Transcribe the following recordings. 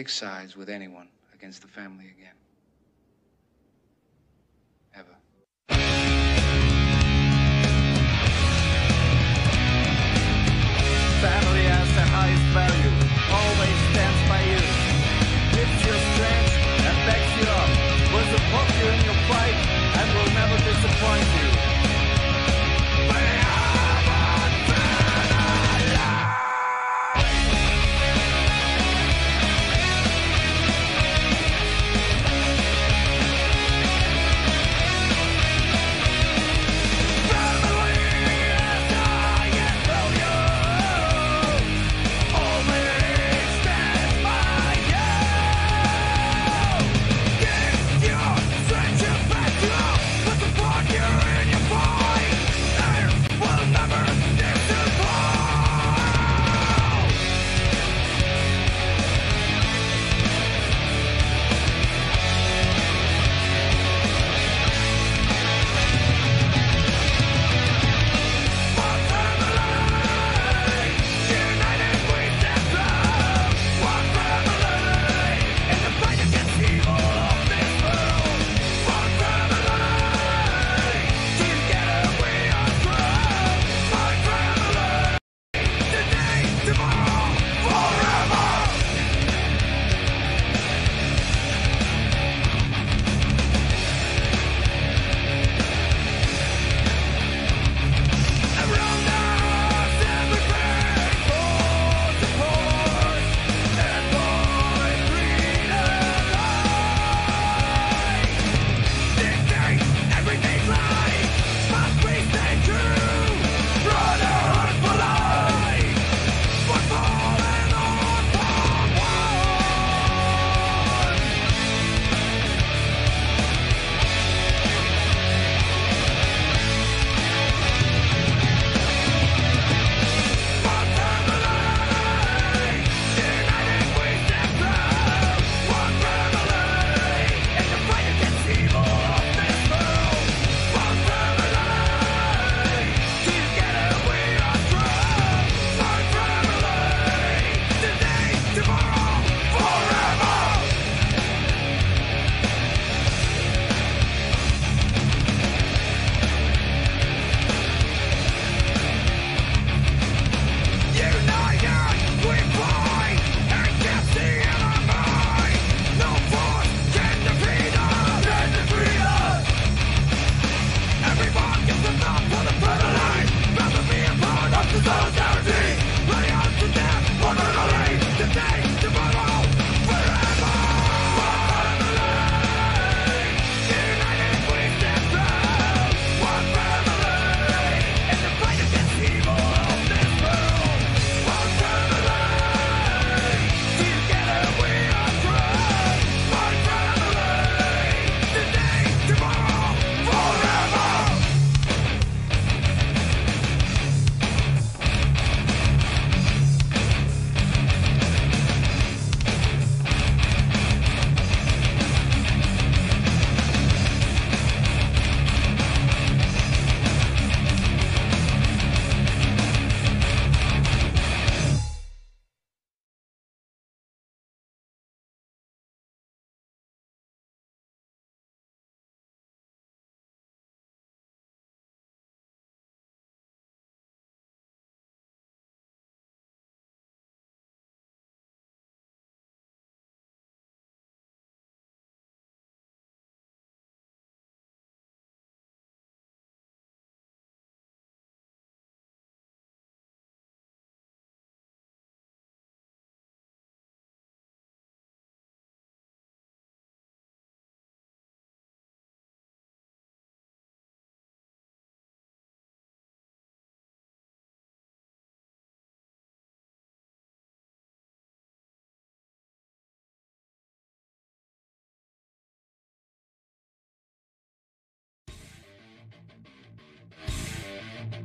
take sides with anyone against the family again. Ever. Family has the highest value, always stands by you. Gives you strength and backs you up. Will support you in your fight and will never disappoint you.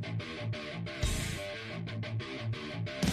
バイバイバイ。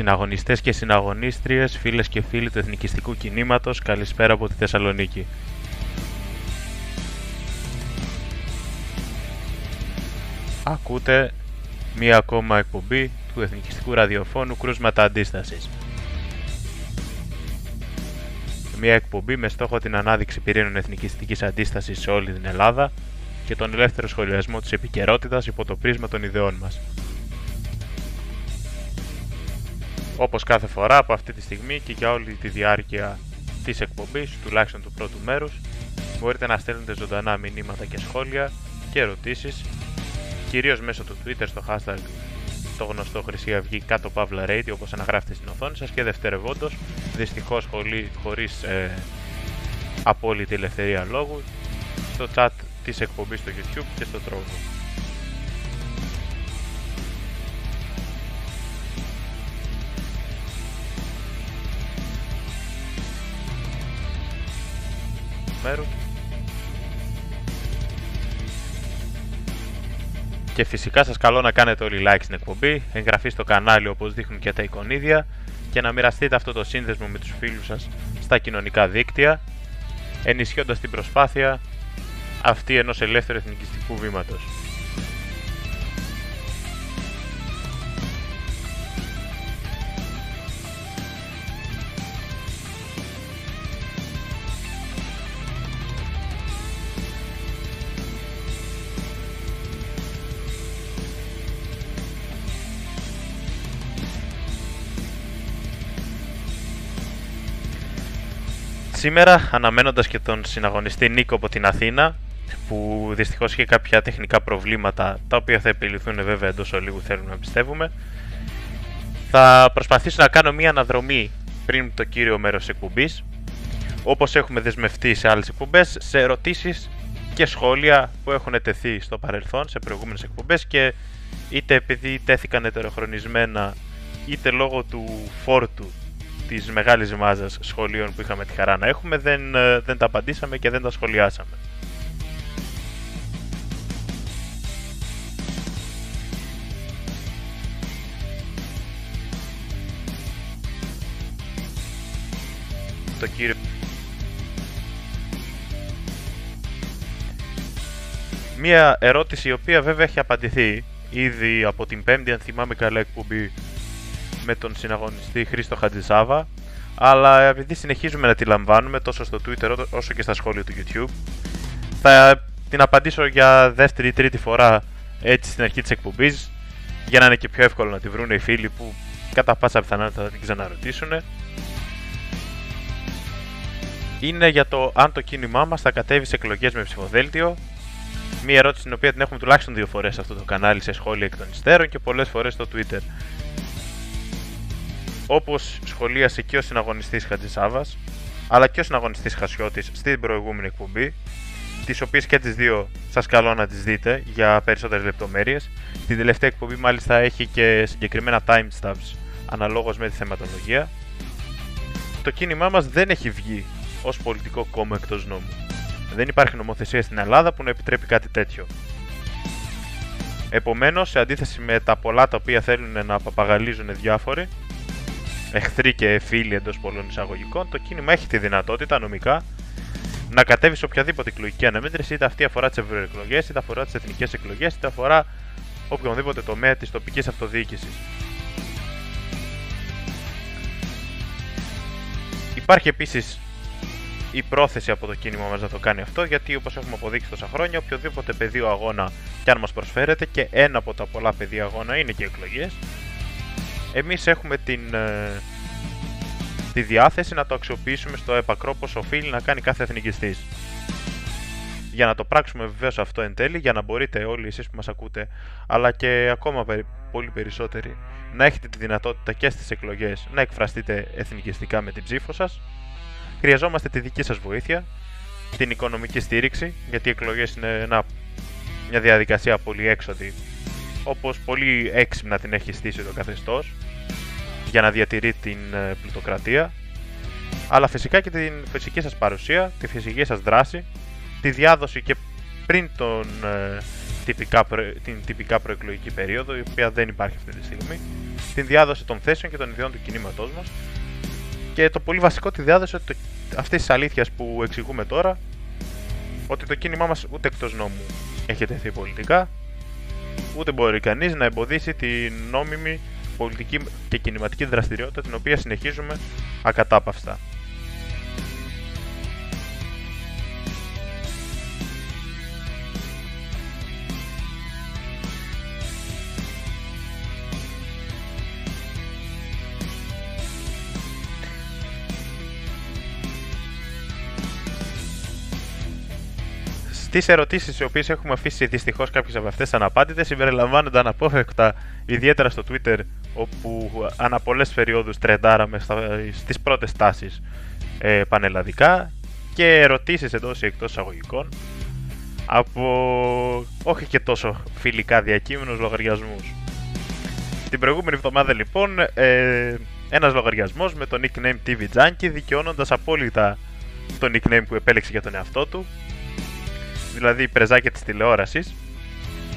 Συναγωνιστές και συναγωνίστριες, φίλες και φίλοι του εθνικιστικού κινήματος, καλησπέρα από τη Θεσσαλονίκη. Ακούτε μία ακόμα εκπομπή του εθνικιστικού ραδιοφώνου Κρούσματα Αντίστασης. Μία εκπομπή με στόχο την ανάδειξη πυρήνων εθνικιστικής αντίστασης σε όλη την Ελλάδα και τον ελεύθερο σχολιασμό της επικαιρότητας υπό το πρίσμα των ιδεών μας. Όπως κάθε φορά από αυτή τη στιγμή και για όλη τη διάρκεια της εκπομπής, τουλάχιστον του πρώτου μέρους, μπορείτε να στέλνετε ζωντανά μηνύματα και σχόλια και ερωτήσεις, κυρίως μέσω του Twitter στο hashtag το γνωστό Χρυσή Αυγή κάτω Παύλα Radio όπως αναγράφετε στην οθόνη σας και δευτερευόντως, δυστυχώς χωρίς ε, απόλυτη ελευθερία λόγου, στο chat της εκπομπής στο YouTube και στο Trovo. Μέρου. Και φυσικά σας καλώ να κάνετε όλοι like στην εκπομπή, εγγραφή στο κανάλι όπως δείχνουν και τα εικονίδια και να μοιραστείτε αυτό το σύνδεσμο με τους φίλους σας στα κοινωνικά δίκτυα, ενισχύοντας την προσπάθεια αυτή ενός ελεύθερου εθνικιστικού βήματος. Σήμερα, αναμένοντας και τον συναγωνιστή Νίκο από την Αθήνα, που δυστυχώς είχε κάποια τεχνικά προβλήματα, τα οποία θα επιληθούν βέβαια εντός ολίγου θέλουμε να πιστεύουμε, θα προσπαθήσω να κάνω μία αναδρομή πριν το κύριο μέρος της εκπομπής, όπως έχουμε δεσμευτεί σε άλλες εκπομπές, σε ερωτήσεις και σχόλια που έχουν τεθεί στο παρελθόν, σε προηγούμενες εκπομπές και είτε επειδή τέθηκαν ετεροχρονισμένα, είτε λόγω του φόρτου της μεγάλης μάζας σχολείων που είχαμε τη χαρά να έχουμε δεν, ε, δεν τα απαντήσαμε και δεν τα σχολιάσαμε. Το κύριο... Μία ερώτηση η οποία βέβαια έχει απαντηθεί ήδη από την πέμπτη αν θυμάμαι καλά εκπομπή με τον συναγωνιστή Χρήστο Χατζησάβα, αλλά επειδή συνεχίζουμε να τη λαμβάνουμε τόσο στο Twitter όσο και στα σχόλια του YouTube, θα την απαντήσω για δεύτερη ή τρίτη φορά έτσι στην αρχή της εκπομπής, για να είναι και πιο εύκολο να τη βρουν οι φίλοι που κατά πάσα πιθανότητα θα την ξαναρωτήσουν. Είναι για το αν το κίνημά μας θα κατέβει σε εκλογές με ψηφοδέλτιο, Μία ερώτηση την οποία την έχουμε τουλάχιστον δύο φορές σε αυτό το κανάλι σε σχόλια εκ των υστέρων και πολλές φορές στο Twitter. Όπως σχολίασε και ο συναγωνιστής Χατζησάβας, αλλά και ο συναγωνιστής Χασιώτης στην προηγούμενη εκπομπή, τις οποίες και τις δύο σας καλώ να τις δείτε για περισσότερες λεπτομέρειες. Την τελευταία εκπομπή μάλιστα έχει και συγκεκριμένα timestamps αναλόγως με τη θεματολογία. Το κίνημά μας δεν έχει βγει ως πολιτικό κόμμα εκτός νόμου. Δεν υπάρχει νομοθεσία στην Ελλάδα που να επιτρέπει κάτι τέτοιο. Επομένως, σε αντίθεση με τα πολλά τα οποία θέλουν να παπαγαλίζουν διάφοροι, εχθροί και φίλοι εντός πολλών εισαγωγικών, το κίνημα έχει τη δυνατότητα νομικά να κατέβει σε οποιαδήποτε εκλογική αναμέτρηση, είτε αυτή αφορά τις ευρωεκλογές, είτε αφορά τις εθνικές εκλογές, είτε αφορά οποιονδήποτε τομέα της τοπικής αυτοδιοίκησης. Υπάρχει επίσης η πρόθεση από το κίνημα μας να το κάνει αυτό, γιατί όπως έχουμε αποδείξει τόσα χρόνια, οποιοδήποτε πεδίο αγώνα κι αν μας προσφέρεται, και ένα από τα πολλά πεδία αγώνα είναι και εκλογές, εμείς έχουμε την, ε, τη διάθεση να το αξιοποιήσουμε στο επακρό πως οφείλει να κάνει κάθε εθνικιστής. Για να το πράξουμε βεβαίως αυτό εν τέλει, για να μπορείτε όλοι εσείς που μας ακούτε, αλλά και ακόμα πολύ περισσότεροι, να έχετε τη δυνατότητα και στις εκλογές να εκφραστείτε εθνικιστικά με την ψήφο σας. Χρειαζόμαστε τη δική σας βοήθεια, την οικονομική στήριξη, γιατί οι εκλογές είναι μια διαδικασία πολύ έξοδη όπως πολύ έξυπνα την έχει στήσει το καθεστώς για να διατηρεί την ε, πλουτοκρατία αλλά φυσικά και την φυσική σας παρουσία, τη φυσική σας δράση, τη διάδοση και πριν τον, ε, τυπικά, την τυπικά προεκλογική περίοδο, η οποία δεν υπάρχει αυτή τη στιγμή, την διάδοση των θέσεων και των ιδεών του κινήματός μας. Και το πολύ βασικό, τη διάδοση αυτής της αλήθειας που εξηγούμε τώρα, ότι το κίνημά μας ούτε εκτός νόμου έχει τεθεί πολιτικά, ούτε μπορεί κανείς να εμποδίσει την νόμιμη πολιτική και κινηματική δραστηριότητα την οποία συνεχίζουμε ακατάπαυστα. Στις ερωτήσεις, οι οποίες έχουμε αφήσει δυστυχώς κάποιες από αυτές αναπάντητες, συμπεριλαμβάνονται αναπόφευκτα ιδιαίτερα στο Twitter, όπου ανά πολλές περιόδους τρεντάραμε στις πρώτες τάσεις ε, πανελλαδικά και ερωτήσεις εντός ή εκτός εισαγωγικών από όχι και τόσο φιλικά διακείμενους λογαριασμούς. Την προηγούμενη εβδομάδα λοιπόν ε, ένας λογαριασμός με το nickname TV Junkie δικαιώνοντας απόλυτα το nickname που επέλεξε για τον εαυτό του δηλαδή πρεζάκια της τηλεόρασης,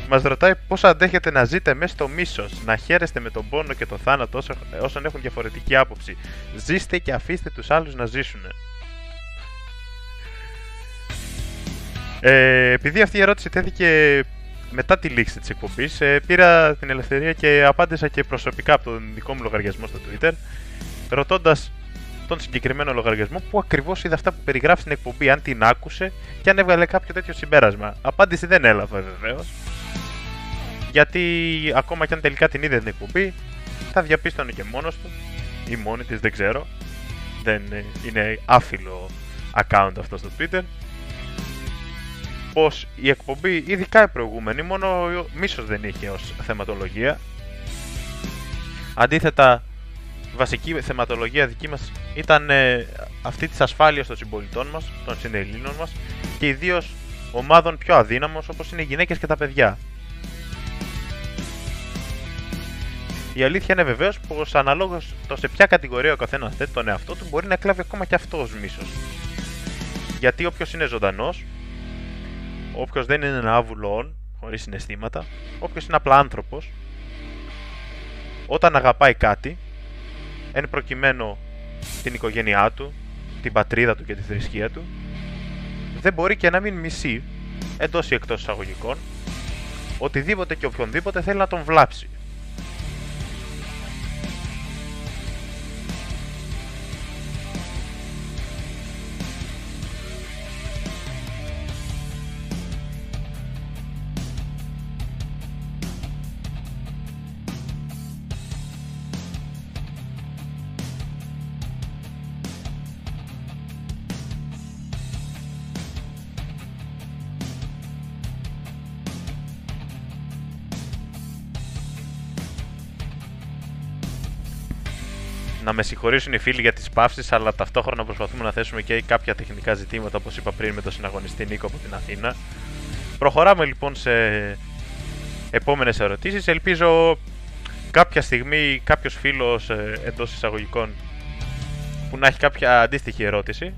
μας ρωτάει πώς αντέχετε να ζείτε μέσα στο μίσος, να χαίρεστε με τον πόνο και το θάνατο όσων έχουν διαφορετική άποψη. Ζήστε και αφήστε τους άλλους να ζήσουν. Ε, επειδή αυτή η ερώτηση τέθηκε μετά τη λήξη της εκπομπής, ε, πήρα την ελευθερία και απάντησα και προσωπικά από τον δικό μου λογαριασμό στο Twitter, ρωτώντας τον συγκεκριμένο λογαριασμό που ακριβώς είδε αυτά που περιγράφει στην εκπομπή, αν την άκουσε και αν έβγαλε κάποιο τέτοιο συμπέρασμα. Απάντηση δεν έλαβε βεβαίως. Γιατί ακόμα και αν τελικά την είδε την εκπομπή, θα διαπίστωνε και μόνος του ή μόνη της, δεν ξέρω. Δεν είναι άφιλο account αυτό στο Twitter. Πως η εκπομπή, ειδικά η προηγούμενη, μόνο μίσος δεν είχε ως θεματολογία. Αντίθετα, βασική θεματολογία δική μας ήταν ε, αυτή της ασφάλειας των συμπολιτών μας, των συνελλήνων μας και ιδίως ομάδων πιο αδύναμων όπως είναι οι γυναίκες και τα παιδιά. Η αλήθεια είναι βεβαίως πως αναλόγως το σε ποια κατηγορία ο καθένας θέτει τον εαυτό του μπορεί να κλάβει ακόμα και αυτό ως μίσος. Γιατί όποιος είναι ζωντανός, όποιος δεν είναι ένα άβουλο χωρίς συναισθήματα, όποιος είναι απλά άνθρωπος, όταν αγαπάει κάτι, εν προκειμένου την οικογένειά του, την πατρίδα του και τη θρησκεία του, δεν μπορεί και να μην μισεί, εντός ή εκτός εισαγωγικών, οτιδήποτε και οποιονδήποτε θέλει να τον βλάψει. Να με συγχωρήσουν οι φίλοι για τις παύσεις, αλλά ταυτόχρονα προσπαθούμε να θέσουμε και κάποια τεχνικά ζητήματα, όπως είπα πριν, με τον συναγωνιστή Νίκο από την Αθήνα. Προχωράμε λοιπόν σε επόμενες ερωτήσεις. Ελπίζω κάποια στιγμή κάποιος φίλος ε, εντός εισαγωγικών που να έχει κάποια αντίστοιχη ερώτηση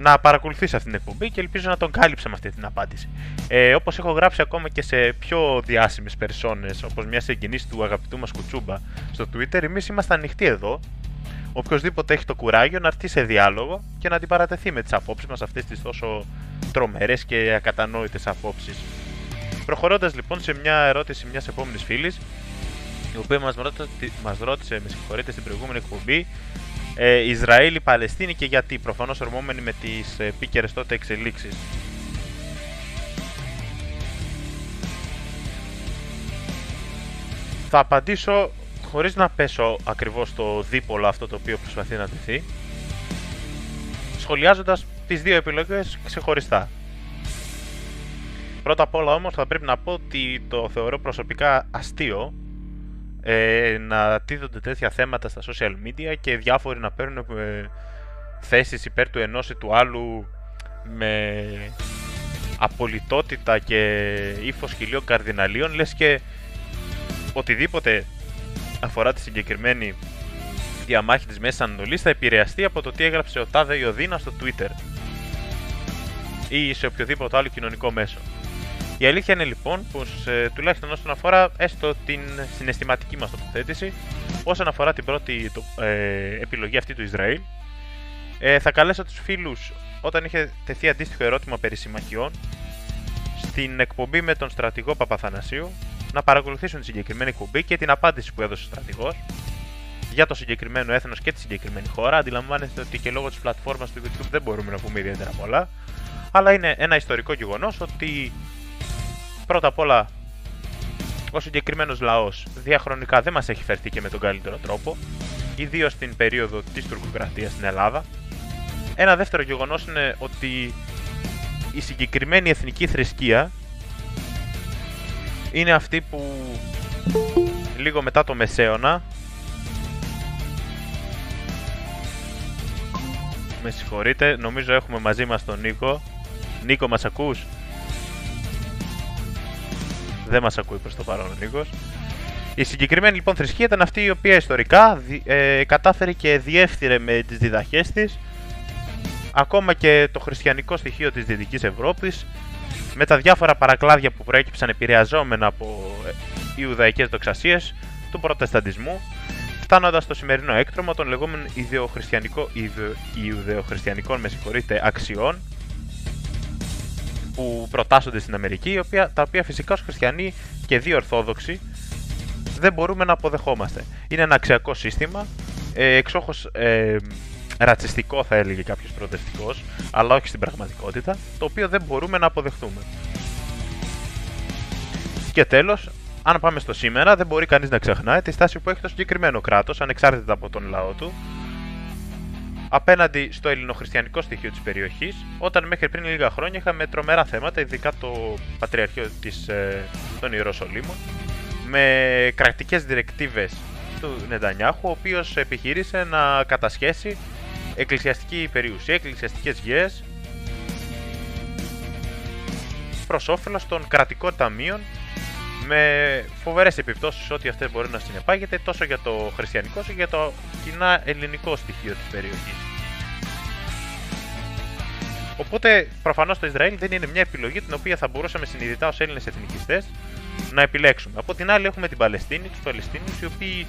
να παρακολουθήσει αυτή την εκπομπή και ελπίζω να τον κάλυψε με αυτή την απάντηση. Ε, Όπως έχω γράψει ακόμα και σε πιο διάσημες περσόνες, όπως μια συγγενής του αγαπητού μας Κουτσούμπα στο Twitter, εμείς είμαστε ανοιχτοί εδώ. Οποιοδήποτε έχει το κουράγιο να έρθει σε διάλογο και να αντιπαρατεθεί με τις απόψεις μας, αυτές τις τόσο τρομερές και ακατανόητες απόψεις. Προχωρώντας λοιπόν σε μια ερώτηση μιας επόμενης φίλης, η οποία μας ρώτησε, μας ρώτησε, με συγχωρείτε, στην προηγούμενη εκπομπή, ε, Ισραήλ, Παλαιστίνη και γιατί, προφανώς ορμόμενοι με τις ε, επίκαιρες τότε εξελίξεις. Θα απαντήσω χωρίς να πέσω ακριβώς στο δίπολο αυτό το οποίο προσπαθεί να τεθεί, σχολιάζοντας τις δύο επιλογές ξεχωριστά. Πρώτα απ' όλα όμως θα πρέπει να πω ότι το θεωρώ προσωπικά αστείο ε, να τίθονται τέτοια θέματα στα social media και διάφοροι να παίρνουν ε, θέσεις υπέρ του ενός ή του άλλου με απολυτότητα και ύφος χιλίων καρδιναλίων λες και οτιδήποτε αφορά τη συγκεκριμένη διαμάχη της Μέσης Ανατολής θα επηρεαστεί από το τι έγραψε ο Τάδε Ιωδίνας στο Twitter ή σε οποιοδήποτε άλλο κοινωνικό μέσο. Η αλήθεια είναι λοιπόν πως ε, τουλάχιστον όσον αφορά έστω την συναισθηματική μας τοποθέτηση όσον αφορά την πρώτη το, ε, επιλογή αυτή του Ισραήλ ε, θα καλέσω τους φίλους όταν είχε τεθεί αντίστοιχο ερώτημα περί συμμαχιών στην εκπομπή με τον στρατηγό Παπαθανασίου να παρακολουθήσουν τη συγκεκριμένη εκπομπή και την απάντηση που έδωσε ο στρατηγός για το συγκεκριμένο έθνος και τη συγκεκριμένη χώρα. Αντιλαμβάνεστε ότι και λόγω της πλατφόρμας του YouTube δεν μπορούμε να πούμε ιδιαίτερα πολλά. Αλλά είναι ένα ιστορικό γεγονός ότι πρώτα απ' όλα ο συγκεκριμένος λαός διαχρονικά δεν μας έχει φερθεί και με τον καλύτερο τρόπο, ιδίως στην περίοδο της τουρκοκρατίας στην Ελλάδα. Ένα δεύτερο γεγονός είναι ότι η συγκεκριμένη εθνική θρησκεία είναι αυτή που λίγο μετά το Μεσαίωνα με συγχωρείτε, νομίζω έχουμε μαζί μας τον Νίκο Νίκο μας ακούς; Δεν μας ακούει προς το παρόν ο Νίκος. Η συγκεκριμένη λοιπόν θρησκεία ήταν αυτή η οποία ιστορικά ε, κατάφερε και διεύθυνε με τις διδαχές της ακόμα και το χριστιανικό στοιχείο της Δυτικής Ευρώπης με τα διάφορα παρακλάδια που προέκυψαν επηρεαζόμενα από ε, Ιουδαϊκές δοξασίες του προτεσταντισμού φτάνοντας στο σημερινό έκτρωμα των λεγόμενων ιδεοχριστιανικό, ιδε, ιδεοχριστιανικών με αξιών που προτάσσονται στην Αμερική, οποία, τα οποία φυσικά ως χριστιανοί και δύο ορθόδοξοι δεν μπορούμε να αποδεχόμαστε. Είναι ένα αξιακό σύστημα, ε, εξόχως ε, ρατσιστικό θα έλεγε κάποιος προοδευτικός, αλλά όχι στην πραγματικότητα, το οποίο δεν μπορούμε να αποδεχτούμε. Και τέλος, αν πάμε στο σήμερα, δεν μπορεί κανείς να ξεχνάει τη στάση που έχει το συγκεκριμένο κράτος, ανεξάρτητα από τον λαό του, απέναντι στο ελληνοχριστιανικό στοιχείο της περιοχής, όταν μέχρι πριν λίγα χρόνια είχαμε τρομερά θέματα, ειδικά το Πατριαρχείο της, ε, των Ιεροσολύμων, με κρατικές διρεκτίβες του Νετανιάχου, ο οποίος επιχείρησε να κατασχέσει εκκλησιαστική περιουσία, εκκλησιαστικές γέες, προς όφελος των κρατικών ταμείων με φοβερές επιπτώσεις ό,τι αυτές μπορεί να συνεπάγεται τόσο για το χριστιανικό όσο και για το κοινά ελληνικό στοιχείο της περιοχής. Οπότε προφανώς το Ισραήλ δεν είναι μια επιλογή την οποία θα μπορούσαμε συνειδητά ως Έλληνες εθνικιστές να επιλέξουμε. Από την άλλη έχουμε την Παλαιστίνη, τους Παλαιστίνιους οι οποίοι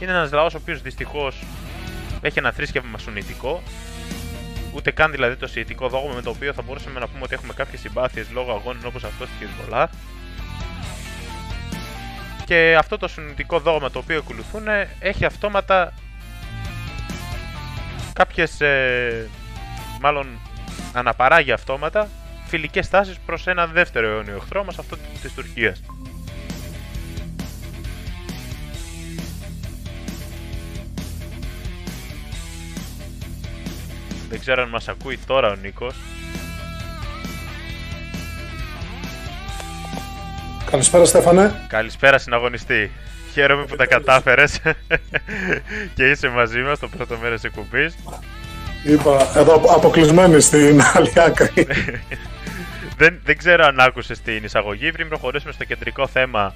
είναι ένας λαός ο οποίος δυστυχώς έχει ένα θρήσκευμα μασονητικό ούτε καν δηλαδή το σιητικό δόγμα με το οποίο θα μπορούσαμε να πούμε ότι έχουμε κάποιες συμπάθειες λόγω αγώνων όπως αυτός της Χεσμολάχ και αυτό το συνειδητικό δόγμα το οποίο ακολουθούν έχει αυτόματα κάποιες, ε, μάλλον αναπαράγει αυτόματα φιλικές τάσεις προς ένα δεύτερο αιώνιο εχθρό μας, αυτό της Τουρκίας. Δεν ξέρω αν μας ακούει τώρα ο Νίκος. Καλησπέρα Στέφανε. Καλησπέρα συναγωνιστή. Χαίρομαι που τα κατάφερες και είσαι μαζί μας το πρώτο μέρος εκπομπής. Είπα, εδώ αποκλεισμένη στην άλλη άκρη. δεν, δεν ξέρω αν άκουσες την εισαγωγή. Πριν προχωρήσουμε στο κεντρικό θέμα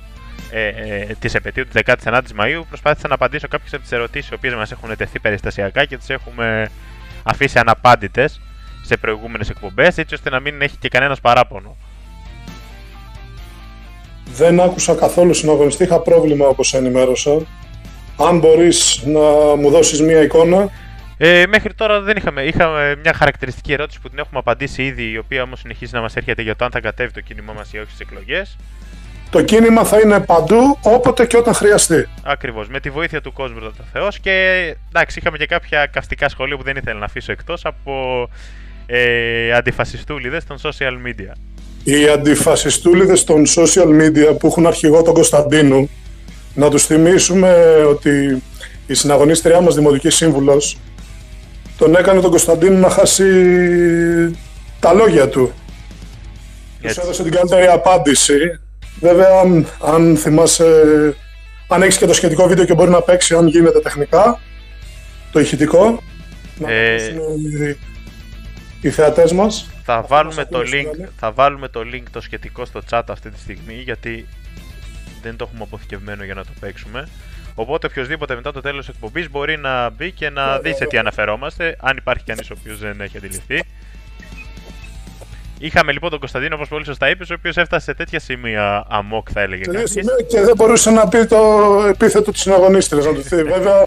ε, ε, της επαιτίου του 19η Μαου, προσπάθησα να απαντήσω κάποιες από τις ερωτήσεις οι οποίες μας έχουν τεθεί περιστασιακά και τις έχουμε αφήσει αναπάντητες σε προηγούμενες εκπομπές, έτσι ώστε να μην έχει και κανένας παράπονο. Δεν άκουσα καθόλου συναγωνιστή, είχα πρόβλημα όπως ενημέρωσα. Αν μπορείς να μου δώσεις μία εικόνα. Ε, μέχρι τώρα δεν είχαμε. Είχαμε μια χαρακτηριστική ερώτηση που την έχουμε απαντήσει ήδη, η οποία όμως συνεχίζει να μας έρχεται για το αν θα κατέβει το κίνημά μας ή όχι στις εκλογές. Το κίνημα θα είναι παντού, όποτε και όταν χρειαστεί. Ακριβώς, με τη βοήθεια του κόσμου το Θεός και εντάξει, είχαμε και κάποια καυστικά σχολεία που δεν ήθελα να αφήσω εκτός από ε, αντιφασιστούλιδες των social media οι αντιφασιστούλιδες των social media που έχουν αρχηγό τον Κωνσταντίνο να τους θυμίσουμε ότι η συναγωνίστριά μας Δημοτική Σύμβουλος τον έκανε τον Κωνσταντίνο να χάσει τα λόγια του. Τους έδωσε την καλύτερη απάντηση. Βέβαια, αν, αν θυμάσαι, αν έχεις και το σχετικό βίντεο και μπορεί να παίξει αν γίνεται τεχνικά, το ηχητικό, ε... να οι θεατές μας. Θα βάλουμε, το link, θα βάλουμε το link το σχετικό στο chat αυτή τη στιγμή γιατί δεν το έχουμε αποθηκευμένο για να το παίξουμε. Οπότε οποιοδήποτε μετά το τέλος της εκπομπής μπορεί να μπει και να δει σε τι αναφερόμαστε, αν υπάρχει κανείς ο οποίος δεν έχει αντιληφθεί. Είχαμε λοιπόν τον Κωνσταντίνο, όπως πολύ σωστά είπες, ο οποίος έφτασε σε τέτοια σημεία αμόκ, θα έλεγε Και, κανείς. και δεν μπορούσε να πει το επίθετο της συναγωνίστριας. Να το πει. Βέβαια,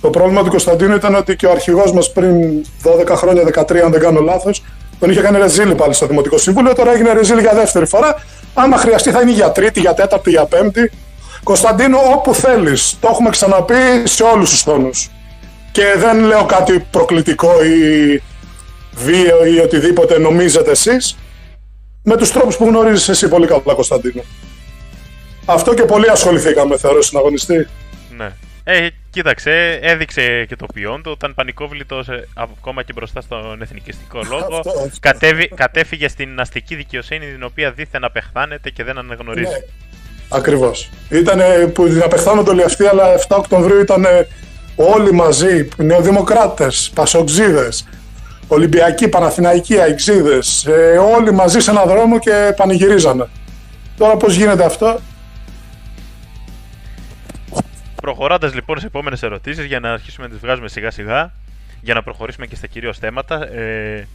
το πρόβλημα του Κωνσταντίνου ήταν ότι και ο αρχηγός μας πριν 12 χρόνια, 13, αν δεν κάνω λάθος, τον είχε κάνει ρεζίλη πάλι στο Δημοτικό Συμβούλιο. Τώρα έγινε ρεζίλη για δεύτερη φορά. Άμα χρειαστεί, θα είναι για τρίτη, για τέταρτη, για πέμπτη. Κωνσταντίνο, όπου θέλεις. Το έχουμε ξαναπεί σε όλους τους τόνου. Και δεν λέω κάτι προκλητικό ή βίαιο ή οτιδήποτε νομίζετε εσείς με τους τρόπους που γνωρίζεις εσύ πολύ καλά Κωνσταντίνο. Αυτό και πολύ ασχοληθήκαμε θεωρώ συναγωνιστή. Ναι. Ε, κοίταξε, έδειξε και το ποιόν του όταν πανικόβλητος ακόμα και μπροστά στον εθνικιστικό λόγο. Αυτό, αυτό. κατέβη, κατέφυγε στην αστική δικαιοσύνη την οποία δίθεν απεχθάνεται και δεν αναγνωρίζει. Ναι. Ακριβώς. Ήταν που την απεχθάνονται όλοι αυτοί, αλλά 7 Οκτωβρίου ήταν όλοι μαζί, νεοδημοκράτες, πασοξίδες, Ολυμπιακοί, Παναθηναϊκοί, Αεξίδες, ε, όλοι μαζί σε έναν δρόμο και πανηγυρίζανε. Τώρα πώς γίνεται αυτό, Προχωρώντας λοιπόν σε επόμενες ερωτήσεις για να αρχίσουμε να τις βγάζουμε σιγά σιγά, για να προχωρήσουμε και στα κυρίως θέματα. Ε,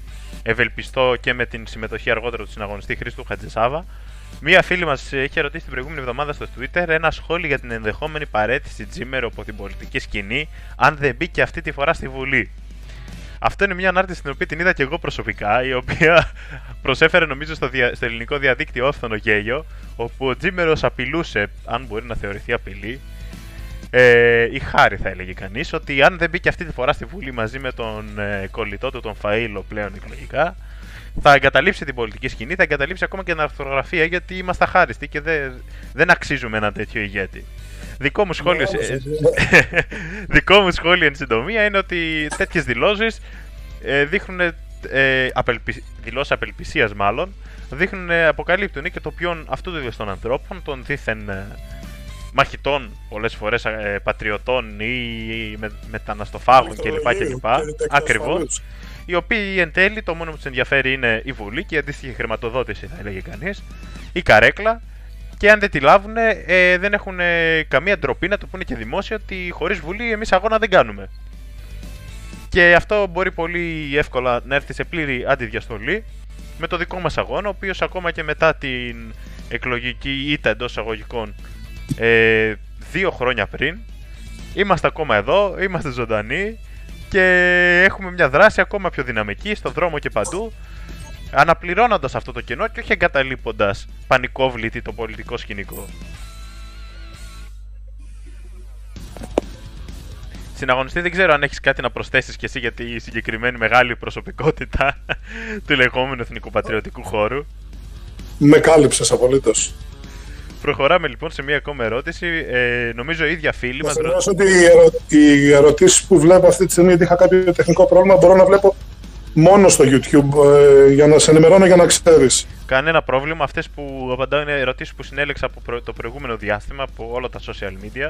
ευελπιστώ και με την συμμετοχή αργότερα του συναγωνιστή Χρήστου Χατζησάβα. Μία φίλη μας είχε ρωτήσει την προηγούμενη εβδομάδα στο Twitter ένα σχόλιο για την ενδεχόμενη παρέτηση Τζίμερο από την πολιτική σκηνή, αν δεν μπήκε αυτή τη φορά στη Βουλή. Αυτό είναι μια ανάρτηση την οποία την είδα και εγώ προσωπικά, η οποία προσέφερε νομίζω στο, δια... στο ελληνικό διαδίκτυο όφθονο γέλιο, όπου ο Τζίμερος απειλούσε, αν μπορεί να θεωρηθεί απειλή, ε, η χάρη θα έλεγε κανείς, ότι αν δεν μπήκε αυτή τη φορά στη Βουλή μαζί με τον ε, κολλητό του, τον Φαΐλο πλέον εκλογικά, θα εγκαταλείψει την πολιτική σκηνή, θα εγκαταλείψει ακόμα και την αρθρογραφία γιατί είμαστε αχάριστοι και δεν, δεν αξίζουμε ένα τέτοιο ηγέτη. Δικό μου σχόλιο, Ναι, ε, ναι. δικό μου σχόλιο εν συντομία είναι ότι τέτοιες δηλώσεις ε, δείχνουν ε, απελπι... δηλώσεις απελπισίας μάλλον δείχνουν, ε, αποκαλύπτουν και το ποιον αυτού του είδους των ανθρώπων των δίθεν ε, μαχητών πολλές φορές ε, πατριωτών ή με, μεταναστοφάγων κλπ. κλπ. Ακριβώς. Οι οποίοι εν τέλει το μόνο που τους ενδιαφέρει είναι η Βουλή και η αντίστοιχη χρηματοδότηση, θα έλεγε κανείς, η καρέκλα. Και αν δεν τη λάβουν, ε, δεν έχουν ε, καμία ντροπή να το πούνε και δημόσια ότι χωρίς Βουλή εμείς αγώνα δεν κάνουμε. Και αυτό μπορεί πολύ εύκολα να έρθει σε πλήρη αντιδιαστολή με το δικό μας αγώνα, ο οποίος ακόμα και μετά την εκλογική ήττα εντός εισαγωγικών ε, δύο χρόνια πριν, είμαστε ακόμα εδώ, είμαστε ζωντανοί και έχουμε μια δράση ακόμα πιο δυναμική στον δρόμο και παντού, αναπληρώνοντας αυτό το κενό και όχι εγκαταλείποντας πανικόβλητη το πολιτικό σκηνικό. Συναγωνιστή, δεν ξέρω αν έχεις κάτι να προσθέσεις και εσύ για τη συγκεκριμένη μεγάλη προσωπικότητα του λεγόμενου εθνικού πατριωτικού χώρου. Με κάλυψες απολύτως. Προχωράμε λοιπόν σε μία ακόμα ερώτηση. Ε, νομίζω η ίδια φίλη Να μας... σας ενημερώσω ότι οι, ερω... οι ερωτήσεις που βλέπω αυτή τη στιγμή, γιατί είχα κάποιο τεχνικό πρόβλημα, μπορώ να βλέπω μόνο στο YouTube ε, για να σε ενημερώνω για να ξέρεις. Κανένα πρόβλημα. Αυτές που απαντάω είναι ερωτήσεις που συνέλεξα από προ- το προηγούμενο διάστημα από όλα τα social media.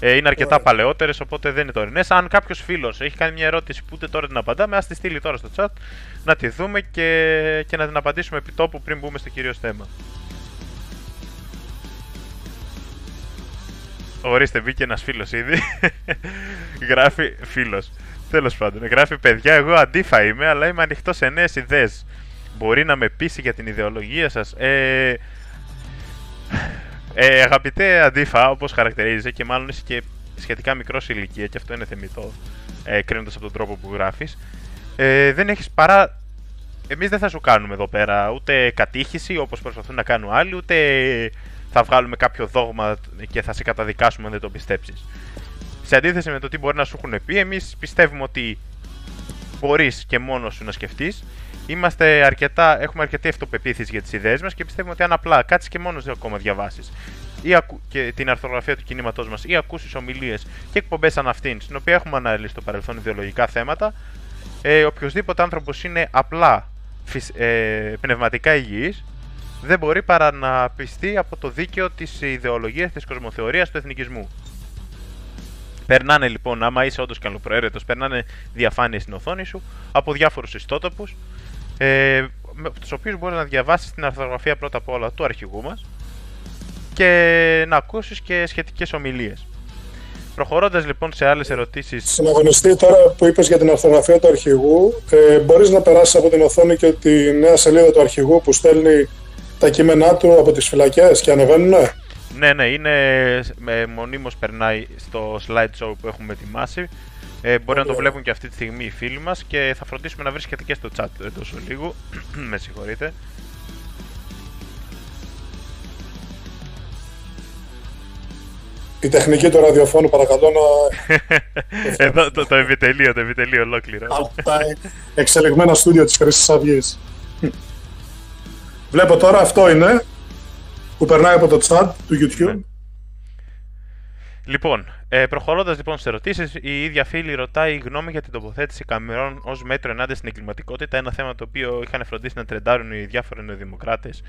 Ε, είναι αρκετά Ωραία. παλαιότερες, οπότε δεν είναι τωρινές. Αν κάποιος φίλος έχει κάνει μια ερώτηση που ούτε τώρα την απαντάμε, ας τη στείλει τώρα στο chat να τη δούμε και, και να την απαντήσουμε επί τόπου πριν μπούμε στο κυρίως θέμα. Ορίστε, μπήκε ένας φίλος ήδη. γράφει φίλος. Τέλος πάντων, γράφει παιδιά, εγώ αντίφα είμαι, αλλά είμαι ανοιχτός σε νέες ιδέες. Μπορεί να με πείσει για την ιδεολογία σας; Ε, ε, αγαπητέ αντίφα, όπως χαρακτηρίζεσαι και μάλλον είσαι και σχετικά μικρός σε ηλικία, και αυτό είναι θεμητό, ε, κρίνοντας από τον τρόπο που γράφεις. Ε, δεν έχεις παρά. Εμείς δεν θα σου κάνουμε εδώ πέρα ούτε κατήχηση όπως προσπαθούν να κάνουν άλλοι, ούτε θα βγάλουμε κάποιο δόγμα και θα σε καταδικάσουμε αν δεν το πιστέψεις. Σε αντίθεση με το τι μπορεί να σου έχουν πει, εμείς πιστεύουμε ότι μπορείς και μόνος σου να σκεφτείς. Είμαστε αρκετά, έχουμε αρκετή αυτοπεποίθηση για τις ιδέες μας και πιστεύουμε ότι αν απλά κάτσεις και μόνος δύο ακόμα διαβάσεις ή ακου- και την αρθρογραφία του κινήματός μας ή ακούσεις ομιλίες και εκπομπές σαν αυτήν, στην οποία έχουμε αναλύσει στο παρελθόν ιδεολογικά θέματα, ε, οποιοδήποτε άνθρωπος είναι απλά φυσ- ε, πνευματικά υγιής δεν μπορεί παρά να πιστεί από το δίκαιο της ιδεολογίας της κοσμοθεωρίας του εθνικισμού. Περνάνε λοιπόν, άμα είσαι όντως καλοπροαίρετος, περνάνε διαφάνειες στην οθόνη σου από διάφορους ιστότοπους, ε, με τους οποίους μπορείς να διαβάσεις την αρθρογραφία πρώτα απ' όλα του αρχηγού μας και να ακούσεις και σχετικές ομιλίες. Προχωρώντας λοιπόν σε άλλες ερωτήσεις. Συναγωνιστή, τώρα που είπες για την ορθογραφία του αρχηγού, ε, μπορείς να περάσεις από την οθόνη και τη νέα σελίδα του αρχηγού που στέλνει τα κείμενά του από τις φυλακές και ανεβαίνουν. Ναι, ναι, είναι με, μονίμως περνάει στο slideshow που έχουμε ετοιμάσει. Ε, μπορεί να το βλέπουν και αυτή τη στιγμή οι φίλοι μας και θα φροντίσουμε να βρίσκεται και στο chat εντός λίγο. με συγχωρείτε. Η τεχνική του ραδιοφώνου παρακαλώ να... Εδώ το, το επιτελείο, το επιτελείο ολόκληρο. από τα εξελιγμένα στούντιο της Χρυσής Αυγής. Βλέπω τώρα αυτό είναι που περνάει από το chat του YouTube. Ναι. Λοιπόν, ε, προχωρώντας λοιπόν στις ερωτήσεις, η ίδια φίλη ρωτάει γνώμη για την τοποθέτηση Καμερών ως μέτρο ενάντια στην εγκληματικότητα. Ένα θέμα το οποίο είχαν φροντίσει να τρεντάρουν οι διάφοροι νεοδημοκράτες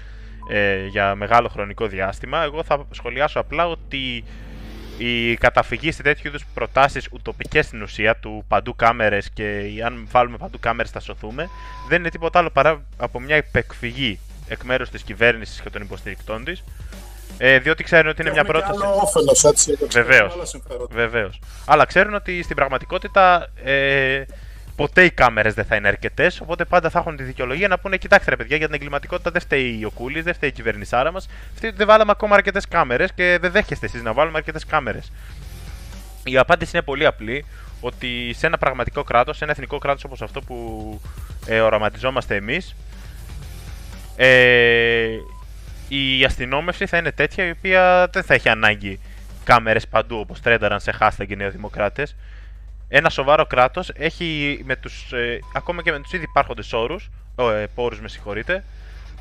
ε, για μεγάλο χρονικό διάστημα. Εγώ θα σχολιάσω απλά ότι η καταφυγή σε τέτοιου είδους προτάσεις ουτοπικές στην ουσία του παντού κάμερες και αν βάλουμε παντού κάμερες θα σωθούμε, δεν είναι τίποτα άλλο παρά από μια υπεκφυγή εκ μέρους της κυβέρνησης και των υποστηρικτών της. Ε, διότι ξέρουν ότι είναι μια πρόταση. Και άλλο όφελος, έτσι. Βεβαίως. Άλλα συμφέροντα. Βεβαίως. Αλλά ξέρουν ότι στην πραγματικότητα ε, ποτέ οι κάμερες δεν θα είναι αρκετές. Οπότε πάντα θα έχουν τη δικαιολογία να πούνε: Κοιτάξτε, ρε παιδιά, για την εγκληματικότητα δεν φταίει ο Κούλης, δεν φταίει η κυβερνησάρα μας. Φταίει ότι δεν βάλαμε ακόμα αρκετές κάμερες και δεν δέχεστε εσείς να βάλουμε αρκετές κάμερες. Η απάντηση είναι πολύ απλή. Ότι σε ένα πραγματικό κράτος, σε ένα εθνικό κράτος όπως αυτό που ε, οραματιζόμαστε εμείς, ε, η αστυνόμευση θα είναι τέτοια η οποία δεν θα έχει ανάγκη κάμερες παντού όπως τρένταραν σε hashtag οι νεοδημοκράτες. Ένα σοβαρό κράτος έχει με τους, ε, ακόμα και με τους ήδη υπάρχοντες όρους, ε, πόρους με συγχωρείτε,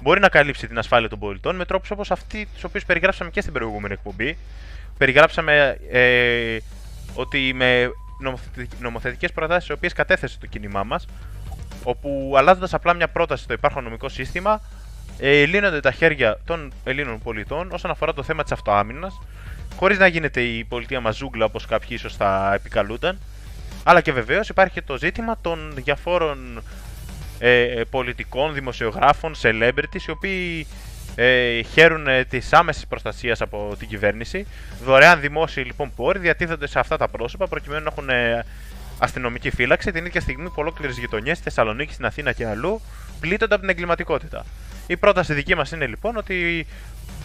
μπορεί να καλύψει την ασφάλεια των πολιτών με τρόπους όπως αυτοί τους οποίους περιγράψαμε και στην προηγούμενη εκπομπή. Περιγράψαμε ε, ότι με νομοθετικές προτάσεις οι οποίες κατέθεσε το κίνημά μας, όπου αλλάζοντας απλά μια πρόταση στο υπάρχον νομικό σύστημα, ε, λύνονται τα χέρια των Ελλήνων πολιτών όσον αφορά το θέμα της αυτοάμυνας, χωρίς να γίνεται η πολιτεία μας ζούγκλα όπως κάποιοι ίσως θα επικαλούνταν. Αλλά και βεβαίως υπάρχει και το ζήτημα των διαφόρων ε, πολιτικών, δημοσιογράφων, celebrities, οι οποίοι ε, χαίρουν ε, της άμεσης προστασίας από την κυβέρνηση. Δωρεάν δημόσιοι λοιπόν πόροι διατίθενται σε αυτά τα πρόσωπα προκειμένου να έχουν ε, αστυνομική φύλαξη την ίδια στιγμή που ολόκληρες γειτονιές στη Θεσσαλονίκη, στην Αθήνα και αλλού πλήττονται από την εγκληματικότητα. Η πρόταση δική μας είναι λοιπόν ότι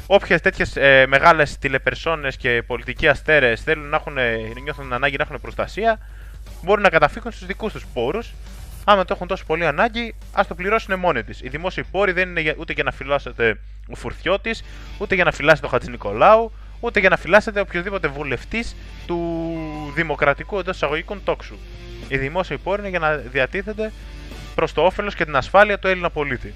όποιες τέτοιες ε, μεγάλες τηλεπερσόνες και πολιτικοί αστέρες θέλουν να έχουν, νιώθουν ανάγκη να έχουν προστασία, μπορούν να καταφύγουν στους δικούς τους πόρους. Άμα το έχουν τόσο πολύ ανάγκη, ας το πληρώσουν μόνοι της. Οι δημόσιοι πόροι δεν είναι για, ούτε για να φυλάσσετε ο Φουρτιώτης, ούτε για να φυλάσσετε ο Χατζη Νικολάου, ούτε για να φυλάσσετε οποιοδήποτε βουλευτής του δημοκρατικού εντός εισαγωγικών τόξου. Οι δημόσιοι πόροι είναι για να διατίθεται προς το όφελος και την ασφάλεια του Έλληνα πολίτη.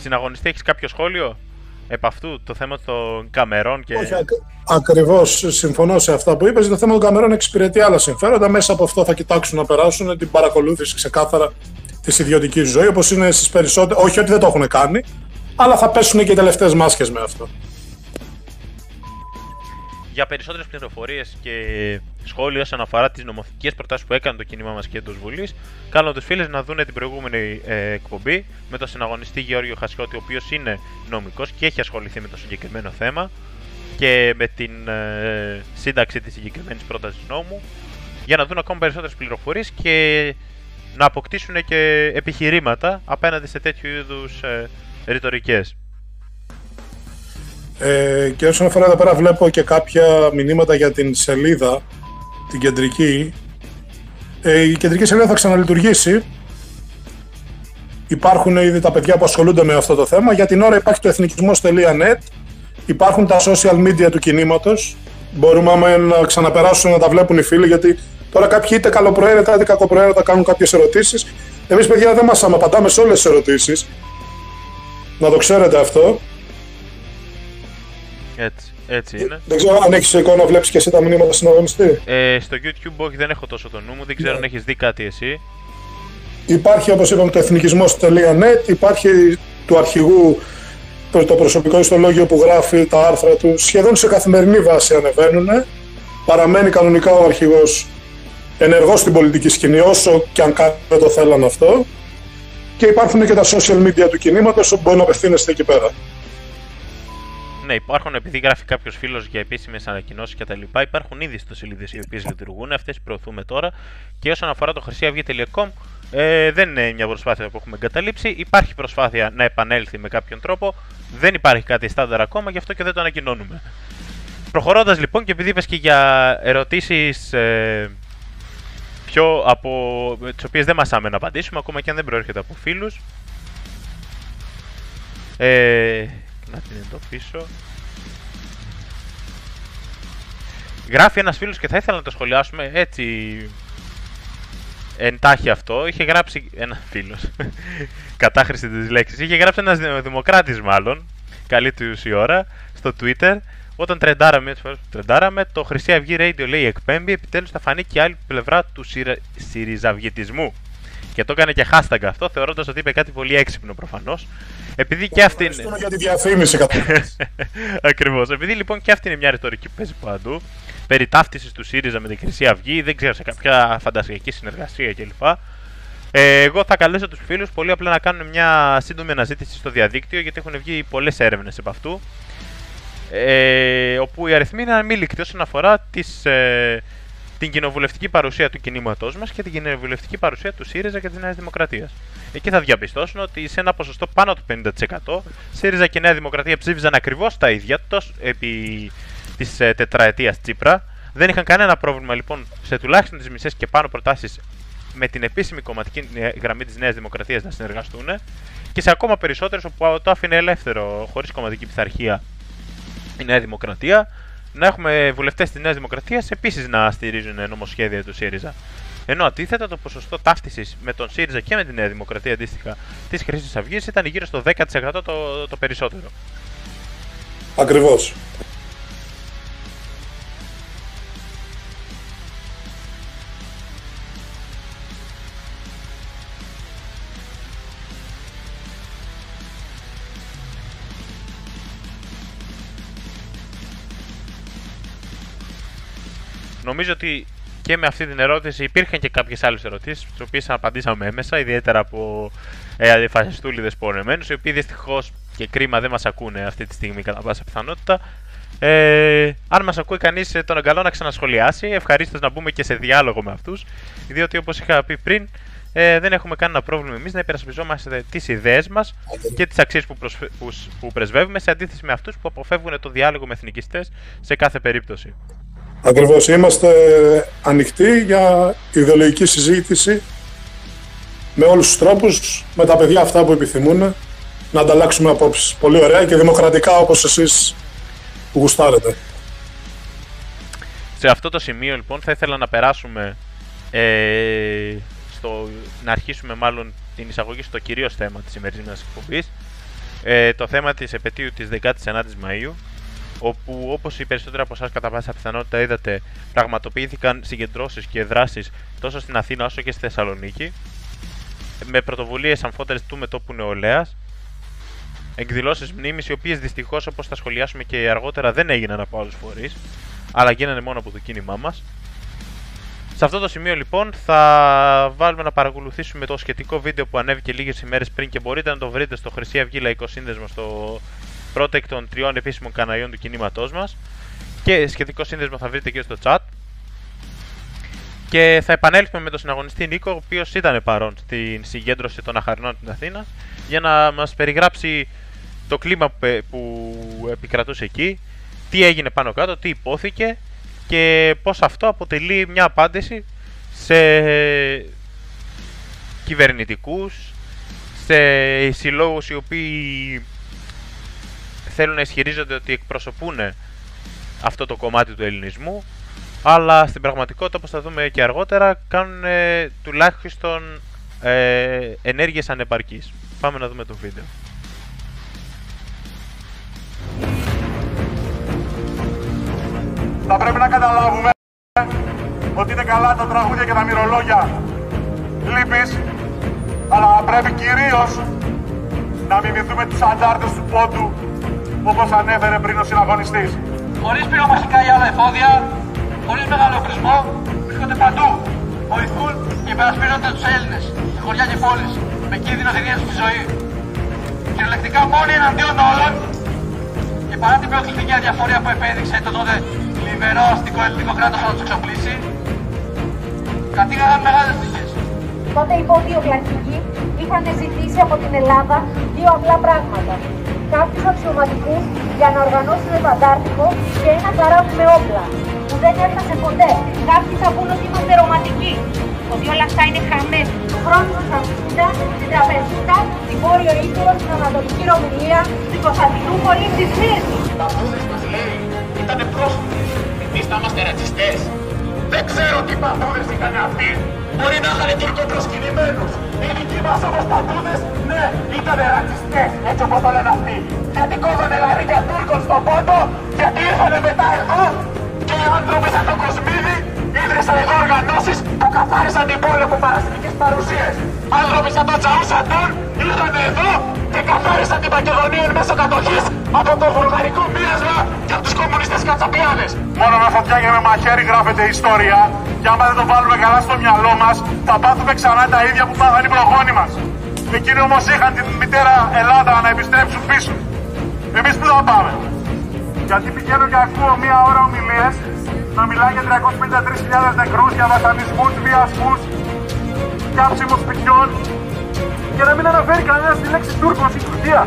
Συναγωνιστή, έχεις κάποιο σχόλιο επ' αυτού το θέμα των καμερών και. Όχι, ακριβώς συμφωνώ σε αυτά που είπες. Το θέμα των καμερών εξυπηρετεί άλλα συμφέροντα. Μέσα από αυτό θα κοιτάξουν να περάσουν την παρακολούθηση ξεκάθαρα της ιδιωτικής ζωής, όπως είναι στις περισσότερε. Όχι ότι δεν το έχουν κάνει, αλλά θα πέσουν και οι τελευταίες μάσκες με αυτό. Για περισσότερες πληροφορίες και σχόλια όσον αφορά τις νομοθετικές προτάσεις που έκανε το κίνημά μας και εντός Βουλής, κάνω τους φίλου να δουν την προηγούμενη ε, εκπομπή με τον συναγωνιστή Γεώργιο Χασιώτη, ο οποίος είναι νομικός και έχει ασχοληθεί με το συγκεκριμένο θέμα και με την ε, σύνταξη της συγκεκριμένης πρότασης νόμου, για να δουν ακόμα περισσότερες πληροφορίες και να αποκτήσουν και επιχειρήματα απέναντι σε τέτοιου είδους ε, ρητορικές. Ε, και όσον αφορά εδώ πέρα βλέπω και κάποια μηνύματα για την σελίδα, την κεντρική. Ε, η κεντρική σελίδα θα ξαναλειτουργήσει. Υπάρχουν ήδη τα παιδιά που ασχολούνται με αυτό το θέμα. Για την ώρα υπάρχει το εθνικισμός.net. Υπάρχουν τα social media του κινήματος. Μπορούμε άμα να ξαναπεράσουν να τα βλέπουν οι φίλοι γιατί τώρα κάποιοι είτε καλοπροαίρετα είτε κακοπροαίρετα κάνουν κάποιες ερωτήσεις. Εμείς παιδιά δεν μας απαντάμε σε όλες τις ερωτήσεις. Να το ξέρετε αυτό. Έτσι, έτσι είναι. Δεν ξέρω αν έχεις εικόνα, βλέπεις και εσύ τα μηνύματα συναγωνιστή. Ε, στο YouTube όχι, δεν έχω τόσο το νου μου. Δεν ξέρω Ναι. αν έχεις δει κάτι εσύ. Υπάρχει όπως είπαμε το εθνικισμό.net, υπάρχει του αρχηγού το, το προσωπικό ιστολόγιο που γράφει τα άρθρα του σχεδόν σε καθημερινή βάση ανεβαίνουν. Παραμένει κανονικά ο αρχηγός ενεργός στην πολιτική σκηνή, όσο και αν κάποιοι δεν το θέλαν αυτό. και υπάρχουν και τα social media του κινήματος όπου μπορεί να απευθύνεστε εκεί πέρα. Ναι, υπάρχουν, επειδή γράφει κάποιος φίλος για επίσημες ανακοινώσεις κτλ. Υπάρχουν ήδη ιστοσελίδε οι οποίες λειτουργούν, αυτές προωθούμε τώρα. Και όσον αφορά το χρυσιαυγή.com, ε, δεν είναι μια προσπάθεια που έχουμε εγκαταλείψει. Υπάρχει προσπάθεια να επανέλθει με κάποιον τρόπο. Δεν υπάρχει κάτι στάνταρ ακόμα, γι' αυτό και δεν το ανακοινώνουμε. Προχωρώντας λοιπόν, και επειδή είπες και για ερωτήσεις ε, πιο από τις οποίες δεν μας να απαντήσουμε, ακόμα και αν δεν προέρχεται από φίλους. Ε, να την εντοπίσω. Γράφει ένας φίλος και θα ήθελα να το σχολιάσουμε. Έτσι εντάχει αυτό. Είχε γράψει ένας φίλος, κατάχρηση της λέξης, είχε γράψει ένας δημοκράτης μάλλον, καλή του η ώρα, στο Twitter, όταν τρεντάραμε, τρεντάραμε το Χρυσή Αυγή Radio λέει εκπέμπει, επιτέλους θα φανεί και άλλη πλευρά του συριζαυγετισμού. Και το έκανε και hashtag αυτό, θεωρώντας ότι είπε κάτι πολύ έξυπνο προφανώς. Επειδή και αυτή είναι. για τη διαφήμιση Ακριβώς. Επειδή λοιπόν και αυτή είναι μια ρητορική που παίζει παντού. Περί ταύτισης του ΣΥΡΙΖΑ με την Χρυσή Αυγή, δεν ξέρω σε κάποια φαντασιακή συνεργασία κλπ. Ε, εγώ θα καλέσω τους φίλους πολύ απλά να κάνουν μια σύντομη αναζήτηση στο διαδίκτυο γιατί έχουν βγει πολλές έρευνες από αυτού. Ε, όπου οι αριθμοί είναι αμήλικτοι όσον αφορά τις, ε, την κοινοβουλευτική παρουσία του κινήματός μας και την κοινοβουλευτική παρουσία του ΣΥΡΙΖΑ και της Νέας Δημοκρατίας. Εκεί θα διαπιστώσουν ότι σε ένα ποσοστό πάνω του 50% ΣΥΡΙΖΑ και Νέα Δημοκρατία ψήφιζαν ακριβώς τα ίδια τόσο επί της ε, τετραετίας Τσίπρα. Δεν είχαν κανένα πρόβλημα λοιπόν σε τουλάχιστον τις μισές και πάνω προτάσεις με την επίσημη κομματική γραμμή της Νέας Δημοκρατίας να συνεργαστούν και σε ακόμα περισσότερες όπου το άφηνε ελεύθερο χωρίς κομματική πειθαρχία η Νέα Δημοκρατία να έχουμε βουλευτές της Νέας Δημοκρατίας επίσης να στηρίζουν νομοσχέδια του ΣΥΡΙΖΑ. Ενώ αντίθετα το ποσοστό ταύτισης με τον ΣΥΡΙΖΑ και με τη Νέα Δημοκρατία αντίστοιχα της Χρυσής Αυγής ήταν γύρω στο 10% το, το περισσότερο. Ακριβώς. Νομίζω ότι και με αυτή την ερώτηση υπήρχαν και κάποιες άλλες ερωτήσεις, τις οποίες απαντήσαμε έμεσα, ιδιαίτερα από ε, αντιφασιστούλιδες πορεμένου, οι οποίοι δυστυχώς και κρίμα δεν μας ακούνε αυτή τη στιγμή κατά πάσα πιθανότητα. Ε, αν μας ακούει κανείς, ε, τον εγκαλώ να ξανασχολιάσει. Ευχαρίστως να μπούμε και σε διάλογο με αυτούς, διότι όπως είχα πει πριν, ε, δεν έχουμε κανένα πρόβλημα εμείς να υπερασπιζόμαστε τις ιδέες μας και τις αξίες που, που, που πρεσβεύουμε σε αντίθεση με αυτούς που αποφεύγουν το διάλογο με εθνικιστές σε κάθε περίπτωση. Ακριβώς. Είμαστε ανοιχτοί για ιδεολογική συζήτηση με όλους τους τρόπους, με τα παιδιά αυτά που επιθυμούν, να ανταλλάξουμε απόψεις. Πολύ ωραία και δημοκρατικά όπως εσείς που γουστάρετε. Σε αυτό το σημείο λοιπόν θα ήθελα να περάσουμε ε, στο, να αρχίσουμε μάλλον την εισαγωγή στο κυρίως θέμα της σημερινής μας εκπομπής ε, το θέμα της επαιτίου της 19ης Μαΐου όπου όπως οι περισσότεροι από εσάς κατά πάσα πιθανότητα είδατε, πραγματοποιήθηκαν συγκεντρώσεις και δράσεις τόσο στην Αθήνα όσο και στη Θεσσαλονίκη, με πρωτοβουλίες αμφότερες του μετόπου νεολαίας, εκδηλώσεις μνήμης, οι οποίες δυστυχώς όπως θα σχολιάσουμε και αργότερα δεν έγιναν από άλλους φορείς, αλλά γίνανε μόνο από το κίνημά μας. Σε αυτό το σημείο λοιπόν θα βάλουμε να παρακολουθήσουμε το σχετικό βίντεο που ανέβηκε λίγες ημέρες πριν και μπορείτε να το βρείτε στο Χρυσή Αυγή Λαϊκό Σύνδεσμο στο πρώτα εκ των τριών επίσημων καναλιών του κινήματός μας. Και σχετικό σύνδεσμο θα βρείτε και στο chat. Και θα επανέλθουμε με τον συναγωνιστή Νίκο, ο οποίος ήταν παρόν στην συγκέντρωση των Αχαρινών στην Αθήνα, για να μας περιγράψει το κλίμα που επικρατούσε εκεί, τι έγινε πάνω κάτω, τι υπόθηκε και πώς αυτό αποτελεί μια απάντηση σε κυβερνητικούς, σε συλλόγους οι οποίοι θέλουν να ισχυρίζονται ότι εκπροσωπούν αυτό το κομμάτι του ελληνισμού, αλλά στην πραγματικότητα, όπως θα δούμε και αργότερα, κάνουν ε, τουλάχιστον ε, ενέργειες ανεπαρκείς. Πάμε να δούμε το βίντεο. Θα πρέπει να καταλάβουμε ότι είναι καλά τα τραγούδια και τα μυρολόγια λύπης, αλλά πρέπει κυρίως να μιμηθούμε τις αντάρτες του πόντου όπως ανέφερε πριν ο συναγωνιστής. Χωρίς πυρομαχικά ή άλλα εφόδια, χωρίς μεγάλο βρίσκονται παντού. Βοηθούν και υπερασπίζονται τους Έλληνες, στη χωριά και πόλεις. με κίνδυνο τη ίδια τη ζωή. Κυριολεκτικά μόνοι εναντίον όλων και παρά την προκλητική αδιαφορία που επέδειξε το τότε λιβερό αστικό ελληνικό κράτος να τους εξοπλίσει, κατήγαγαν μεγάλες νίκε. Τότε οι πόντιοι αρχηγοί είχαν ζητήσει από την Ελλάδα δύο απλά πράγματα. Κάποιους αξιωματικούς για να οργανώσουν το Αντάρτικο και ένα καράβι με όπλα. Που δεν έφτασε ποτέ. Κάποιοι θα πούν ότι είμαστε ρομαντικοί. Ότι όλα αυτά είναι χαμέ. Του χρόνου του Σαφίδα, την Τραπεζίτα, την Βόρειο Ήπειρο, την Ανατολική Ρωμιλία, την Κωνσταντινούπολη, τη Σμύρνη. παππούδες μας λέει ήταν πρόσωποι. Εμείς θα είμαστε ρατσιστές. Δεν ξέρω τι παππούδες είχαν αυτοί. Μπορεί να είχαν τουρκοπροσκυνημένους. Οι δικοί μας όμως παππούδες, ναι, ήταν ρατσιστές, έτσι όπως το λένε αυτοί. Γιατί κόβανε λαρίκια Τούρκων στον πόντο, γιατί ήρθανε μετά εδώ και οι άνθρωποι σαν τον Κοσμίδη ίδρυσαν εδώ οργανώσεις που καθάρισαν την πόλη από παραστικές παρουσίες. Άνθρωποι σαν τον Τζαούσαντον ήρθαν εδώ και καθάρισαν την Μακεδονία εν μέσω κατοχής από το βουλγαρικό μοίρασμα και από τους κομμουνιστές κατσαπιάδες. Μόνο με φωτιά και με μαχαίρι γράφεται η ιστορία και άμα δεν το βάλουμε καλά στο μυαλό μας θα πάθουμε ξανά τα ίδια που πάθαν οι προγόνοι μας. Εκείνοι όμως είχαν την μητέρα Ελλάδα να επιστρέψουν πίσω. Εμείς που θα πάμε; Γιατί πηγαίνω και ακούω μία ώρα ομιλίες να μιλάει για 353.000 νεκρούς, για βασανισμούς, βιασμούς, κάψιμο σπιτιών και να μην αναφέρει κανένας τη λέξη Τούρκος ή Τουρκία.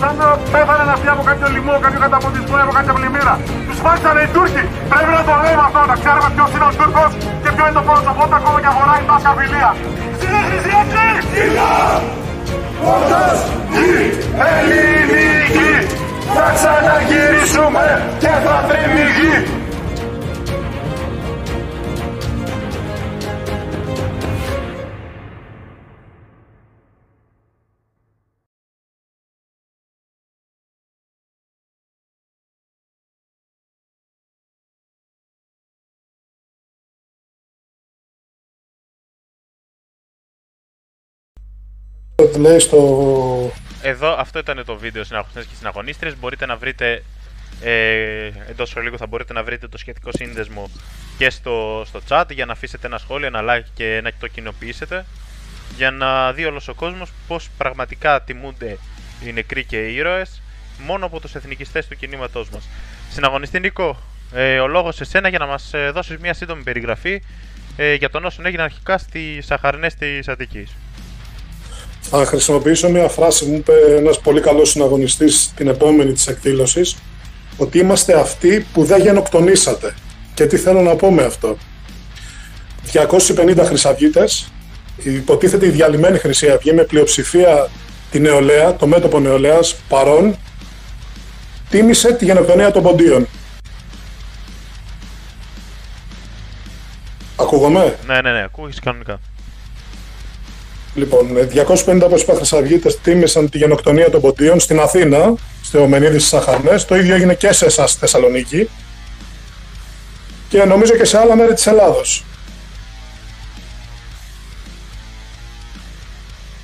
Σαν να πέθαναν αυτοί από κάποιο λοιμό, κάποιο καταποντισμό, από κάποια πλημμύρα. Τους φάξανε οι Τούρκοι. Πρέπει να το λέμε αυτό, να ξέρουμε ποιος είναι ο Τούρκος και ποιο είναι το πρόσωπό του ακόμα και αγοράει τάσκα φιλία. Συνεχίζει Ελληνική! Θα ξαναγυρίσουμε και θα τρέμει η γη. Λέει στο... Εδώ αυτό ήταν το βίντεο συναγωνιστές και συναγωνίστρες. Μπορείτε να βρείτε ε, εντός λίγο θα μπορείτε να βρείτε το σχετικό σύνδεσμο και στο, στο chat για να αφήσετε ένα σχόλιο, ένα like και να το κοινοποιήσετε για να δει όλος ο κόσμος πως πραγματικά τιμούνται οι νεκροί και οι ήρωες μόνο από τους εθνικιστές του κινήματός μας. Συναγωνιστή Νίκο, ε, ο λόγος σε σένα για να μας ε, δώσεις μια σύντομη περιγραφή ε, για τον όσον έγινε αρχικά στις Σαχαρνές της Αττικής. Θα χρησιμοποιήσω μια φράση που μου είπε ένας πολύ καλός συναγωνιστής την επόμενη της εκδήλωσης ότι είμαστε αυτοί που δεν γενοκτονήσατε. Και τι θέλω να πω με αυτό. 250 χρυσαυγίτες, υποτίθεται η διαλυμένη Χρυσή Αυγή με πλειοψηφία τη νεολαία, το μέτωπο νεολαίας παρόν, τίμησε τη γενοκτονία των ποντίων. Ακούγομαι; Ναι, ναι, ναι, ακούγεις κανονικά. Λοιπόν, 250 όπως είπα χρυσαυγίτες τίμησαν τη γενοκτονία των ποντίων στην Αθήνα, στο Μενίδης στις Σαχαρνές. Το ίδιο έγινε και σε εσάς στη Θεσσαλονίκη και νομίζω και σε άλλα μέρη της Ελλάδος.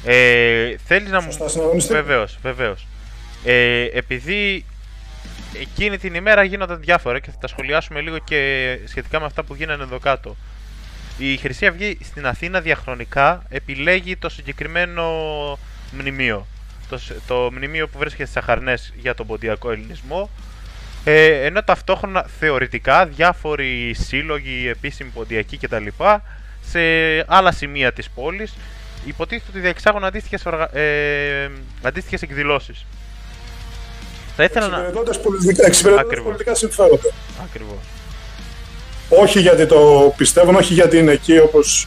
Ε, θέλεις να μου... Σωστά, συναγωνιστή. Βεβαίως, βεβαίως. Ε, επειδή εκείνη την ημέρα γίνονταν διάφορα και θα τα σχολιάσουμε λίγο και σχετικά με αυτά που γίνανε εδώ κάτω. Η Χρυσή Αυγή στην Αθήνα διαχρονικά επιλέγει το συγκεκριμένο μνημείο. Το, σ- το μνημείο που βρίσκεται στις Αχαρνές για τον ποντιακό ελληνισμό. Ε, ενώ ταυτόχρονα θεωρητικά διάφοροι σύλλογοι, επίσημοι ποντιακοί κτλ. σε άλλα σημεία της πόλης υποτίθεται ότι διεξάγουν αντίστοιχες, οργα... ε, αντίστοιχες εκδηλώσεις. Θα ήθελα να... Εξυπηρετώντας πολιτικά, εξυπηρετώντας Ακριβώς. πολιτικά συμφέροντα. Ακριβώς. Όχι γιατί το πιστεύουν, όχι γιατί είναι εκεί όπως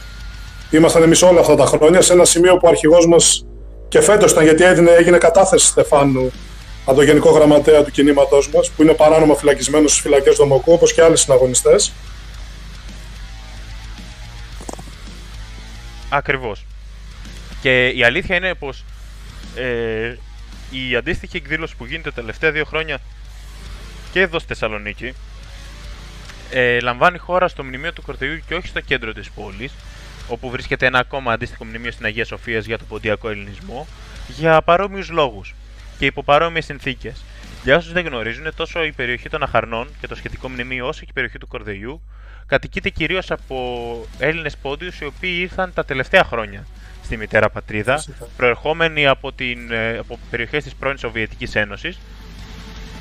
ήμασταν εμείς όλα αυτά τα χρόνια, σε ένα σημείο που ο αρχηγός μας και φέτος ήταν γιατί έδινε, έγινε κατάθεση Στεφάνου από τον Γενικό Γραμματέα του κινήματός μας, που είναι παράνομα φυλακισμένος στις φυλακές Δομοκού, όπως και άλλοι συναγωνιστές. Ακριβώς. Και η αλήθεια είναι πως ε, η αντίστοιχη εκδήλωση που γίνεται τα τελευταία δύο χρόνια και εδώ στη Θεσσαλονίκη ε, λαμβάνει χώρα στο μνημείο του Κορτεγιού και όχι στο κέντρο της πόλης όπου βρίσκεται ένα ακόμα αντίστοιχο μνημείο στην Αγία Σοφίας για τον ποντιακό ελληνισμό για παρόμοιους λόγους και υπό παρόμοιες συνθήκες. Για όσους δεν γνωρίζουν, τόσο η περιοχή των Αχαρνών και το σχετικό μνημείο όσο και η περιοχή του Κορδελιού κατοικείται κυρίως από Έλληνες πόντιους οι οποίοι ήρθαν τα τελευταία χρόνια στη μητέρα πατρίδα, Φυσικά. προερχόμενοι από, την, ε, από περιοχές της πρώην Σοβιετικής Ένωσης,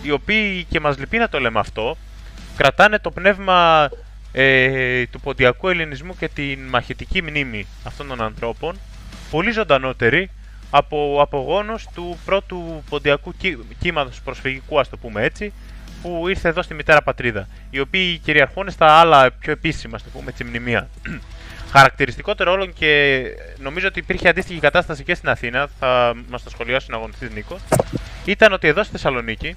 οι οποίοι, και μας λυπεί να το λέμε αυτό, κρατάνε το πνεύμα ε, του ποντιακού ελληνισμού και την μαχητική μνήμη αυτών των ανθρώπων, πολύ ζωντανότεροι από απογόνους του πρώτου ποντιακού κύ, κύματος προσφυγικού, ας το πούμε έτσι, που ήρθε εδώ στη μητέρα πατρίδα, οι οποίοι κυριαρχούν στα άλλα πιο επίσημα, ας το πούμε έτσι, μνημεία. Χαρακτηριστικότερο όλων και νομίζω ότι υπήρχε αντίστοιχη κατάσταση και στην Αθήνα, θα μας το σχολιάσει ο αγωνιστής Νίκος, ήταν ότι εδώ στη Θεσσαλονίκη,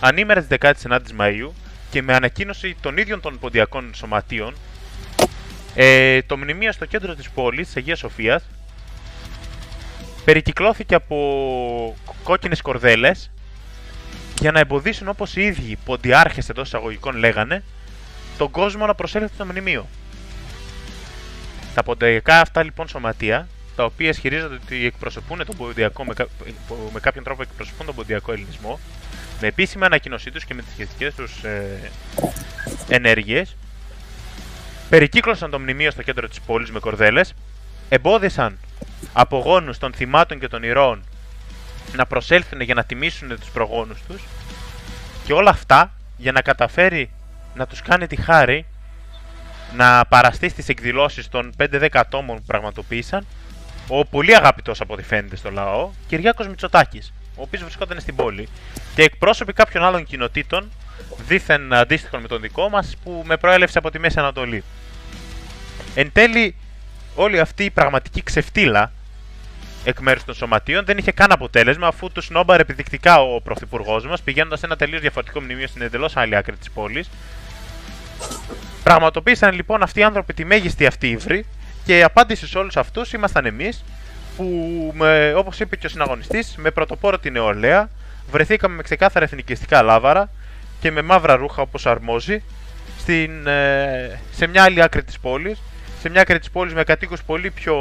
ανήμερα τη 19η Μαΐου και με ανακοίνωση των ίδιων των ποντιακών σωματείων, ε, το μνημείο στο κέντρο της πόλης, της Αγίας Σοφίας, περικυκλώθηκε από κόκκινες κορδέλες για να εμποδίσουν όπως οι ίδιοι ποντιάρχες εντός εισαγωγικών λέγανε τον κόσμο να προσέλθει στο μνημείο. Τα ποντιακά αυτά λοιπόν σωματεία, τα οποία ισχυρίζονται ότι εκπροσωπούν τον ποντιακό, με, κα- με κάποιον τρόπο εκπροσωπούν τον ποντιακό ελληνισμό, με επίσημη ανακοίνωσή τους και με τις σχετικές τους ε, ενέργειες, περικύκλωσαν το μνημείο στο κέντρο της πόλης με κορδέλες, εμπόδισαν απογόνους των θυμάτων και των ηρώων να προσέλθουν για να τιμήσουν τους προγόνους τους και όλα αυτά για να καταφέρει να τους κάνει τη χάρη να παραστεί στις εκδηλώσεις των 5-10 ατόμων που πραγματοποίησαν ο πολύ αγαπητός από ό,τι φαίνεται στο λαό Κυριάκος Μητσοτάκης ο οποίος βρισκόταν στην πόλη και εκπρόσωποι κάποιων άλλων κοινοτήτων δίθεν αντίστοιχων με τον δικό μας που με προέλευσε από τη Μέση Ανατολή. Εν τέλει όλη αυτή η πραγματική ξεφτύλα εκ μέρους των σωματείων δεν είχε καν αποτέλεσμα αφού του σνόμπαρε επιδεικτικά ο πρωθυπουργός μας πηγαίνοντας σε ένα τελείως διαφορετικό μνημείο στην εντελώς άλλη άκρη της πόλης. Πραγματοποίησαν λοιπόν αυτοί οι άνθρωποι τη μέγιστη αυτή ύβρη και η απάντηση σε όλους αυτούς ήμασταν εμείς που, με, όπως είπε και ο συναγωνιστής, με πρωτοπόρο την νεολαία βρεθήκαμε με ξεκάθαρα εθνικιστικά λάβαρα και με μαύρα ρούχα όπως αρμόζει στην, ε, σε μια άλλη άκρη της πόλης σε μια άκρη της πόλης με κατοίκους πολύ πιο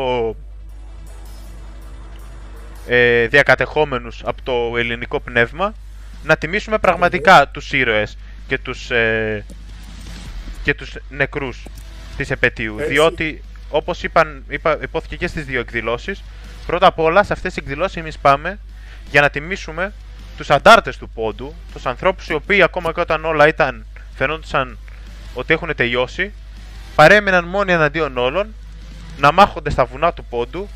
ε, διακατεχόμενους από το ελληνικό πνεύμα να τιμήσουμε πραγματικά τους ήρωες και τους, ε, και τους νεκρούς της επαιτίου. Έτσι. Διότι, όπως είπαν, είπα, υπόθηκε και στις δύο εκδηλώσεις, πρώτα απ' όλα σε αυτές τις εκδηλώσεις εμείς πάμε για να τιμήσουμε τους αντάρτες του πόντου, τους ανθρώπους οι οποίοι ακόμα και όταν όλα ήταν, φαινόντουσαν ότι έχουν τελειώσει, παρέμειναν μόνοι εναντίον όλων, να μάχονται στα βουνά του πόντου,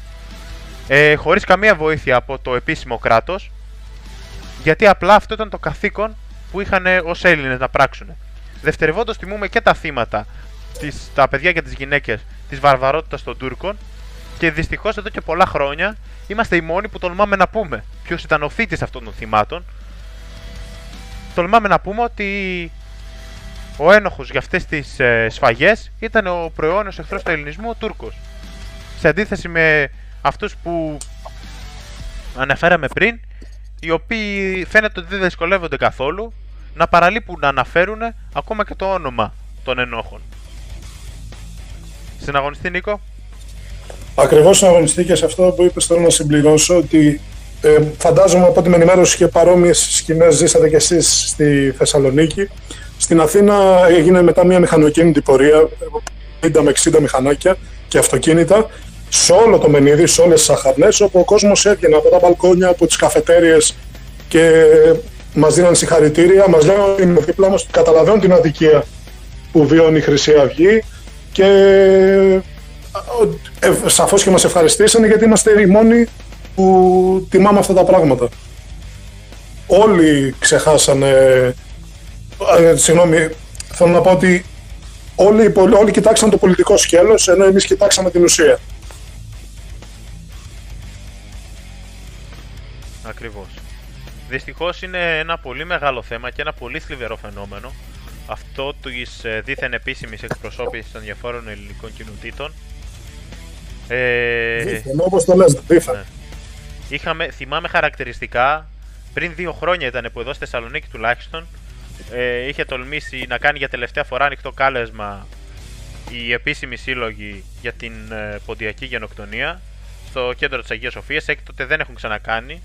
ε, χωρίς καμία βοήθεια από το επίσημο κράτος, γιατί απλά αυτό ήταν το καθήκον που είχαν ως Έλληνες να πράξουν. Δευτερευόντως τιμούμε και τα θύματα, τις, τα παιδιά και τις γυναίκες της βαρβαρότητας των Τούρκων και δυστυχώς εδώ και πολλά χρόνια είμαστε οι μόνοι που τολμάμε να πούμε ποιος ήταν ο θήτης αυτών των θυμάτων. Τολμάμε να πούμε ότι ο ένοχος για αυτές τις ε, σφαγές ήταν ο προαιώνιος εχθρός του ελληνισμού, ο Τούρκος. Σε αντίθεση με αυτούς που αναφέραμε πριν, οι οποίοι φαίνεται ότι δεν δυσκολεύονται καθόλου να παραλείπουν να αναφέρουν ακόμα και το όνομα των ενόχων. Συναγωνιστή Νίκο. Ακριβώς αγωνιστή σε αυτό που είπες θέλω να συμπληρώσω ότι ε, φαντάζομαι από την ενημέρωση και παρόμοιες σκηνές ζήσατε κι εσείς στη Θεσσαλονίκη. Στην Αθήνα έγινε μετά μια μηχανοκίνητη πορεία, 50 με 60 μηχανάκια και αυτοκίνητα, σε όλο το Μενίδη, σε όλες τις αχαρνές, όπου ο κόσμος έβγαινε από τα μπαλκόνια, από τις καφετέριες και μας δίναν συγχαρητήρια, μας λέγανε ότι είναι δίπλα μας, καταλαβαίνουν την αδικία που βιώνει η Χρυσή Αυγή και ε, σαφώς και μας ευχαριστήσανε γιατί είμαστε οι μόνοι που τιμάμε αυτά τα πράγματα. Όλοι ξεχάσανε, ε, συγγνώμη, θέλω να πω ότι όλοι, οι πολ- όλοι κοιτάξαν το πολιτικό σκέλος ενώ εμείς κοιτάξαμε την ουσία. Ακριβώς. Δυστυχώς είναι ένα πολύ μεγάλο θέμα και ένα πολύ θλιβερό φαινόμενο αυτό της ε, δίθεν επίσημης εκπροσώπησης των διαφόρων ελληνικών κοινοτήτων. Ε, Δίθεν, όπως το λες, δίθεν. Ναι. Είχαμε, θυμάμαι χαρακτηριστικά, πριν δύο χρόνια ήταν που εδώ στη Θεσσαλονίκη τουλάχιστον, ε, είχε τολμήσει να κάνει για τελευταία φορά ανοιχτό κάλεσμα η επίσημη σύλλογη για την ε, ποντιακή γενοκτονία στο κέντρο της Αγίας Σοφίας. Έκτοτε δεν έχουν ξανακάνει,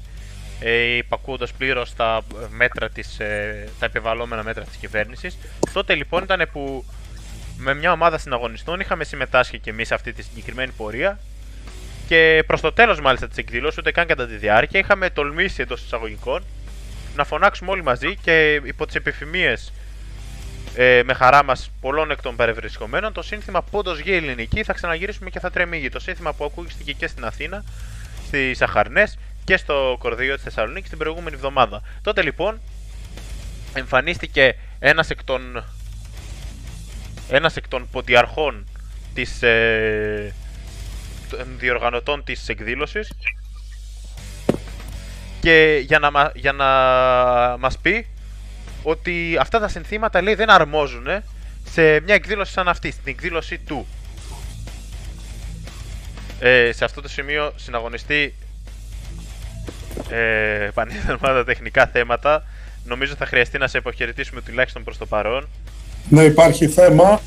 ε, υπακούοντας πλήρως τα μέτρα της, ε, τα επιβαλλόμενα μέτρα της κυβέρνησης. Τότε λοιπόν ήταν που με μια ομάδα συναγωνιστών είχαμε συμμετάσχει και εμείς σε αυτή τη συγκεκριμένη πορεία Και προς το τέλος, μάλιστα, της εκδήλωση, ούτε καν κατά τη διάρκεια, είχαμε τολμήσει εντός εισαγωγικών να φωνάξουμε όλοι μαζί και υπό τις επιφημίες ε, με χαρά μας πολλών εκ των παρευρισκομένων το σύνθημα Πόντος Γη Ελληνική θα ξαναγυρίσουμε και θα τρέμει Το σύνθημα που ακούγηκε και στην Αθήνα, στις Αχαρνές και στο κορδίο της Θεσσαλονίκης την προηγούμενη εβδομάδα. Τότε λοιπόν εμφανίστηκε ένας εκ των ένας εκ των ποντιαρχών της, ε, των διοργανωτών της εκδήλωσης και για να, για να μας πει ότι αυτά τα συνθήματα λέει δεν αρμόζουν σε μια εκδήλωση σαν αυτή, στην εκδήλωση του. Ε, σε αυτό το σημείο συναγωνιστή ε, τα τεχνικά θέματα. Νομίζω θα χρειαστεί να σε αποχαιρετήσουμε τουλάχιστον προς το παρόν. Ναι, υπάρχει θέμα.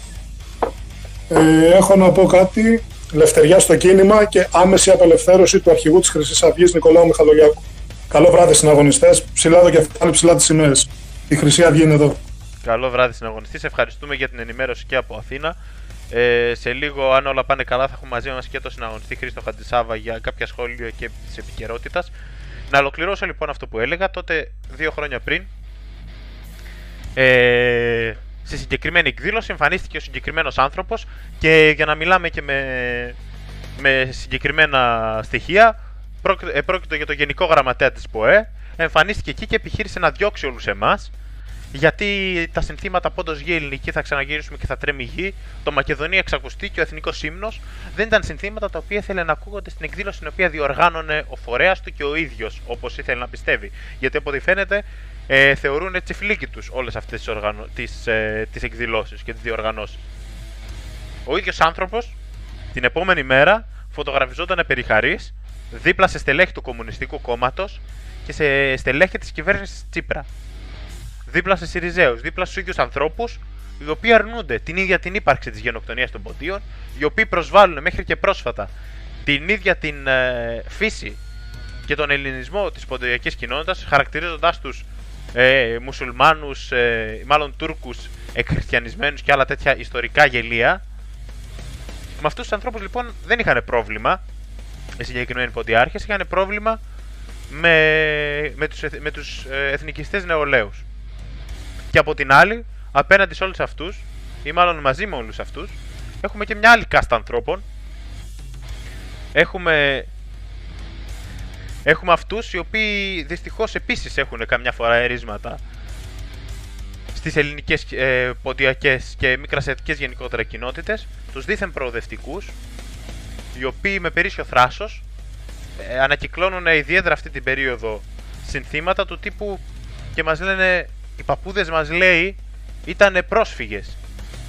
Ε, έχω να πω κάτι. Λευτεριά στο κίνημα και άμεση απελευθέρωση του αρχηγού της Χρυσής Αυγής Νικολάου Μιχαλογιάκου. Καλό βράδυ συναγωνιστές. Ψηλά το κεφάλι, ψηλά τις σημαίες. Η Χρυσή Αυγή είναι εδώ. Καλό βράδυ συναγωνιστής. Ευχαριστούμε για την ενημέρωση και από Αθήνα. Ε, σε λίγο, αν όλα πάνε καλά, θα έχουμε μαζί μας και το συναγωνιστή Χρήστο Χαντισάβα για κάποια σχόλια και της επικαιρότητας. Να ολοκληρώσω λοιπόν αυτό που έλεγα. Τότε, δύο χρόνια πριν, ε, στη συγκεκριμένη εκδήλωση εμφανίστηκε ο συγκεκριμένος άνθρωπος και για να μιλάμε και με, με συγκεκριμένα στοιχεία, ε, πρόκειται για το Γενικό Γραμματέα της ΠΟΕ. Εμφανίστηκε εκεί και επιχείρησε να διώξει όλους εμάς γιατί τα συνθήματα πόντο γη ελληνική θα ξαναγυρίσουμε και θα τρέμει γη, το Μακεδονία εξακουστεί και ο εθνικός ύμνο δεν ήταν συνθήματα τα οποία ήθελε να ακούγονται στην εκδήλωση την οποία διοργάνωνε ο φορέας του και ο ίδιος, όπως ήθελε να πιστεύει. Γιατί από ό,τι φαίνεται ε, θεωρούν έτσι φλίκι τους όλες αυτές τις οργανω... τις, ε, εκδηλώσεις και τις διοργανώσεις. Ο ίδιος άνθρωπος την επόμενη μέρα φωτογραφιζόταν περιχαρή δίπλα σε στελέχη του Κομμουνιστικού Κόμματος και σε στελέχη της κυβέρνησης Τσίπρα δίπλα σε Σιριζέους, δίπλα στους ίδιους ανθρώπους, οι οποίοι αρνούνται την ίδια την ύπαρξη της γενοκτονίας των ποντίων, οι οποίοι προσβάλλουν μέχρι και πρόσφατα την ίδια την ε, φύση και τον ελληνισμό της ποντιακής κοινότητας, χαρακτηρίζοντάς τους ε, μουσουλμάνους, ε, μάλλον Τούρκους εκχριστιανισμένους και άλλα τέτοια ιστορικά γελία. Με αυτούς τους ανθρώπους λοιπόν δεν είχαν πρόβλημα οι συγκεκριμένοι ποντιάρχες, είχαν πρόβλημα με, με τους, με τους ε, εθνικιστές νεολαίους. Και από την άλλη, απέναντι σε όλους αυτούς, ή μάλλον μαζί με όλους αυτούς, έχουμε και μια άλλη κάστα ανθρώπων. Έχουμε, έχουμε αυτούς οι οποίοι δυστυχώς επίσης έχουν καμιά φορά ερίσματα στις ελληνικές ε, ποντιακές και μικρασιατικές γενικότερα κοινότητες, τους δίθεν προοδευτικούς, οι οποίοι με περίσσιο θράσος ε, ανακυκλώνουν ιδιαίτερα αυτή την περίοδο συνθήματα του τύπου και μας λένε οι παππούδες μας λέει ήταν πρόσφυγες.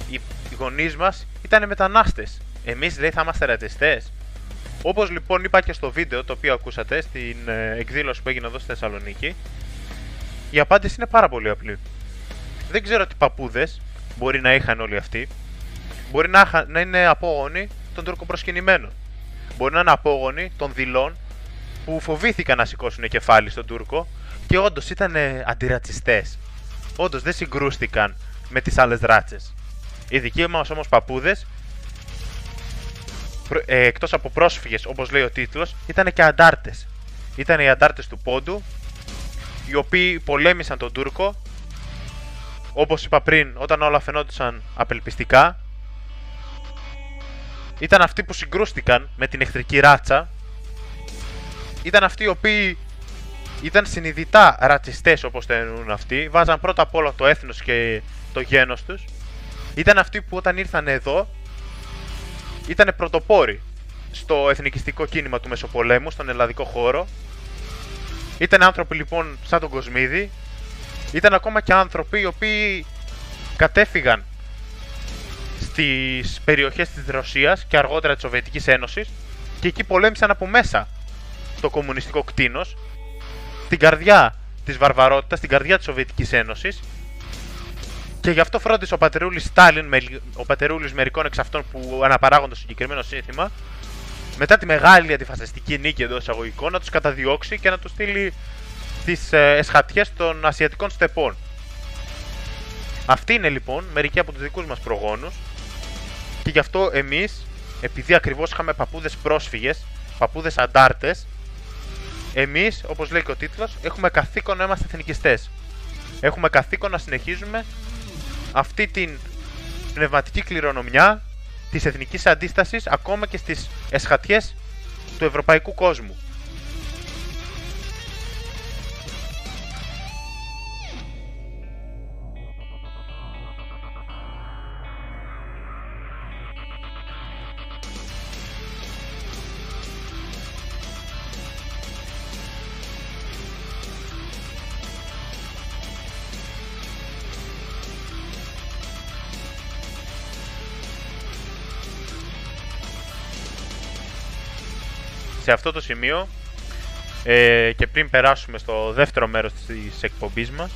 Οι γονείς μας ήταν μετανάστες. Εμείς λέει θα είμαστε ρατσιστέ. Όπως λοιπόν είπα και στο βίντεο το οποίο ακούσατε στην ε, εκδήλωση που έγινε εδώ στη Θεσσαλονίκη, η απάντηση είναι πάρα πολύ απλή. Δεν ξέρω τι παππούδες μπορεί να είχαν όλοι αυτοί. Μπορεί να, να είναι απόγονοι των τουρκοπροσκυνημένων. Μπορεί να είναι απόγονοι των δηλών που φοβήθηκαν να σηκώσουν κεφάλι στον Τούρκο και όντως ήταν αντιρατσιστές όντως δεν συγκρούστηκαν με τις άλλες ράτσες. Οι δικοί μας όμως παππούδες, ε, εκτός από πρόσφυγες, όπως λέει ο τίτλος, ήταν και αντάρτες. Ήταν οι αντάρτες του Πόντου, οι οποίοι πολέμησαν τον Τούρκο, όπως είπα πριν, όταν όλα φαινόντουσαν απελπιστικά. Ήταν αυτοί που συγκρούστηκαν με την εχθρική ράτσα. Ήταν αυτοί οι οποίοι ήταν συνειδητά ρατσιστές όπως το εννοούν αυτοί. Βάζαν πρώτα απ' όλα το έθνος και το γένος τους. Ήταν αυτοί που όταν ήρθαν εδώ ήταν πρωτοπόροι στο εθνικιστικό κίνημα του Μεσοπολέμου, στον ελλαδικό χώρο. Ήταν άνθρωποι λοιπόν σαν τον Κοσμίδη. Ήταν ακόμα και άνθρωποι οι οποίοι κατέφυγαν στις περιοχές της Ρωσίας και αργότερα της Σοβιετικής Ένωσης και εκεί πολέμησαν από μέσα το κομμουνιστικό κτίνος στην καρδιά της βαρβαρότητας, στην καρδιά της Σοβιετικής Ένωσης. Και γι' αυτό φρόντισε ο πατερούλης Στάλιν, ο πατερούλης μερικών εξ αυτών που αναπαράγουν το συγκεκριμένο σύνθημα, μετά τη μεγάλη αντιφασιστική νίκη εντός εισαγωγικών, να τους καταδιώξει και να τους στείλει τις ε, εσχατιές των Ασιατικών στεπών. Αυτοί είναι λοιπόν μερικοί από τους δικούς μας προγόνους και γι' αυτό εμείς, επειδή ακριβώς είχαμε παππούδες πρόσφυγες, παππούδες αντάρτες, εμείς, όπως λέει και ο τίτλος, έχουμε καθήκον να είμαστε εθνικιστές. Έχουμε καθήκον να συνεχίζουμε αυτή την πνευματική κληρονομιά της εθνικής αντίστασης ακόμα και στις εσχατιές του ευρωπαϊκού κόσμου. Σε αυτό το σημείο ε, και πριν περάσουμε στο δεύτερο μέρος της εκπομπής μας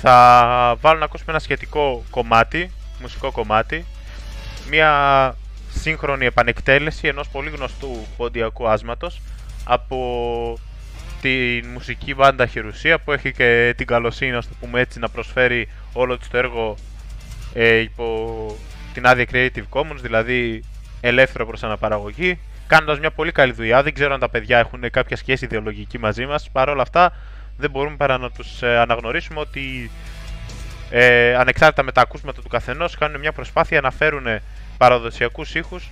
θα βάλω να ακούσουμε ένα σχετικό κομμάτι, μουσικό κομμάτι μια σύγχρονη επανεκτέλεση ενός πολύ γνωστού ποντιακού άσματος από τη μουσική μπάντα Χειρουσία που έχει και την καλοσύνη, να το πούμε έτσι, να προσφέρει όλο της το έργο ε, υπό την άδεια Creative Commons, δηλαδή ελεύθερο προς αναπαραγωγή κάνοντας μια πολύ καλή δουλειά. Δεν ξέρω αν τα παιδιά έχουν κάποια σχέση ιδεολογική μαζί μας. Παρ' όλα αυτά, δεν μπορούμε παρά να τους ε, αναγνωρίσουμε ότι ε, ανεξάρτητα με τα ακούσματα του καθενός, κάνουν μια προσπάθεια να φέρουν παραδοσιακούς ήχους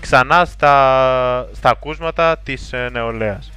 ξανά στα, στα ακούσματα της ε, νεολαίας.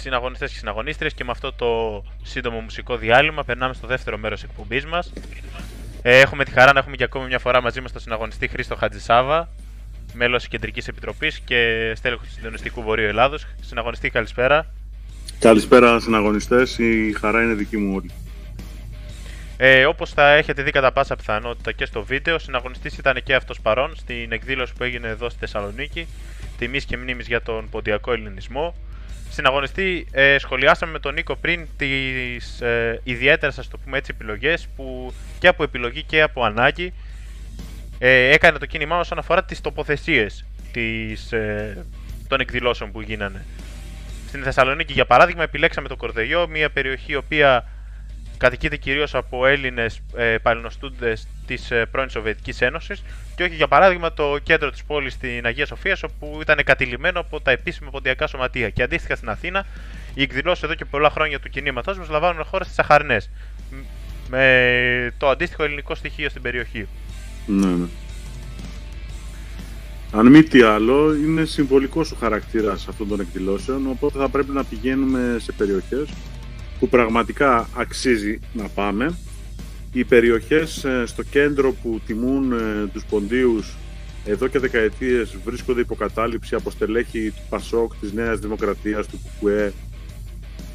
Συναγωνιστές και συναγωνίστριες και με αυτό το σύντομο μουσικό διάλειμμα περνάμε στο δεύτερο μέρος εκπομπής μας. Ε, έχουμε τη χαρά να έχουμε και ακόμη μια φορά μαζί μας τον συναγωνιστή Χρήστο Χατζησάβα, μέλος της Κεντρικής Επιτροπής και στέλεχος του Συντονιστικού Βορείου Ελλάδος. Συναγωνιστή, καλησπέρα. Καλησπέρα, συναγωνιστές. Η χαρά είναι δική μου όλη. Ε, Όπως θα έχετε δει κατά πάσα πιθανότητα και στο βίντεο, ο συναγωνιστής ήταν και αυτός παρόν στην εκδήλωση που έγινε εδώ στη Θεσσαλονίκη, τιμής και μνήμης για τον ποντιακό ελληνισμό. Στην αγωνιστή ε, σχολιάσαμε με τον Νίκο πριν τις ε, ιδιαίτερες ας το πούμε έτσι επιλογές που και από επιλογή και από ανάγκη ε, έκανε το κίνημά όσον αφορά τις τοποθεσίες της, ε, των εκδηλώσεων που γίνανε. Στην Θεσσαλονίκη για παράδειγμα επιλέξαμε το Κορδελιό, μια περιοχή η οποία κατοικείται κυρίως από Έλληνες ε, παλαινοστούντε της ε, πρώην Σοβιετικής Ένωσης και όχι για παράδειγμα το κέντρο της πόλης στην Αγία Σοφία, όπου ήταν κατηλημένο από τα επίσημα ποντιακά σωματεία. Και αντίστοιχα στην Αθήνα, οι εκδηλώσεις εδώ και πολλά χρόνια του κινήματός μας λαμβάνουν χώρα στις Αχαρνές. Με το αντίστοιχο ελληνικό στοιχείο στην περιοχή. Ναι, ναι. Αν μη τι άλλο, είναι συμβολικός ο χαρακτήρας αυτών των εκδηλώσεων, οπότε θα πρέπει να πηγαίνουμε σε περιοχές που πραγματικά αξίζει να πάμε. Οι περιοχές ε, στο κέντρο που τιμούν ε, τους ποντίους εδώ και δεκαετίες βρίσκονται υποκατάληψη από στελέχη του Πασόκ, της Νέας Δημοκρατίας, του ΚΚΕ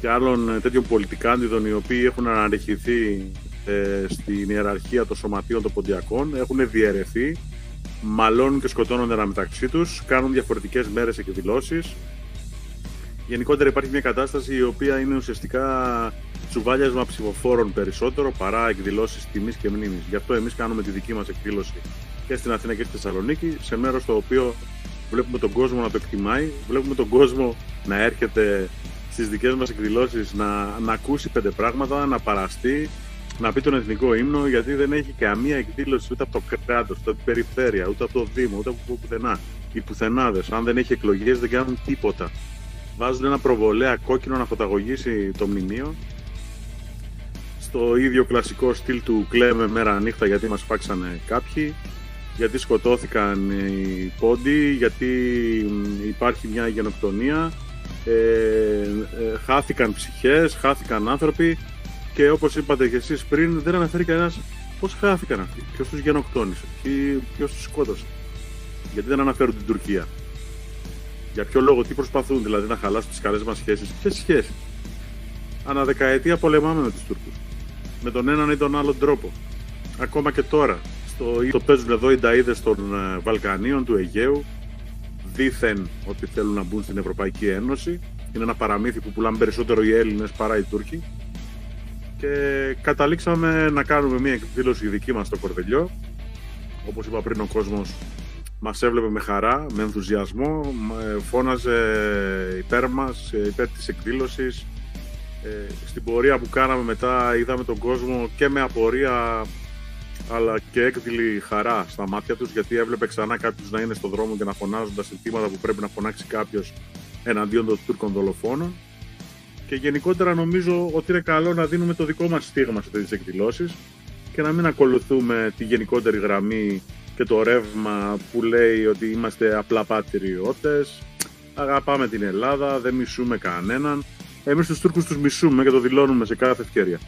και άλλων ε, τέτοιων πολιτικάντιδων οι οποίοι έχουν αναρριχηθεί στην ιεραρχία των σωματείων των ποντιακών, έχουν διαιρεθεί, μαλώνουν και σκοτώνονται ένα μεταξύ τους, κάνουν διαφορετικές μέρες εκδηλώσεις γενικότερα υπάρχει μια κατάσταση η οποία είναι ουσιαστικά τσουβάλιασμα ψηφοφόρων περισσότερο παρά εκδηλώσεις τιμής και μνήμης. Γι' αυτό εμείς κάνουμε τη δική μας εκδήλωση και στην Αθήνα και στη Θεσσαλονίκη, σε μέρος το οποίο βλέπουμε τον κόσμο να το εκτιμάει, βλέπουμε τον κόσμο να έρχεται στις δικές μας εκδηλώσεις να, να ακούσει πέντε πράγματα, να παραστεί, να πει τον εθνικό ύμνο, γιατί δεν έχει καμία εκδήλωση ούτε από το κράτος, ούτε από την περιφέρεια, ούτε από το Δήμο, ούτε από πουθενά. Οι πουθενάδες, αν δεν έχει εκλογές, δεν κάνουν τίποτα βάζουν ένα προβολέα κόκκινο να φωταγωγήσει το μνημείο. Στο ίδιο κλασικό στυλ του κλαίμε μέρα νύχτα γιατί μας φάξανε κάποιοι γιατί σκοτώθηκαν οι πόντοι, γιατί υπάρχει μια γενοκτονία ε, ε, χάθηκαν ψυχές, χάθηκαν άνθρωποι και όπως είπατε και εσείς πριν δεν αναφέρει κανένας πώς χάθηκαν αυτοί, ποιος τους γενοκτόνησε, ποιος τους σκότωσε γιατί δεν αναφέρουν την Τουρκία για ποιο λόγο, τι προσπαθούν δηλαδή να χαλάσουν τις καλές μας σχέσεις; Ποιε σχέσει. Ανά δεκαετία πολεμάμε με τους Τούρκους. Με τον έναν ή τον άλλον τρόπο. Ακόμα και τώρα. Στο, το παίζουν εδώ οι νταίδε των ε, Βαλκανίων, του Αιγαίου. Δήθεν ότι θέλουν να μπουν στην Ευρωπαϊκή Ένωση. Είναι ένα παραμύθι που πουλάνε περισσότερο οι Έλληνες παρά οι Τούρκοι. Και καταλήξαμε να κάνουμε μια εκδήλωση δική μας στο Κορδελιό. Όπως είπα πριν, ο κόσμος μας έβλεπε με χαρά, με ενθουσιασμό, φώναζε υπέρ μας, υπέρ της εκδήλωσης. Ε, στην πορεία που κάναμε μετά είδαμε τον κόσμο και με απορία αλλά και έκδηλη χαρά στα μάτια τους γιατί έβλεπε ξανά κάποιους να είναι στον δρόμο και να φωνάζουν τα συντήματα που πρέπει να φωνάξει κάποιος εναντίον των Τούρκων δολοφόνων και γενικότερα νομίζω ότι είναι καλό να δίνουμε το δικό μας στίγμα σε τέτοιες εκδηλώσεις και να μην ακολουθούμε τη γενικότερη γραμμή και το ρεύμα που λέει ότι είμαστε απλά πατριώτες, αγαπάμε την Ελλάδα, δεν μισούμε κανέναν. Εμείς τους Τούρκους τους μισούμε και το δηλώνουμε σε κάθε ευκαιρία.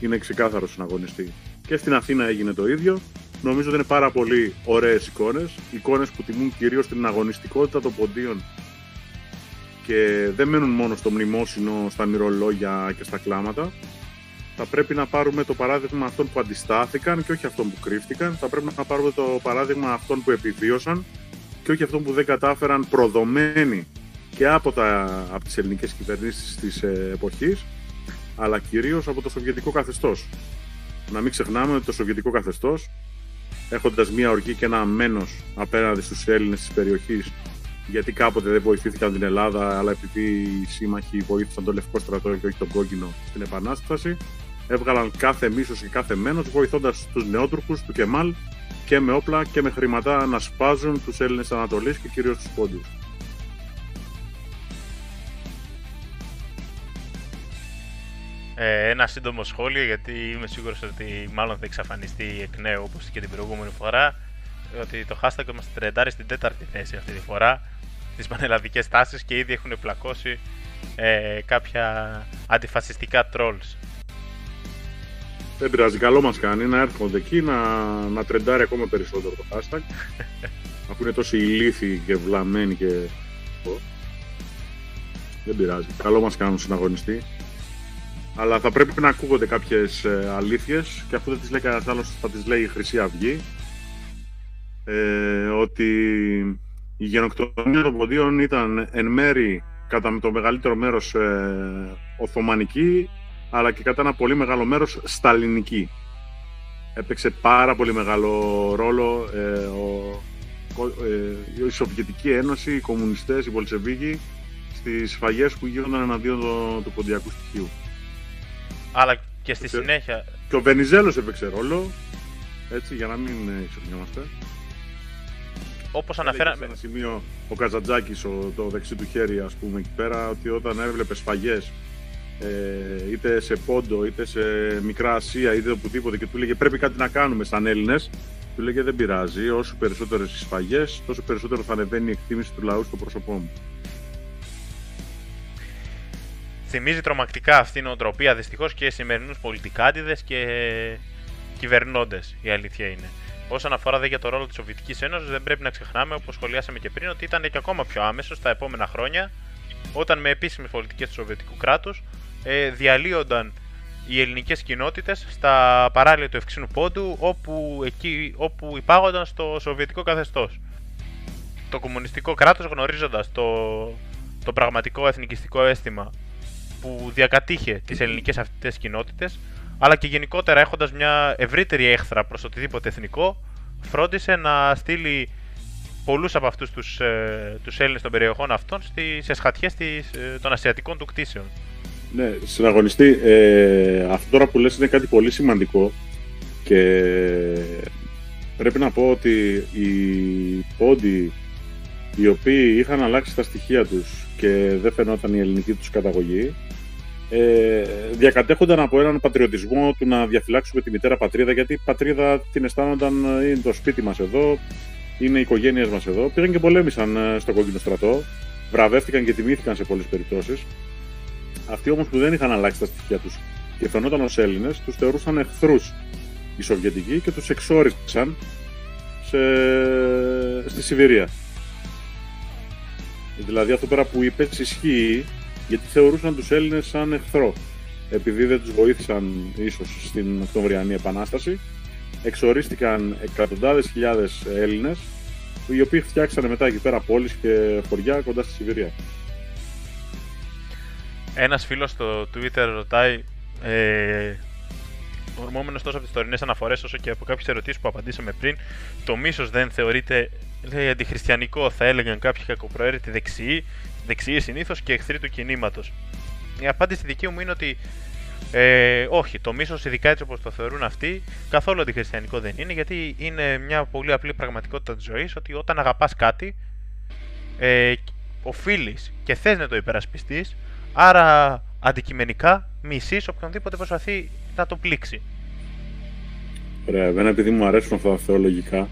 Είναι ξεκάθαρος συναγωνιστή. Και στην Αθήνα έγινε το ίδιο. Νομίζω ότι είναι πάρα πολύ ωραίες εικόνες. Εικόνες που τιμούν κυρίως την αγωνιστικότητα των ποντίων και δεν μένουν μόνο στο μνημόσυνο, στα μυρολόγια και στα κλάματα θα πρέπει να πάρουμε το παράδειγμα αυτών που αντιστάθηκαν και όχι αυτών που κρύφτηκαν. Θα πρέπει να πάρουμε το παράδειγμα αυτών που επιβίωσαν και όχι αυτών που δεν κατάφεραν προδομένοι και από, τα, από τις ελληνικές κυβερνήσεις της ε, εποχής αλλά κυρίως από το σοβιετικό καθεστώς. Να μην ξεχνάμε ότι το σοβιετικό καθεστώς έχοντας μία οργή και ένα μένος απέναντι στους Έλληνες της περιοχής γιατί κάποτε δεν βοηθήθηκαν την Ελλάδα αλλά επειδή οι σύμμαχοι βοήθησαν τον Λευκό στρατό και όχι τον Κόκκινο στην Επανάσταση έβγαλαν κάθε μίσος και κάθε μένος βοηθώντας τους νεότουρκους του Κεμάλ και με όπλα και με χρηματά να σπάζουν τους Έλληνες Ανατολής και κυρίως τους Πόντιους. Ε, ένα σύντομο σχόλιο γιατί είμαι σίγουρος ότι μάλλον θα εξαφανιστεί εκ νέου όπως και την προηγούμενη φορά ότι το hashtag μας τρεντάρει στην τέταρτη θέση αυτή τη φορά στις πανελλαδικές τάσεις και ήδη έχουν πλακώσει ε, κάποια αντιφασιστικά trolls. Δεν πειράζει, καλό μας κάνει να έρχονται εκεί να, να τρεντάρει ακόμα περισσότερο το hashtag. αφού είναι τόσο ηλίθιοι και βλαμμένοι και... Δεν πειράζει, καλό μας κάνουν συναγωνιστή. Αλλά θα πρέπει να ακούγονται κάποιες ε, αλήθειες και αφού δεν τις λέει κανένας άλλος θα τις λέει η Χρυσή Αυγή. Ε, ότι η γενοκτονία των ποντίων ήταν εν μέρη κατά το μεγαλύτερο μέρος ε, Οθωμανική αλλά και κατά ένα πολύ μεγάλο μέρος Σταλινική. Έπαιξε πάρα πολύ μεγάλο ρόλο ε, ο, ε, η Σοβιετική Ένωση, οι κομμουνιστές, οι Βολσεβίγοι στις σφαγές που γίνονταν εναντίον του, του ποντιακού στοιχείου. Αλλά και στη συνέχεια... Και ο Βενιζέλος έπαιξε ρόλο, έτσι, για να μην ισορνιόμαστε. Όπως αναφέραμε... Σε ένα σημείο ο Καζαντζάκης, το δεξί του χέρι, ας πούμε, εκεί πέρα, ότι όταν έβλεπε σφαγές ε, είτε σε Πόντο, είτε σε Μικρά Ασία, είτε οπουδήποτε και του λέγε πρέπει κάτι να κάνουμε σαν Έλληνες, του λέγε δεν πειράζει. Όσο περισσότερες σφαγές, τόσο περισσότερο θα ανεβαίνει η εκτίμηση του λαού στο πρόσωπό μου. Θυμίζει τρομακτικά αυτή η νοοτροπία δυστυχώς και σημερινούς πολιτικάντιδες και κυβερνώντες. Η αλήθεια είναι. Όσον αφορά δε για το ρόλο της Σοβιετικής Ένωσης, δεν πρέπει να ξεχνάμε, όπως σχολιάσαμε και πριν, ότι ήταν και ακόμα πιο άμεσο στα επόμενα χρόνια, όταν με επίσημες πολιτικές του Σοβιετικού κράτους ε, διαλύονταν οι ελληνικές κοινότητες στα παράλια του Ευξήνου Πόντου όπου, εκεί, όπου υπάγονταν στο Σοβιετικό καθεστώς. Το κομμουνιστικό κράτος γνωρίζοντας το, το πραγματικό εθνικιστικό αίσθημα που διακατήχε τις ελληνικές αυτές κοινότητες αλλά και γενικότερα έχοντας μια ευρύτερη έχθρα προς οτιδήποτε εθνικό φρόντισε να στείλει πολλούς από αυτούς τους, ε, τους Έλληνες των περιοχών αυτών στις εσχατιές ε, των ασιατικών του κτίσεων. Ναι, συναγωνιστή, ε, αυτό τώρα που λες είναι κάτι πολύ σημαντικό και πρέπει να πω ότι οι πόντοι οι οποίοι είχαν αλλάξει τα στοιχεία τους και δεν φαινόταν η ελληνική τους καταγωγή ε, διακατέχονταν από έναν πατριωτισμό του να διαφυλάξουμε τη μητέρα πατρίδα γιατί η πατρίδα την αισθάνονταν είναι το σπίτι μας εδώ είναι οι οικογένειες μας εδώ. Πήγαν και πολέμησαν ε, στο κόκκινο στρατό βραβεύτηκαν και τιμήθηκαν σε πολλές περιπτώσεις αυτοί όμως που δεν είχαν αλλάξει τα στοιχεία τους και φαινόταν ως Έλληνες, τους θεωρούσαν εχθρούς οι Σοβιετικοί και τους εξόρισαν σε... στη Σιβηρία. Δηλαδή αυτό τώρα που είπες ισχύει γιατί θεωρούσαν τους Έλληνες σαν εχθρό. Επειδή δεν τους βοήθησαν ίσως στην Οκτωβριανή Επανάσταση, εξορίστηκαν εκατοντάδες χιλιάδες Έλληνες οι οποίοι φτιάξανε μετά εκεί πέρα πόλεις και χωριά κοντά στη Σιβηρία. Ένας φίλος στο Twitter ρωτάει, ε, ορμόμενος τόσο από τις τωρινές αναφορές όσο και από κάποιες ερωτήσεις που απαντήσαμε πριν, το μίσος δεν θεωρείται λέει, αντιχριστιανικό, θα έλεγαν κάποιοι κακοπροαίρετοι δεξιοί, δεξιοί συνήθως και εχθροί του κινήματος. Η απάντηση δική μου είναι ότι ε, όχι, το μίσος, ειδικά έτσι όπως το θεωρούν αυτοί, καθόλου αντιχριστιανικό δεν είναι, γιατί είναι μια πολύ απλή πραγματικότητα της ζωής ότι όταν αγαπάς κάτι, ε, οφείλεις και θες να το υπερασπιστείς, Άρα αντικειμενικά μισεί οποιονδήποτε προσπαθεί να το πλήξει. Ωραία, εμένα επειδή μου αρέσουν αυτά τα θεολογικά,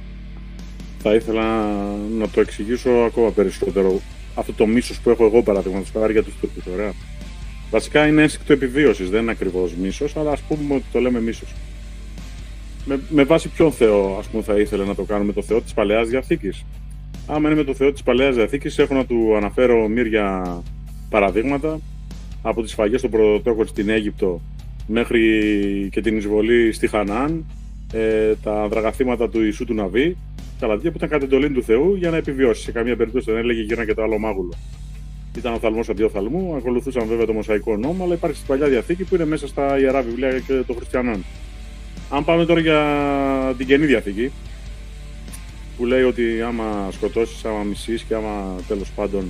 θα ήθελα να το εξηγήσω ακόμα περισσότερο. Αυτό το μίσος που έχω εγώ παραδείγματος χάρη για τους Τούρκους, ωραία. Βασικά είναι ένστικτο επιβίωσης, δεν είναι ακριβώς μίσος, αλλά ας πούμε ότι το λέμε μίσος. Με, με βάση ποιον Θεό, ας πούμε, θα ήθελε να το κάνουμε, το Θεό της Παλαιάς Διαθήκης; Άμα είναι με το Θεό της Παλαιάς Διαθήκης, έχω να του αναφέρω μύρια παραδείγματα από τις σφαγές των πρωτοτόκων στην Αίγυπτο μέχρι και την εισβολή στη Χανάν, ε, τα δραγαθήματα του Ιησού του Ναβί, τα λαδιά που ήταν κατ' εντολή του Θεού για να επιβιώσει. Σε καμία περίπτωση δεν έλεγε γύρω και το άλλο μάγουλο. Ήταν ο θαλμός αντί ο θαλμού, ακολουθούσαν βέβαια το Μοσαϊκό νόμο, αλλά υπάρχει στην παλιά διαθήκη που είναι μέσα στα ιερά βιβλία και των χριστιανών. Αν πάμε τώρα για την καινή διαθήκη, που λέει ότι άμα σκοτώσεις, άμα μισείς και άμα τέλος πάντων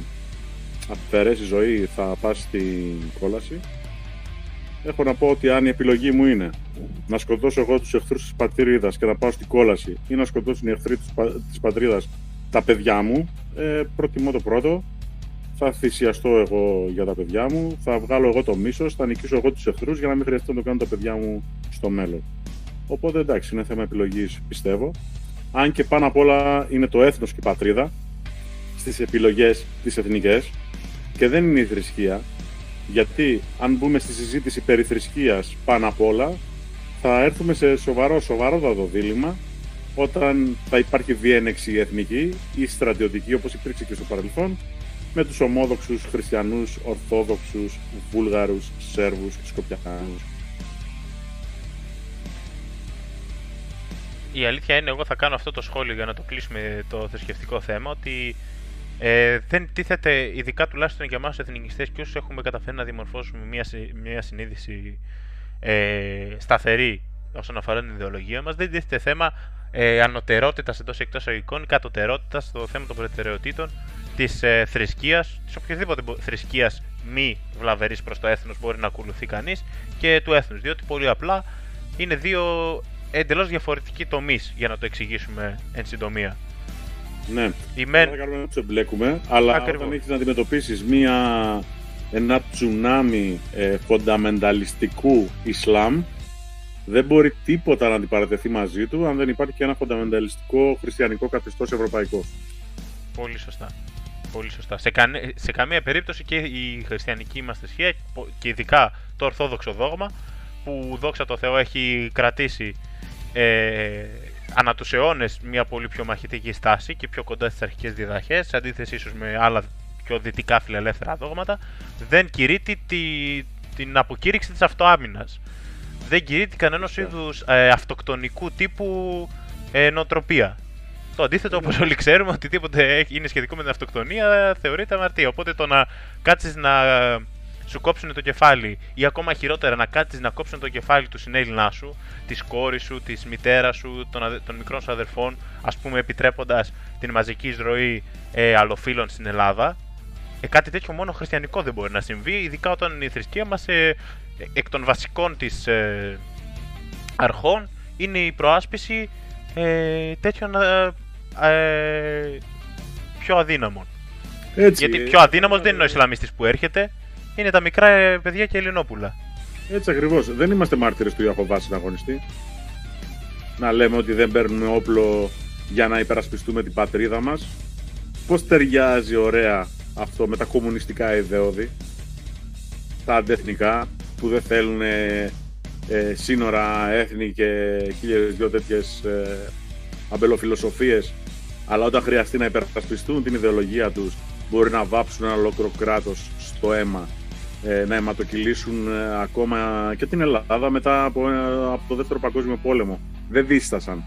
αφαιρέσει ζωή θα πας στην κόλαση. Έχω να πω ότι αν η επιλογή μου είναι να σκοτώσω εγώ τους εχθρούς της πατρίδας και να πάω στην κόλαση ή να σκοτώσουν οι εχθροί της πατρίδας τα παιδιά μου, ε, προτιμώ το πρώτο. Θα θυσιαστώ εγώ για τα παιδιά μου, θα βγάλω εγώ το μίσος, θα νικήσω εγώ τους εχθρούς για να μην χρειαστεί να το κάνω τα παιδιά μου στο μέλλον. Οπότε εντάξει, είναι θέμα επιλογής πιστεύω. Αν και πάνω απ' όλα είναι το έθνος και η πατρίδα στις επιλογές τις εθνικές και δεν είναι η θρησκεία, Γιατί αν μπούμε στη συζήτηση περί θρησκείας πάνω απ' όλα, θα έρθουμε σε σοβαρό, σοβαρότατο δίλημα όταν θα υπάρχει διένεξη εθνική ή στρατιωτική όπως υπήρξε και στο παρελθόν με τους ομόδοξους χριστιανούς, ορθόδοξους, βούλγαρους, Σέρβους και Σκοπιανούς. Η αλήθεια είναι, εγώ θα κάνω αυτό το σχόλιο για να το κλείσουμε το θρησκευτικό θέμα, ότι ε, δεν τίθεται, ειδικά τουλάχιστον για εμάς εθνικιστές και όσους έχουμε καταφέρει να δημορφώσουμε μια, μια συνείδηση ε, σταθερή όσον αφορά την ιδεολογία μας, δεν τίθεται θέμα ε, ανωτερότητας εντός εκτός αγωγικών, κατωτερότητας στο θέμα των προτεραιοτήτων της ε, θρησκείας, της οποιοδήποτε θρησκείας μη βλαβερής προς το έθνος μπορεί να ακολουθεί κανείς και του έθνους, διότι πολύ απλά είναι δύο εντελώς διαφορετικοί τομείς για να το εξηγήσουμε εν συντομία. Ναι, Η μεν... δεν να τους εμπλέκουμε, αλλά Ακριβώς. όταν έχεις να αντιμετωπίσεις μία, ένα τσουνάμι ε, φονταμενταλιστικού Ισλάμ, δεν μπορεί τίποτα να αντιπαρατεθεί μαζί του αν δεν υπάρχει και ένα φονταμενταλιστικό χριστιανικό καθεστώς ευρωπαϊκό. Πολύ σωστά. Πολύ σωστά. Σε, κανε... σε καμία περίπτωση και η χριστιανική μας θρησκεία και ειδικά το ορθόδοξο δόγμα που δόξα τω Θεώ έχει κρατήσει ε, ανά τους αιώνες μια πολύ πιο μαχητική στάση και πιο κοντά στις αρχικές διδαχές σε αντίθεση ίσως με άλλα πιο δυτικά φιλελεύθερα δόγματα δεν κηρύττει τη, την αποκήρυξη της αυτοάμυνας. Δεν κηρύττει κανένας είδους ε, αυτοκτονικού τύπου ε, νοοτροπία. Το αντίθετο, όπως όλοι ξέρουμε, οτιδήποτε έχει- είναι σχετικό με την αυτοκτονία θεωρείται αμαρτία. Οπότε το να κάτσεις να σου κόψουν το κεφάλι ή ακόμα χειρότερα να κάτσεις να κόψουν το κεφάλι του συνέλληνά σου, της κόρης σου, της μητέρας σου, των, αδε- των μικρών σου αδερφών, ας πούμε επιτρέποντας την μαζική εισρωή ε, αλλοφύλων στην Ελλάδα. Ε, κάτι τέτοιο μόνο χριστιανικό δεν μπορεί να συμβεί, ειδικά όταν η θρησκεία μας ε, ε, εκ των βασικών της ε, αρχών είναι η προάσπιση ε, τέτοιων ε, ε, πιο αδύναμων. Έτσι, Γιατί ε, πιο αδύναμος δεν είναι ο Ισλαμιστής που έρχεται, είναι τα μικρά ε, παιδιά και Ελληνόπουλα. Έτσι ακριβώς. Δεν είμαστε μάρτυρες του Ιαχωβά συναγωνιστή. Να λέμε ότι δεν παίρνουμε όπλο για να υπερασπιστούμε την πατρίδα μας. Πώς ταιριάζει ωραία αυτό με τα κομμουνιστικά ιδεώδη, τα αντεθνικά, που δεν θέλουν ε, ε, σύνορα, έθνη και χίλιες δυο τέτοιες ε, αμπελοφιλοσοφίες, αλλά όταν χρειαστεί να υπερασπιστούν την ιδεολογία τους, μπορεί να βάψουν ένα ολόκληρο κράτος στο αίμα ε, να αιματοκυλήσουν ε, ακόμα και την Ελλάδα μετά από, ε, από το δεύτερο παγκόσμιο πόλεμο. Δεν δίστασαν.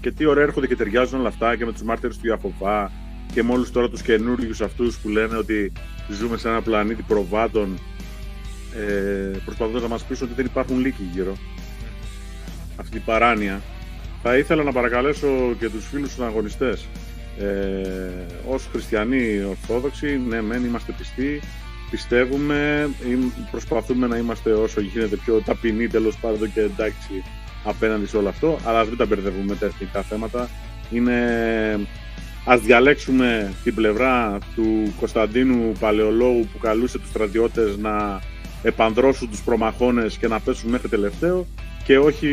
Και τι ωραία έρχονται και ταιριάζουν όλα αυτά και με τους μάρτυρες του Ιαχωβά και με όλους τώρα τους καινούριους αυτούς που λένε ότι ζούμε σε ένα πλανήτη προβάτων ε, προσπαθώντας να μας πείσουν ότι δεν υπάρχουν λύκοι γύρω. Αυτή η παράνοια. Θα ήθελα να παρακαλέσω και τους φίλους τους αγωνιστές ε, ως χριστιανοί ορθόδοξοι, ναι μεν είμαστε πιστοί, πιστεύουμε, ή προσπαθούμε να είμαστε όσο γίνεται πιο ταπεινοί τέλος πάντων και εντάξει απέναντι σε όλο αυτό, αλλά ας μην τα μπερδεύουμε με τα εθνικά θέματα. Είναι... Ας διαλέξουμε την πλευρά του Κωνσταντίνου Παλαιολόγου που καλούσε τους στρατιώτες να επανδρώσουν τους προμαχώνες και να πέσουν μέχρι τελευταίο και όχι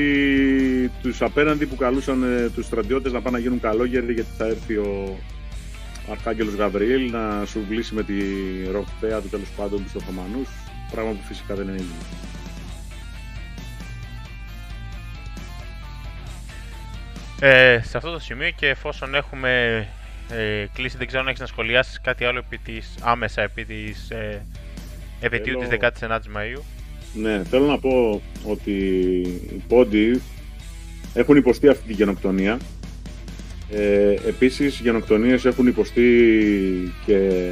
τους απέναντι που καλούσαν ε, τους στρατιώτες να πάνε να γίνουν καλόγεροι γιατί θα έρθει ο, Αρχάγγελος Γαβριήλ να σου βλήσει με τη ροκθέα του τέλος πάντων τους Οθωμανούς, πράγμα που φυσικά δεν είναι έγινε. Ε, σε αυτό το σημείο και εφόσον έχουμε ε, κλείσει, δεν ξέρω αν έχεις να σχολιάσεις κάτι άλλο επί της, άμεσα επί της ε, επαιτίου Θέλω- της 19ης Μαΐου. Ναι, θέλω να πω ότι οι πόντοι έχουν υποστεί αυτή τη γενοκτονία. Ε, επίσης, γενοκτονίες έχουν υποστεί και,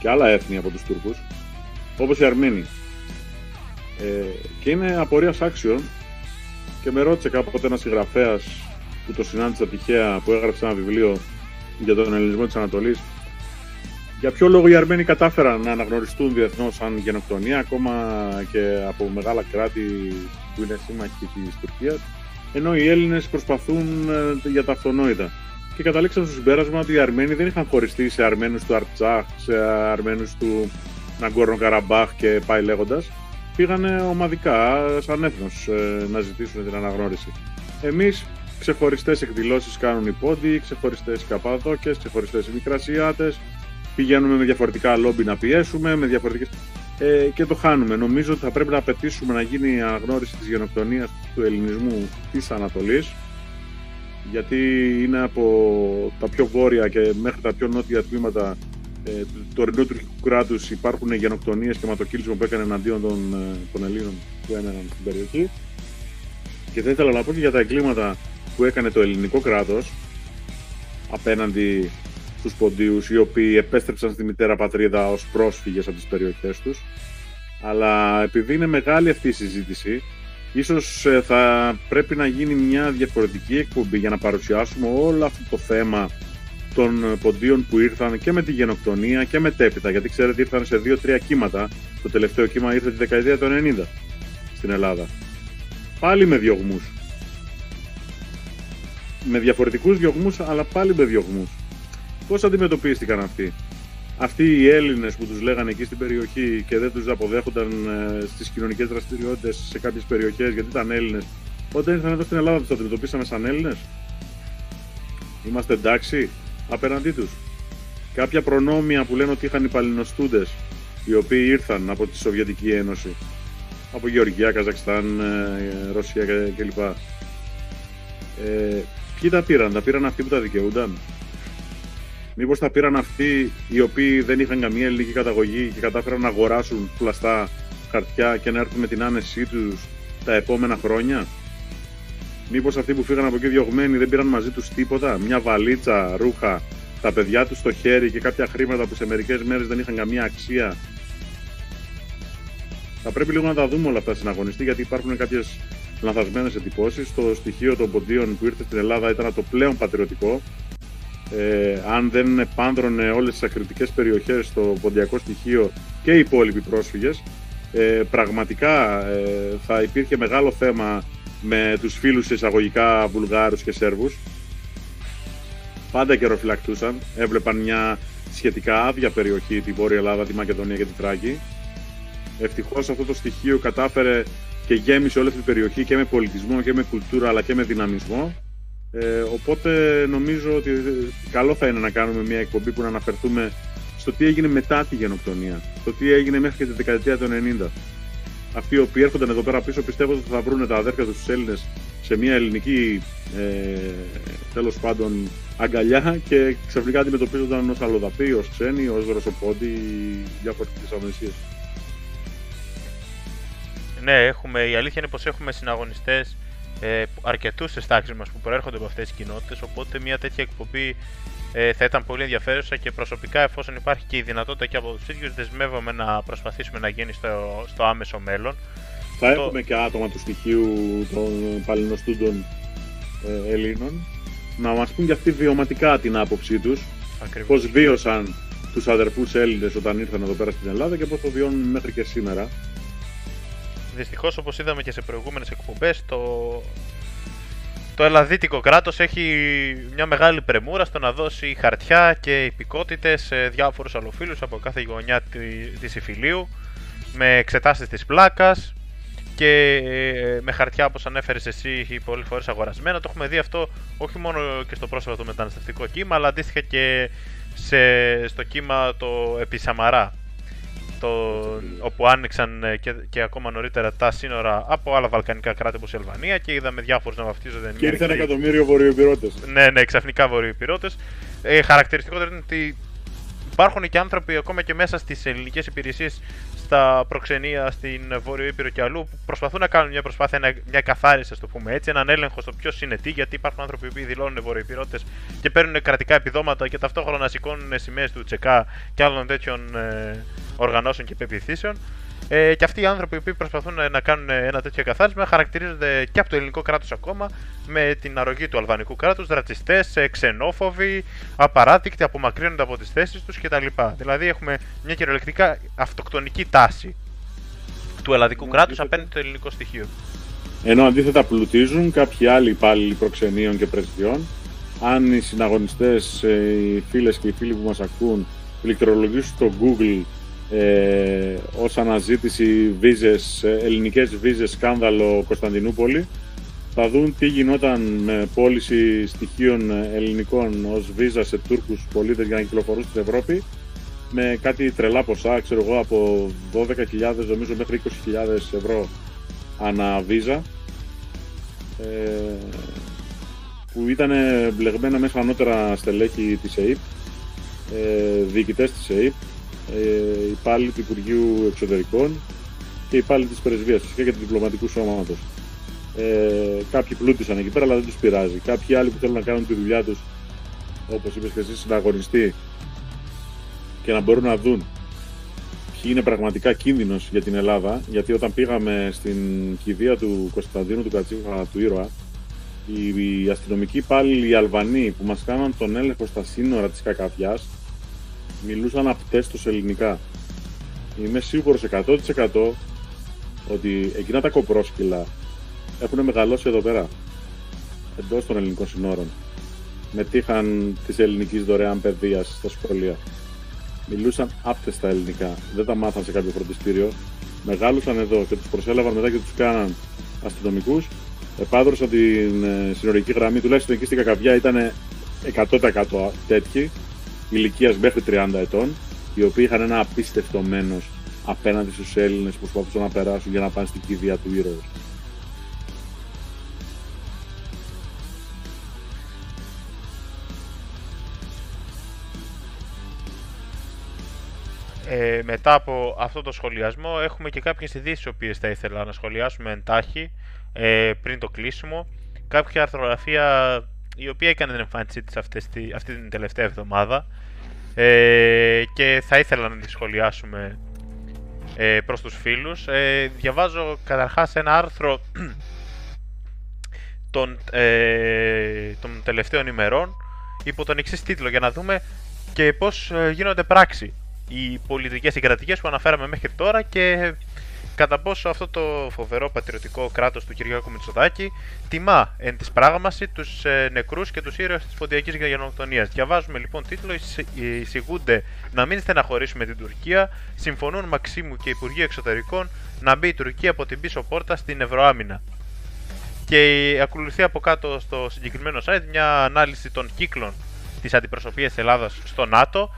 και άλλα έθνη από τους Τούρκους, όπως οι Αρμένοι. Ε, και είναι απορίας άξιων και με ρώτησε κάποτε ένας συγγραφέας που το συνάντησα τυχαία, που έγραψε ένα βιβλίο για τον ελληνισμό της Ανατολής, για ποιο λόγο οι Αρμένοι κατάφεραν να αναγνωριστούν διεθνώς σαν γενοκτονία, ακόμα και από μεγάλα κράτη που είναι σύμμαχοι της Τουρκίας, ενώ οι Έλληνες προσπαθούν ε, για τα αυτονόητα. Και καταλήξαν στο συμπέρασμα ότι οι Αρμένοι δεν είχαν χωριστεί σε Αρμένους του Αρτσάχ, σε Αρμένους του Ναγκόρνο Καραμπάχ και πάει λέγοντας. Πήγανε ομαδικά, σαν έθνος, να ζητήσουν την αναγνώριση. Εμείς ξεχωριστές εκδηλώσεις κάνουν οι πόντοι, ξεχωριστές καπαδόκε, ξεχωριστές μικρασιάτες, πηγαίνουμε με διαφορετικά λόμπι να πιέσουμε, με διαφορετικές... ε, και το χάνουμε. Νομίζω ότι θα πρέπει να απαιτήσουμε να γίνει η αναγνώριση της γενοκτονίας του ελληνισμού της Ανατολής γιατί είναι από τα πιο βόρεια και μέχρι τα πιο νότια τμήματα ε, του τωρινού τουρκικού κράτους υπάρχουν γενοκτονίες και ματοκύλισμα που έκανε εναντίον των, ε, των Ελλήνων που έμεναν στην περιοχή. Και θα ήθελα να πω και για τα εγκλήματα που έκανε το ελληνικό κράτος απέναντι στους ποντίους οι οποίοι επέστρεψαν στη μητέρα πατρίδα ως πρόσφυγες από τις περιοχές τους. Αλλά επειδή είναι μεγάλη αυτή η συζήτηση ίσως ε, θα πρέπει να γίνει μια διαφορετική εκπομπή για να παρουσιάσουμε όλο αυτό το θέμα των ποντίων που ήρθαν και με τη γενοκτονία και μετέπειτα γιατί ξέρετε ήρθαν σε δύο-τρία κύματα. Το τελευταίο κύμα ήρθε τη δεκαετία του 90 στην Ελλάδα. Πάλι με διωγμούς. Με διαφορετικούς διωγμούς αλλά πάλι με διωγμούς πώς αντιμετωπίστηκαν αυτοί; Αυτοί οι Έλληνες που τους λέγανε εκεί στην περιοχή και δεν τους αποδέχονταν ε, στις κοινωνικές δραστηριότητες σε κάποιες περιοχές γιατί ήταν Έλληνες όταν ήρθαν εδώ στην Ελλάδα τους αντιμετωπίσαμε σαν Έλληνες; Είμαστε εντάξει απέναντί τους; Κάποια προνόμια που λένε ότι είχαν οι παλινοστούντες οι οποίοι ήρθαν από τη Σοβιετική Ένωση από Γεωργία, Καζακστάν, ε, Ρωσία κλπ. Ε, ποιοι τα πήραν, τα πήραν αυτοί που τα δικαιούνταν; Μήπως τα πήραν αυτοί οι οποίοι δεν είχαν καμία ελληνική καταγωγή και κατάφεραν να αγοράσουν πλαστά χαρτιά και να έρθουν με την άνεσή τους τα επόμενα χρόνια; Μήπως αυτοί που φύγαν από εκεί διωγμένοι δεν πήραν μαζί τους τίποτα, μια βαλίτσα, ρούχα, τα παιδιά τους στο χέρι και κάποια χρήματα που σε μερικές μέρες δεν είχαν καμία αξία; Θα πρέπει λίγο να τα δούμε όλα αυτά στην αγωνιστή γιατί υπάρχουν κάποιες λανθασμένες εντυπώσεις. Το στοιχείο των ποντίων που ήρθε στην Ελλάδα ήταν το πλέον πατριωτικό ε, αν δεν επάνδρωνε όλες τις ακριτικές περιοχές στο ποντιακό στοιχείο και οι υπόλοιποι πρόσφυγες ε, πραγματικά ε, θα υπήρχε μεγάλο θέμα με τους φίλους εισαγωγικά Βουλγάρους και Σέρβους. Πάντα καιροφυλακτούσαν. Έβλεπαν μια σχετικά άδεια περιοχή τη Βόρεια Ελλάδα, τη Μακεδονία και τη Τράκη. Ευτυχώς αυτό το στοιχείο κατάφερε και γέμισε όλη αυτή την περιοχή και με πολιτισμό και με κουλτούρα αλλά και με δυναμισμό ε, οπότε νομίζω ότι καλό θα είναι να κάνουμε μια εκπομπή που να αναφερθούμε στο τι έγινε μετά τη γενοκτονία, στο τι έγινε μέχρι και τη δεκαετία του 90. Αυτοί οι οποίοι έρχονταν εδώ πέρα πίσω πιστεύω ότι θα βρουν τα αδέρφια τους στους Έλληνες σε μια ελληνική ε, τέλος πάντων αγκαλιά και ξαφνικά αντιμετωπίζονταν ως αλλοδαποί, ως ξένοι, ως δροσοπόντι ή διαφορετικέ αγωνιστίες. Ναι, έχουμε, η αλήθεια είναι πως έχουμε συναγωνιστές ε, αρκετούς στι τάξει μα που προέρχονται από αυτές τις κοινότητες. Οπότε μια τέτοια εκπομπή ε, θα ήταν πολύ ενδιαφέρουσα και προσωπικά, εφόσον υπάρχει και η δυνατότητα και από τους ίδιους, δεσμεύομαι να προσπαθήσουμε να γίνει στο, στο άμεσο μέλλον. Θα το... έχουμε και άτομα του στοιχείου των παλινοστούντων ε, Ελλήνων να μας πούν για αυτή βιωματικά την άποψή τους. Πώς βίωσαν τους αδερφούς Έλληνες όταν ήρθαν εδώ πέρα στην Ελλάδα και πώς το βιώνουν μέχρι και σήμερα. Δυστυχώς, όπως είδαμε και σε προηγούμενες εκπομπές, το, το ελλαδίτικο κράτος έχει μια μεγάλη πρεμούρα στο να δώσει χαρτιά και υπηκότητες σε διάφορους αλλοφίλους από κάθε γωνιά τη Ιφιλίου με εξετάσεις της πλάκας και ε, με χαρτιά όπως ανέφερες εσύ πολλές φορές αγορασμένα. Το έχουμε δει αυτό όχι μόνο και στο πρόσωπο του μεταναστευτικό κύμα αλλά αντίστοιχα και σε, στο κύμα το Επισαμαρά το, όπου άνοιξαν ε, και, και ακόμα νωρίτερα τα σύνορα από άλλα βαλκανικά κράτη όπως η Αλβανία και είδαμε διάφορους να βαφτίζονται. Και ήρθαν εκατομμύριο βορειοπυρώτες. Ναι, ναι, ξαφνικά βορειοπυρώτες. Ε, χαρακτηριστικότερο είναι ότι υπάρχουν και άνθρωποι ακόμα και μέσα στις ελληνικές υπηρεσίες στα προξενία στην Βόρειο Ήπειρο και αλλού που προσπαθούν να κάνουν μια προσπάθεια, μια καθάριση, ας το πούμε έτσι, έναν έλεγχο στο ποιος είναι τι, γιατί υπάρχουν άνθρωποι που δηλώνουν βορειοπυρώτε και παίρνουν κρατικά επιδόματα και ταυτόχρονα σηκώνουν σημαίες του Τσεκά και άλλων τέτοιων ε, οργανώσεων και πεπιθήσεων. Ε, και αυτοί οι άνθρωποι που προσπαθούν να κάνουν ένα τέτοιο καθάρισμα χαρακτηρίζονται και από το ελληνικό κράτος ακόμα με την αρρωγή του αλβανικού κράτους, ρατσιστές, ε, ξενόφοβοι, απαράδεικτοι, απομακρύνονται από τις θέσεις τους κτλ. Δηλαδή έχουμε μια κυριολεκτικά αυτοκτονική τάση του ελλαδικού κράτους απέναντι στο ελληνικό στοιχείο. Ενώ αντίθετα πλουτίζουν κάποιοι άλλοι υπάλληλοι προξενείων και πρεσβειών. Αν οι συναγωνιστές, ε, οι φίλες και οι φίλοι που μας ακούν, πληκτρολογήσουν στο Google ε, ως αναζήτηση βίζες, ε, ελληνικές βίζες σκάνδαλο Κωνσταντινούπολη θα δουν τι γινόταν με πώληση στοιχείων ελληνικών ως βίζα σε Τούρκους πολίτες για να κυκλοφορούν στην Ευρώπη με κάτι τρελά ποσά, ξέρω εγώ, από 12.000 νομίζω μέχρι 20.000 ευρώ ανά βίζα ε, που ήταν μπλεγμένα μέσα ανώτερα στελέχη της ΑΕΠ, ε, διοικητές της ΑΕΠ, ε, υπάλληλοι του Υπουργείου Εξωτερικών και υπάλληλοι της Πρεσβείας φυσικά και του διπλωματικού σώματος. Ε, κάποιοι πλούτησαν εκεί πέρα, αλλά δεν τους πειράζει. Κάποιοι άλλοι που θέλουν να κάνουν τη δουλειά τους, όπως είπες και εσύ, συναγωνιστή και να μπορούν να δουν ποιοι είναι πραγματικά κίνδυνος για την Ελλάδα, γιατί όταν πήγαμε στην κηδεία του Κωνσταντίνου του Κατσίφα του ήρωα, οι, οι αστυνομικοί υπάλληλοι οι Αλβανοί που μας κάναν τον έλεγχο στα σύνορα της Κακαβιάς μιλούσαν απτέστος ελληνικά. Είμαι σίγουρος 100% ότι εκείνα τα κοπρόσκυλα έχουν μεγαλώσει εδώ πέρα, εντός των ελληνικών συνόρων. Μετήχαν της ελληνικής δωρεάν παιδείας στα σχολεία. Μιλούσαν άπτεστα ελληνικά, δεν τα μάθαν σε κάποιο φροντιστήριο. Μεγάλωσαν εδώ και τους προσέλαβαν μετά και τους κάναν αστυνομικούς επάδρωσαν την ε, συνορική γραμμή, τουλάχιστον εκεί στην Κακαβιά ήταν 100% τέτοιοι, ηλικίας μέχρι 30 ετών, οι οποίοι είχαν ένα απίστευτο μένος απέναντι στους Έλληνες που προσπαθούσαν να περάσουν για να πάνε στην κηδεία του ήρωους. Ε, μετά από αυτό το σχολιασμό έχουμε και κάποιες ειδήσεις οποίες θα ήθελα να σχολιάσουμε εντάχει ε, πριν το κλείσιμο. Κάποια αρθρογραφία η οποία έκανε την εμφάνισή της αυτή, αυτή την τελευταία εβδομάδα ε, και θα ήθελα να τη σχολιάσουμε ε, προς τους φίλους. Ε, διαβάζω καταρχάς ένα άρθρο των, ε, των τελευταίων ημερών υπό τον εξής τίτλο για να δούμε και πώς ε, γίνονται πράξη οι πολιτικές συγκρατικές που αναφέραμε μέχρι τώρα και κατά πόσο αυτό το φοβερό πατριωτικό κράτος του Κυριάκου Μητσοτάκη τιμά εν της πράγμασης τους ε, νεκρούς και τους ήρωες της ποντιακής γενοκτονίας. Διαβάζουμε λοιπόν τίτλο «Εισηγούνται να μην στεναχωρήσουμε την Τουρκία, συμφωνούν Μαξίμου και Υπουργείο Εξωτερικών να μπει η Τουρκία από την πίσω πόρτα στην Ευρωάμυνα». Και ακολουθεί από κάτω στο συγκεκριμένο site μια ανάλυση των κύκλων της αντιπροσωπείας της Ελλάδας στο ΝΑΤΟ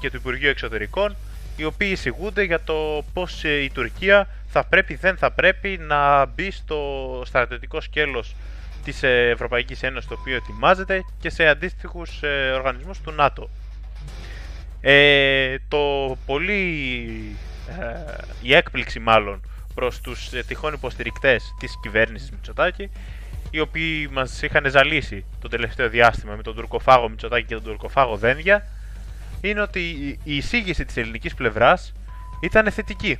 και του Υπουργείου Εξωτερικών οι οποίοι εισηγούνται για το πώς ε, η Τουρκία θα πρέπει δεν θα πρέπει να μπει στο στρατιωτικό σκέλος της ε, Ευρωπαϊκής Ένωσης το οποίο ετοιμάζεται και σε αντίστοιχους ε, οργανισμούς του ΝΑΤΟ. Ε, το πολύ η έκπληξη μάλλον προς τους τυχόν υποστηρικτές της κυβέρνησης Μητσοτάκη οι οποίοι μας είχαν ζαλίσει το τελευταίο διάστημα με τον τουρκοφάγο Μητσοτάκη και τον τουρκοφάγο Δένδια είναι ότι η εισήγηση της ελληνικής πλευράς ήταν θετική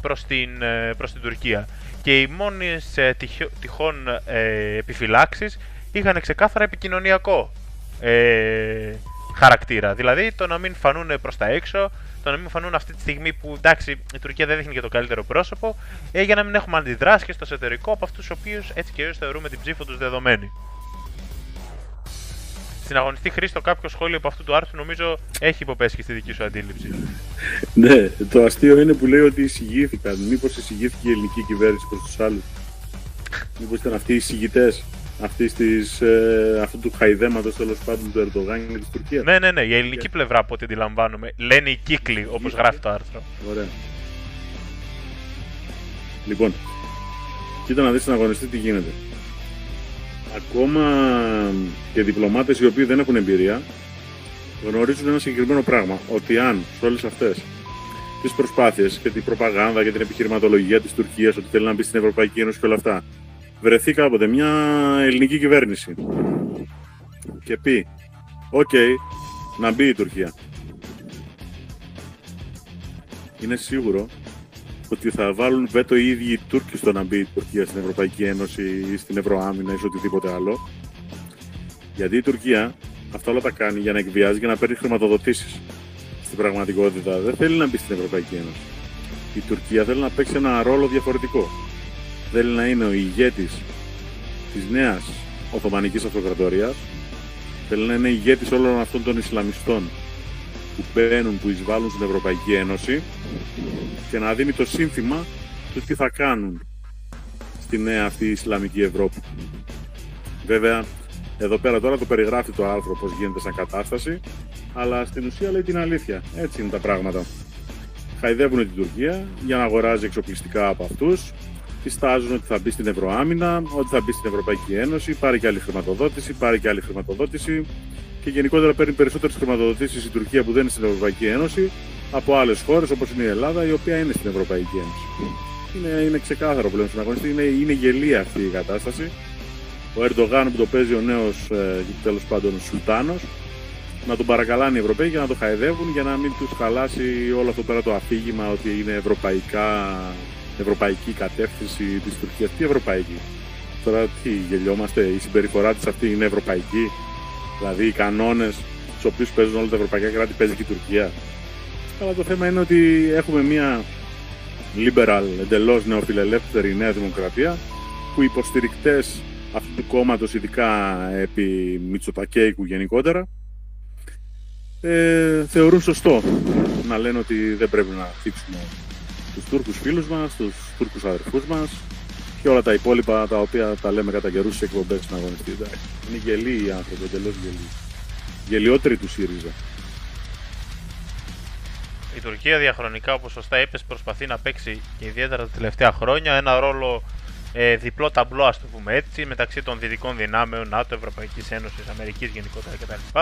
προς την, ε, προς την Τουρκία και οι μόνες ε, τυχόν ε, επιφυλάξεις είχαν ξεκάθαρα επικοινωνιακό ε, χαρακτήρα. Δηλαδή το να μην φανούν προς τα έξω, το να μην φανούν αυτή τη στιγμή που εντάξει η Τουρκία δεν δείχνει και το καλύτερο πρόσωπο, ε, για να μην έχουμε αντιδράσεις και στο εσωτερικό από αυτούς τους οποίους έτσι και έτσι θεωρούμε την ψήφο τους δεδομένη στην αγωνιστή Χρήστο κάποιο σχόλιο από αυτού του άρθρου νομίζω έχει υποπέσει στη δική σου αντίληψη. ναι, το αστείο είναι που λέει ότι εισηγήθηκαν. Μήπως εισηγήθηκε η ελληνική κυβέρνηση προς τους άλλους; Μήπως ήταν αυτοί οι εισηγητές ε, αυτού του χαϊδέματος τέλος πάντων του Ερντογάν και της Τουρκίας; Ναι, ναι, ναι. Η ελληνική πλευρά από ό,τι αντιλαμβάνομαι. Λένε οι κύκλοι, όπως γράφει το άρθρο. Ωραία. Λοιπόν, κοίτα να δεις στην αγωνιστή τι γίνεται ακόμα και διπλωμάτες οι οποίοι δεν έχουν εμπειρία γνωρίζουν ένα συγκεκριμένο πράγμα. Ότι αν σε όλες αυτές τις προσπάθειες και την προπαγάνδα και την επιχειρηματολογία της Τουρκίας ότι θέλει να μπει στην Ευρωπαϊκή Ένωση και όλα αυτά, βρεθεί κάποτε μια ελληνική κυβέρνηση και πει: Οκ, να μπει η Τουρκία. Είναι σίγουρο ότι θα βάλουν βέτο οι ίδιοι οι Τούρκοι στο να μπει η Τουρκία στην Ευρωπαϊκή Ένωση ή στην Ευρωάμυνα ή σε οτιδήποτε άλλο. Γιατί η Τουρκία αυτά όλα τα κάνει για να εκβιάζει και να παίρνει χρηματοδοτήσεις. Στην πραγματικότητα δεν θέλει να μπει στην Ευρωπαϊκή Ένωση. Η Τουρκία θέλει να παίξει ένα ρόλο διαφορετικό. Θέλει να είναι ο ηγέτης της νέας Οθωμανικής Αυτοκρατορίας. Θέλει να είναι ηγέτης όλων αυτών των Ισλαμιστών που μπαίνουν, που εισβάλλουν στην Ευρωπαϊκή Ένωση και να δίνει το σύνθημα του τι θα κάνουν στη νέα αυτή Ισλαμική Ευρώπη. Βέβαια, εδώ πέρα τώρα το περιγράφει το άρθρο πώς γίνεται σαν κατάσταση αλλά στην ουσία λέει την αλήθεια. Έτσι είναι τα πράγματα. Χαϊδεύουν την Τουρκία για να αγοράζει εξοπλιστικά από αυτούς. Τη στάζουν ότι θα μπει στην Ευρωάμυνα, ότι θα μπει στην Ευρωπαϊκή Ένωση, πάρει και άλλη χρηματοδότηση, πάρει και άλλη χρηματοδότηση και γενικότερα παίρνει περισσότερες χρηματοδοτήσεις η Τουρκία που δεν είναι στην Ευρωπαϊκή Ένωση από άλλες χώρες όπως είναι η Ελλάδα, η οποία είναι στην Ευρωπαϊκή Ένωση. Είναι, είναι ξεκάθαρο πλέον στην αγωνιστή, είναι, είναι γελία αυτή η κατάσταση. Ο Ερντογάν που το παίζει ο νέος ε, τέλος πάντων Σουλτάνος, να τον παρακαλάνε οι Ευρωπαίοι για να το χαϊδεύουν για να μην τους χαλάσει όλο αυτό πέρα το αφήγημα ότι είναι ευρωπαϊκά, ευρωπαϊκή κατεύθυνση της Τουρκίας. Τι ευρωπαϊκή; Τώρα τι γελιόμαστε, η συμπεριφορά της αυτή είναι ευρωπαϊκή; Δηλαδή οι κανόνες στους οποίους παίζουν όλα τα ευρωπαϊκά κράτη παίζει και η Τουρκία. Αλλά το θέμα είναι ότι έχουμε μια liberal, εντελώς νεοφιλελεύθερη νέα δημοκρατία που οι υποστηρικτές αυτού του κόμματος, ειδικά επί Μητσοτακέικου γενικότερα, ε, θεωρούν σωστό να λένε ότι δεν πρέπει να θίξουμε τους Τούρκους φίλους μας, τους Τούρκους αδερφούς μας και όλα τα υπόλοιπα τα οποία τα λέμε κατά καιρούς σε εκπομπές στην αγωνιστή. Είναι γελοί οι άνθρωποι, εντελώς γελοί. Γελιότεροι του ΣΥΡΙΖΑ. Η Τουρκία διαχρονικά, όπως σωστά είπες, προσπαθεί να παίξει και ιδιαίτερα τα τελευταία χρόνια ένα ρόλο ε, διπλό ταμπλό, ας το πούμε έτσι, μεταξύ των δυτικών δυνάμεων, ΝΑΤΟ, Ευρωπαϊκής Ένωσης, Αμερικής γενικότερα κτλ.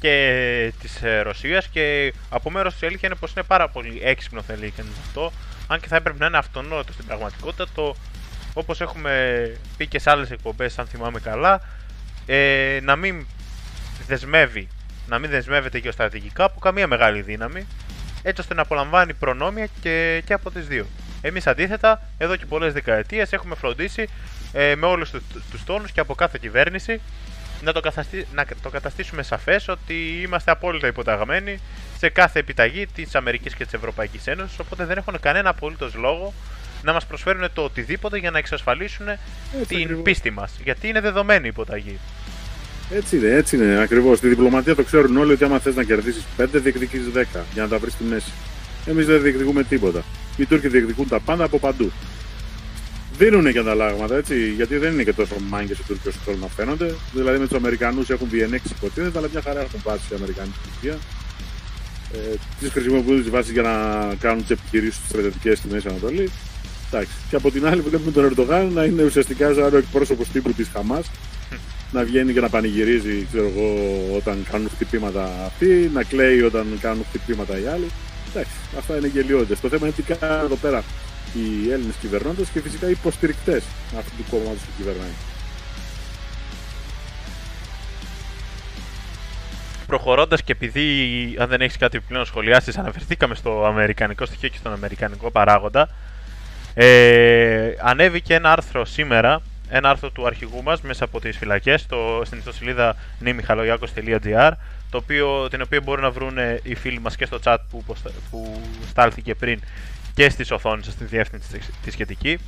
και της ε, Ρωσίας. Και από μέρος τη αλήθεια είναι πως είναι πάρα πολύ έξυπνο, θέλει κανείς αυτό, αν και θα έπρεπε να είναι αυτονόητο στην πραγματικότητα. Το, όπως έχουμε πει και σε άλλες εκπομπές, αν θυμάμαι καλά, ε, να μην δεσμεύει, να μην δεσμεύεται γεωστρατηγικά από καμία μεγάλη δύναμη, έτσι ώστε να απολαμβάνει προνόμια και, και από τις δύο. Εμείς αντίθετα, εδώ και πολλές δεκαετίες έχουμε φροντίσει ε, με όλους τους τους τόνους και από κάθε κυβέρνηση να το, να το καταστήσουμε σαφές ότι είμαστε απόλυτα υποταγμένοι σε κάθε επιταγή της Αμερικής και της Ευρωπαϊκής Ένωσης. Οπότε δεν έχουν κανένα απολύτως λόγο να μας προσφέρουν το οτιδήποτε για να εξασφαλίσουν την ακριβώς. πίστη μας. Γιατί είναι δεδομένη η υποταγή. Έτσι είναι, έτσι είναι ακριβώς. Στη διπλωματία το ξέρουν όλοι ότι άμα θες να κερδίσεις 5, διεκδικεί 10 για να τα βρεις στη μέση. Εμείς δεν διεκδικούμε τίποτα. Οι Τούρκοι διεκδικούν τα πάντα από παντού. Δίνουν και ανταλλάγματα έτσι, γιατί δεν είναι και τόσο μάγκες οι Τούρκοι όσο θέλουν να φαίνονται. Δηλαδή με τους Αμερικανούς έχουν διενέξει υποτίθεται, αλλά μια χαρά έχουν βάσει οι Αμερικανοί στην Τουρκία. Ε, τις χρησιμοποιούν τις βάσεις για να κάνουν τις επιχειρήσεις τους στρατιωτικές στη Μέση Ανατολή. Εντάξει. Και από την άλλη βλέπουμε τον Ερντογάν να είναι ουσιαστικά σαν ο εκπρόσωπος τύπου της Χαμάς να βγαίνει και να πανηγυρίζει ξέρω εγώ, όταν κάνουν χτυπήματα αυτοί, να κλαίει όταν κάνουν χτυπήματα οι άλλοι. Εντάξει, αυτά είναι γελιότητες. Το θέμα είναι τι κάνουν εδώ πέρα οι Έλληνες κυβερνώντες και φυσικά οι υποστηρικτές αυτού του κόμματος που κυβερνάει. Προχωρώντας και επειδή, αν δεν έχεις κάτι πλέον σχολιάσεις, αναφερθήκαμε στο αμερικανικό στοιχείο και στον αμερικανικό παράγοντα. Ε, ανέβηκε ένα άρθρο σήμερα, ένα άρθρο του αρχηγού μας μέσα από τις φυλακές στην ιστοσελίδα nimichaloyakos.gr το οποίο, την οποία μπορούν να βρουν οι φίλοι μας και στο chat που, που στάλθηκε πριν και στις οθόνες στη διεύθυνσης της σχετική.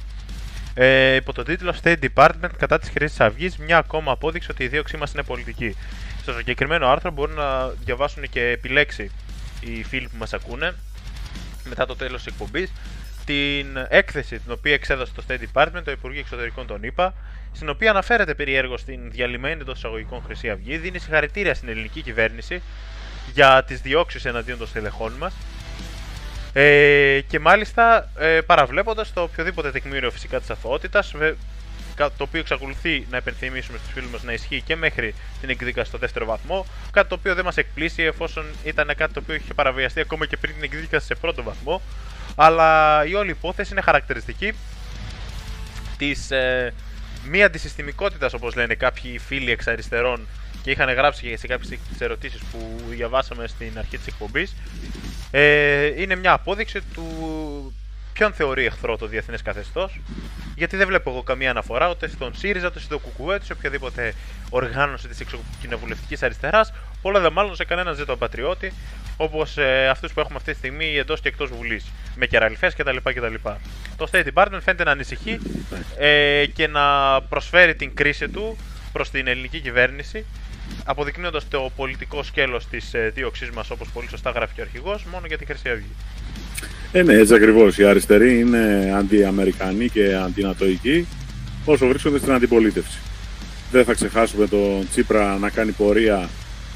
Ε, υπό τον τίτλο State Department κατά της Χρήσης Αυγής, μια ακόμα απόδειξη ότι η δίωξή μας είναι πολιτική. Στο συγκεκριμένο άρθρο μπορούν να διαβάσουν και επιλέξει οι φίλοι που μας ακούνε μετά το τέλος της εκπομπής την έκθεση την οποία εξέδωσε το State Department, το Υπουργείο Εξωτερικών των ΗΠΑ, στην οποία αναφέρεται περιέργω στην διαλυμένη των εισαγωγικών Χρυσή Αυγή, δίνει συγχαρητήρια στην ελληνική κυβέρνηση για τις διώξεις εναντίον των στελεχών μας. Ε, και μάλιστα ε, παραβλέποντας το οποιοδήποτε τεκμήριο φυσικά της αθωότητας, το οποίο εξακολουθεί να επενθυμίσουμε στους φίλους μας να ισχύει και μέχρι την εκδίκαση στο δεύτερο βαθμό. Κάτι το οποίο δεν μας εκπλήσει εφόσον ήταν κάτι το οποίο είχε παραβιαστεί ακόμα και πριν την εκδίκαση σε πρώτο βαθμό. Αλλά η όλη υπόθεση είναι χαρακτηριστική της ε, μη αντισυστημικότητας, όπως λένε κάποιοι φίλοι εξ αριστερών και είχαν γράψει και σε κάποιες ερωτήσεις που διαβάσαμε στην αρχή της εκπομπής. Ε, είναι μια απόδειξη του ποιον θεωρεί εχθρό το διεθνές καθεστώς. Γιατί δεν βλέπω εγώ καμία αναφορά ούτε στον ΣΥΡΙΖΑ, ούτε στο ΚΚΕ, ούτε σε οποιαδήποτε οργάνωση της εξοκοινοβουλευτική αριστεράς. Πολλά δε μάλλον σε κανέναν ζήτο πατριώτη, όπως ε, αυτούς που έχουμε αυτή τη στιγμή εντός και εκτός Βουλής. Με κεραλιφές κτλ, κτλ. Το State Department φαίνεται να ανησυχεί ε, και να προσφέρει την κρίση του προς την ελληνική κυβέρνηση αποδεικνύοντας το πολιτικό σκέλος της ε, δίωξής μας, όπως πολύ σωστά γράφει και ο αρχηγός, μόνο για τη Χρυσή Αυγή. Ε, ναι, έτσι ακριβώς. Οι αριστεροί είναι αντιαμερικανοί και αντινατοικοί όσο βρίσκονται στην αντιπολίτευση. Δεν θα ξεχάσουμε τον Τσίπρα να κάνει πορεία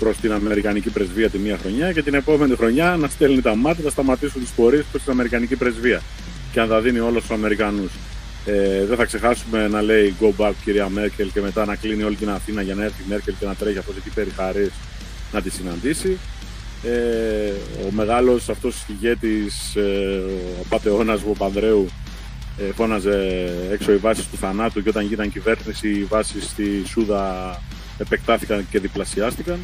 προς την Αμερικανική πρεσβεία τη μία χρονιά και την επόμενη χρονιά να στέλνει τα μάτια να σταματήσουν τις πορείες προς την Αμερικανική πρεσβεία και να τα δίνει όλα στους Αμερικανούς. Ε, δεν θα ξεχάσουμε να λέει go back κυρία Μέρκελ και μετά να κλείνει όλη την Αθήνα για να έρθει η Μέρκελ και να τρέχει από εκεί πέρα χαρίς να τη συναντήσει. Ε, ο μεγάλος αυτός ηγέτης, ε, ο πατεώνας Παπανδρέου ε, φώναζε έξω οι βάσεις του θανάτου και όταν γίναν κυβέρνηση οι βάσεις στη Σούδα επεκτάθηκαν και διπλασιάστηκαν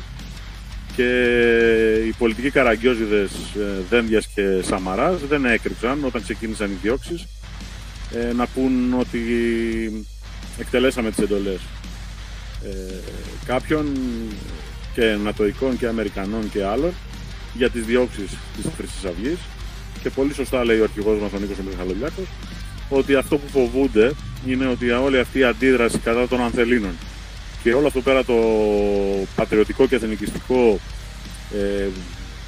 και οι πολιτικοί καραγκιόζιδες ε, Δένδιας και Σαμαράς δεν έκρυψαν όταν ξεκίνησαν οι διώξεις ε, να πούν ότι εκτελέσαμε τις εντολές ε, κάποιων και νατοικών και αμερικανών και άλλων για τις διώξεις της Χρυσής Αυγής. Και πολύ σωστά λέει ο αρχηγός μας ο Νίκος Μιχαλολιάκος ότι αυτό που φοβούνται είναι ότι όλη αυτή η αντίδραση κατά των ανθελίνων και όλο αυτό πέρα το πατριωτικό και εθνικιστικό ε,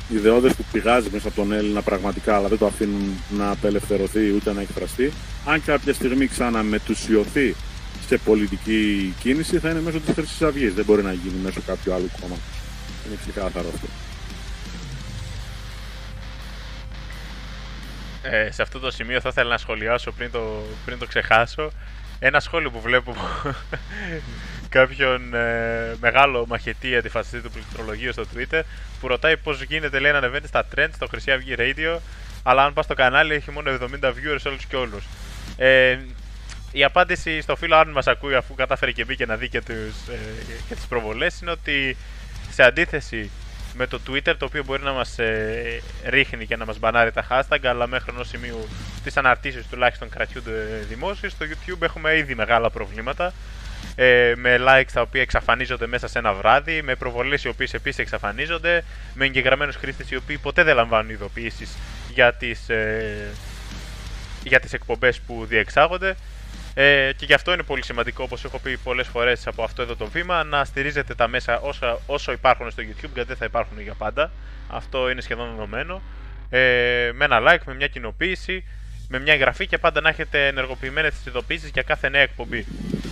ιδεώδες που πηγάζει μέσα από τον Έλληνα πραγματικά αλλά δεν το αφήνουν να απελευθερωθεί ούτε να εκφραστεί. Αν κάποια στιγμή ξαναμετουσιωθεί σε πολιτική κίνηση θα είναι μέσω της Χρυσής Αυγής. Δεν μπορεί να γίνει μέσω κάποιου άλλου κόμματος. Είναι ξεκάθαρο αυτό. Ε, σε αυτό το σημείο θα ήθελα να σχολιάσω πριν το, πριν το ξεχάσω. Ένα σχόλιο που βλέπω κάποιον ε, μεγάλο μαχαιτή αντιφασιστή του πληκτρολογίου στο Twitter που ρωτάει πώς γίνεται λέει, να ανεβαίνει στα trends στο Χρυσή Αυγή Radio αλλά αν πας στο κανάλι έχει μόνο 70 viewers όλους και όλους. Ε, η απάντηση στο φίλο, αν μας ακούει αφού κατάφερε και μπήκε να δει και, τους, ε, και τις προβολές είναι ότι σε αντίθεση με το Twitter το οποίο μπορεί να μας ε, ρίχνει και να μας μπανάρει τα hashtag αλλά μέχρι ενός σημείου τις αναρτήσεις τουλάχιστον κρατιούνται δημόσιες στο YouTube έχουμε ήδη μεγάλα προβλήματα ε, με likes τα οποία εξαφανίζονται μέσα σε ένα βράδυ με προβολές οι οποίες επίσης εξαφανίζονται με εγγεγραμμένους χρήστες οι οποίοι ποτέ δεν λαμβάνουν ειδοποιήσεις για τις, ε, για τις εκπομπές που διεξάγονται ε, και γι' αυτό είναι πολύ σημαντικό, όπως έχω πει πολλές φορές από αυτό εδώ το βήμα, να στηρίζετε τα μέσα όσο, όσο υπάρχουν στο YouTube, γιατί δεν θα υπάρχουν για πάντα. Αυτό είναι σχεδόν δεδομένο. Ε, με ένα like, με μια κοινοποίηση, με μια εγγραφή και πάντα να έχετε ενεργοποιημένες τις ειδοποίησεις για κάθε νέα εκπομπή.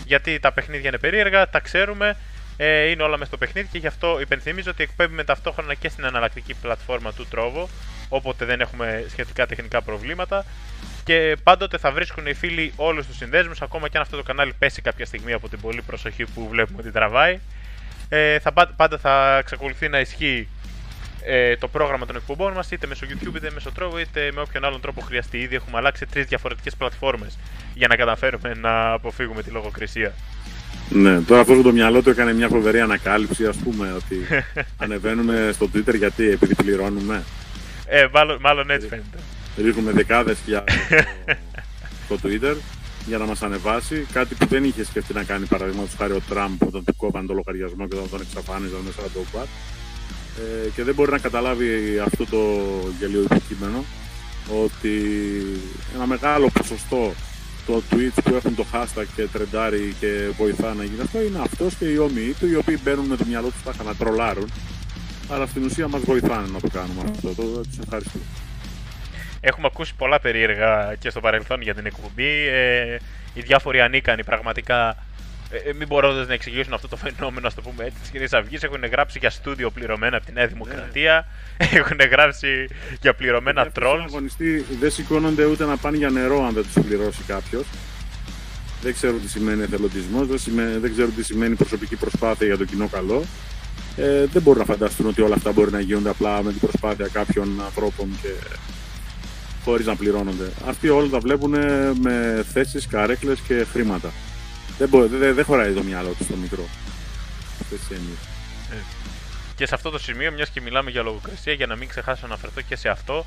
Γιατί τα παιχνίδια είναι περίεργα, τα ξέρουμε, ε, είναι όλα μέσα στο παιχνίδι και γι' αυτό υπενθυμίζω ότι εκπέμπουμε ταυτόχρονα και στην αναλλακτική πλατφόρμα του Trovo, όποτε δεν έχουμε σχετικά τεχνικά προβλήματα και πάντοτε θα βρίσκουν οι φίλοι όλους τους συνδέσμους, ακόμα και αν αυτό το κανάλι πέσει κάποια στιγμή από την πολλή προσοχή που βλέπουμε ότι τραβάει. Ε, θα, πάντα θα εξακολουθεί να ισχύει ε, το πρόγραμμα των εκπομπών μας, είτε μέσω YouTube, είτε μέσω Trovo, είτε με όποιον άλλον τρόπο χρειαστεί. Ήδη έχουμε αλλάξει τρεις διαφορετικές πλατφόρμες για να καταφέρουμε να αποφύγουμε τη λογοκρισία. Ναι, τώρα αυτό το μυαλό του έκανε μια φοβερή ανακάλυψη, ας πούμε, ότι ανεβαίνουμε στο Twitter γιατί επειδή πληρώνουμε. Ε, μάλλον, μάλλον έτσι φαίνεται ρίχνουμε δεκάδες χιλιάδες στο, Twitter για να μας ανεβάσει. Κάτι που δεν είχε σκεφτεί να κάνει παραδείγματος χάρη ο Τραμπ όταν του κόβαν το λογαριασμό και όταν τον εξαφάνιζαν μέσα από το quad. Ε, και δεν μπορεί να καταλάβει αυτό το γελίο υποκείμενο ότι ένα μεγάλο ποσοστό το tweets που έχουν το hashtag και τρεντάρει και βοηθά να γίνει αυτό είναι αυτός και οι όμοιοι του οι οποίοι μπαίνουν με το μυαλό τους τα να τρολάρουν αλλά στην ουσία μας βοηθάνε να το κάνουμε αυτό. Το, τους ευχαριστώ. Έχουμε ακούσει πολλά περίεργα και στο παρελθόν για την εκπομπή. Ε, οι διάφοροι ανίκανοι πραγματικά. Ε, μην μπορώ να εξηγήσουν αυτό το φαινόμενο, ας το πούμε έτσι, της Κυρία Αυγής. Έχουν γράψει για στούντιο πληρωμένα από τη Νέα Δημοκρατία. Yeah. Έχουν γράψει για πληρωμένα yeah, τρόλς. Οι αγωνιστοί δεν σηκώνονται ούτε να πάνε για νερό αν δεν τους πληρώσει κάποιος. Δεν ξέρω τι σημαίνει εθελοντισμός, δεν, δεν ξέρω τι σημαίνει προσωπική προσπάθεια για το κοινό καλό. Ε, δεν μπορούν να φανταστούν ότι όλα αυτά μπορεί να γίνονται απλά με την προσπάθεια κάποιων ανθρώπων και χωρίς να πληρώνονται. Αυτοί όλοι τα βλέπουν με θέσεις, καρέκλες και χρήματα. Δεν, μπορεί, δεν, δεν χωράει το μυαλό του στο μικρό. Αυτές ε, Και σε αυτό το σημείο, μιας και μιλάμε για λογοκρισία, για να μην ξεχάσω να αναφερθώ και σε αυτό,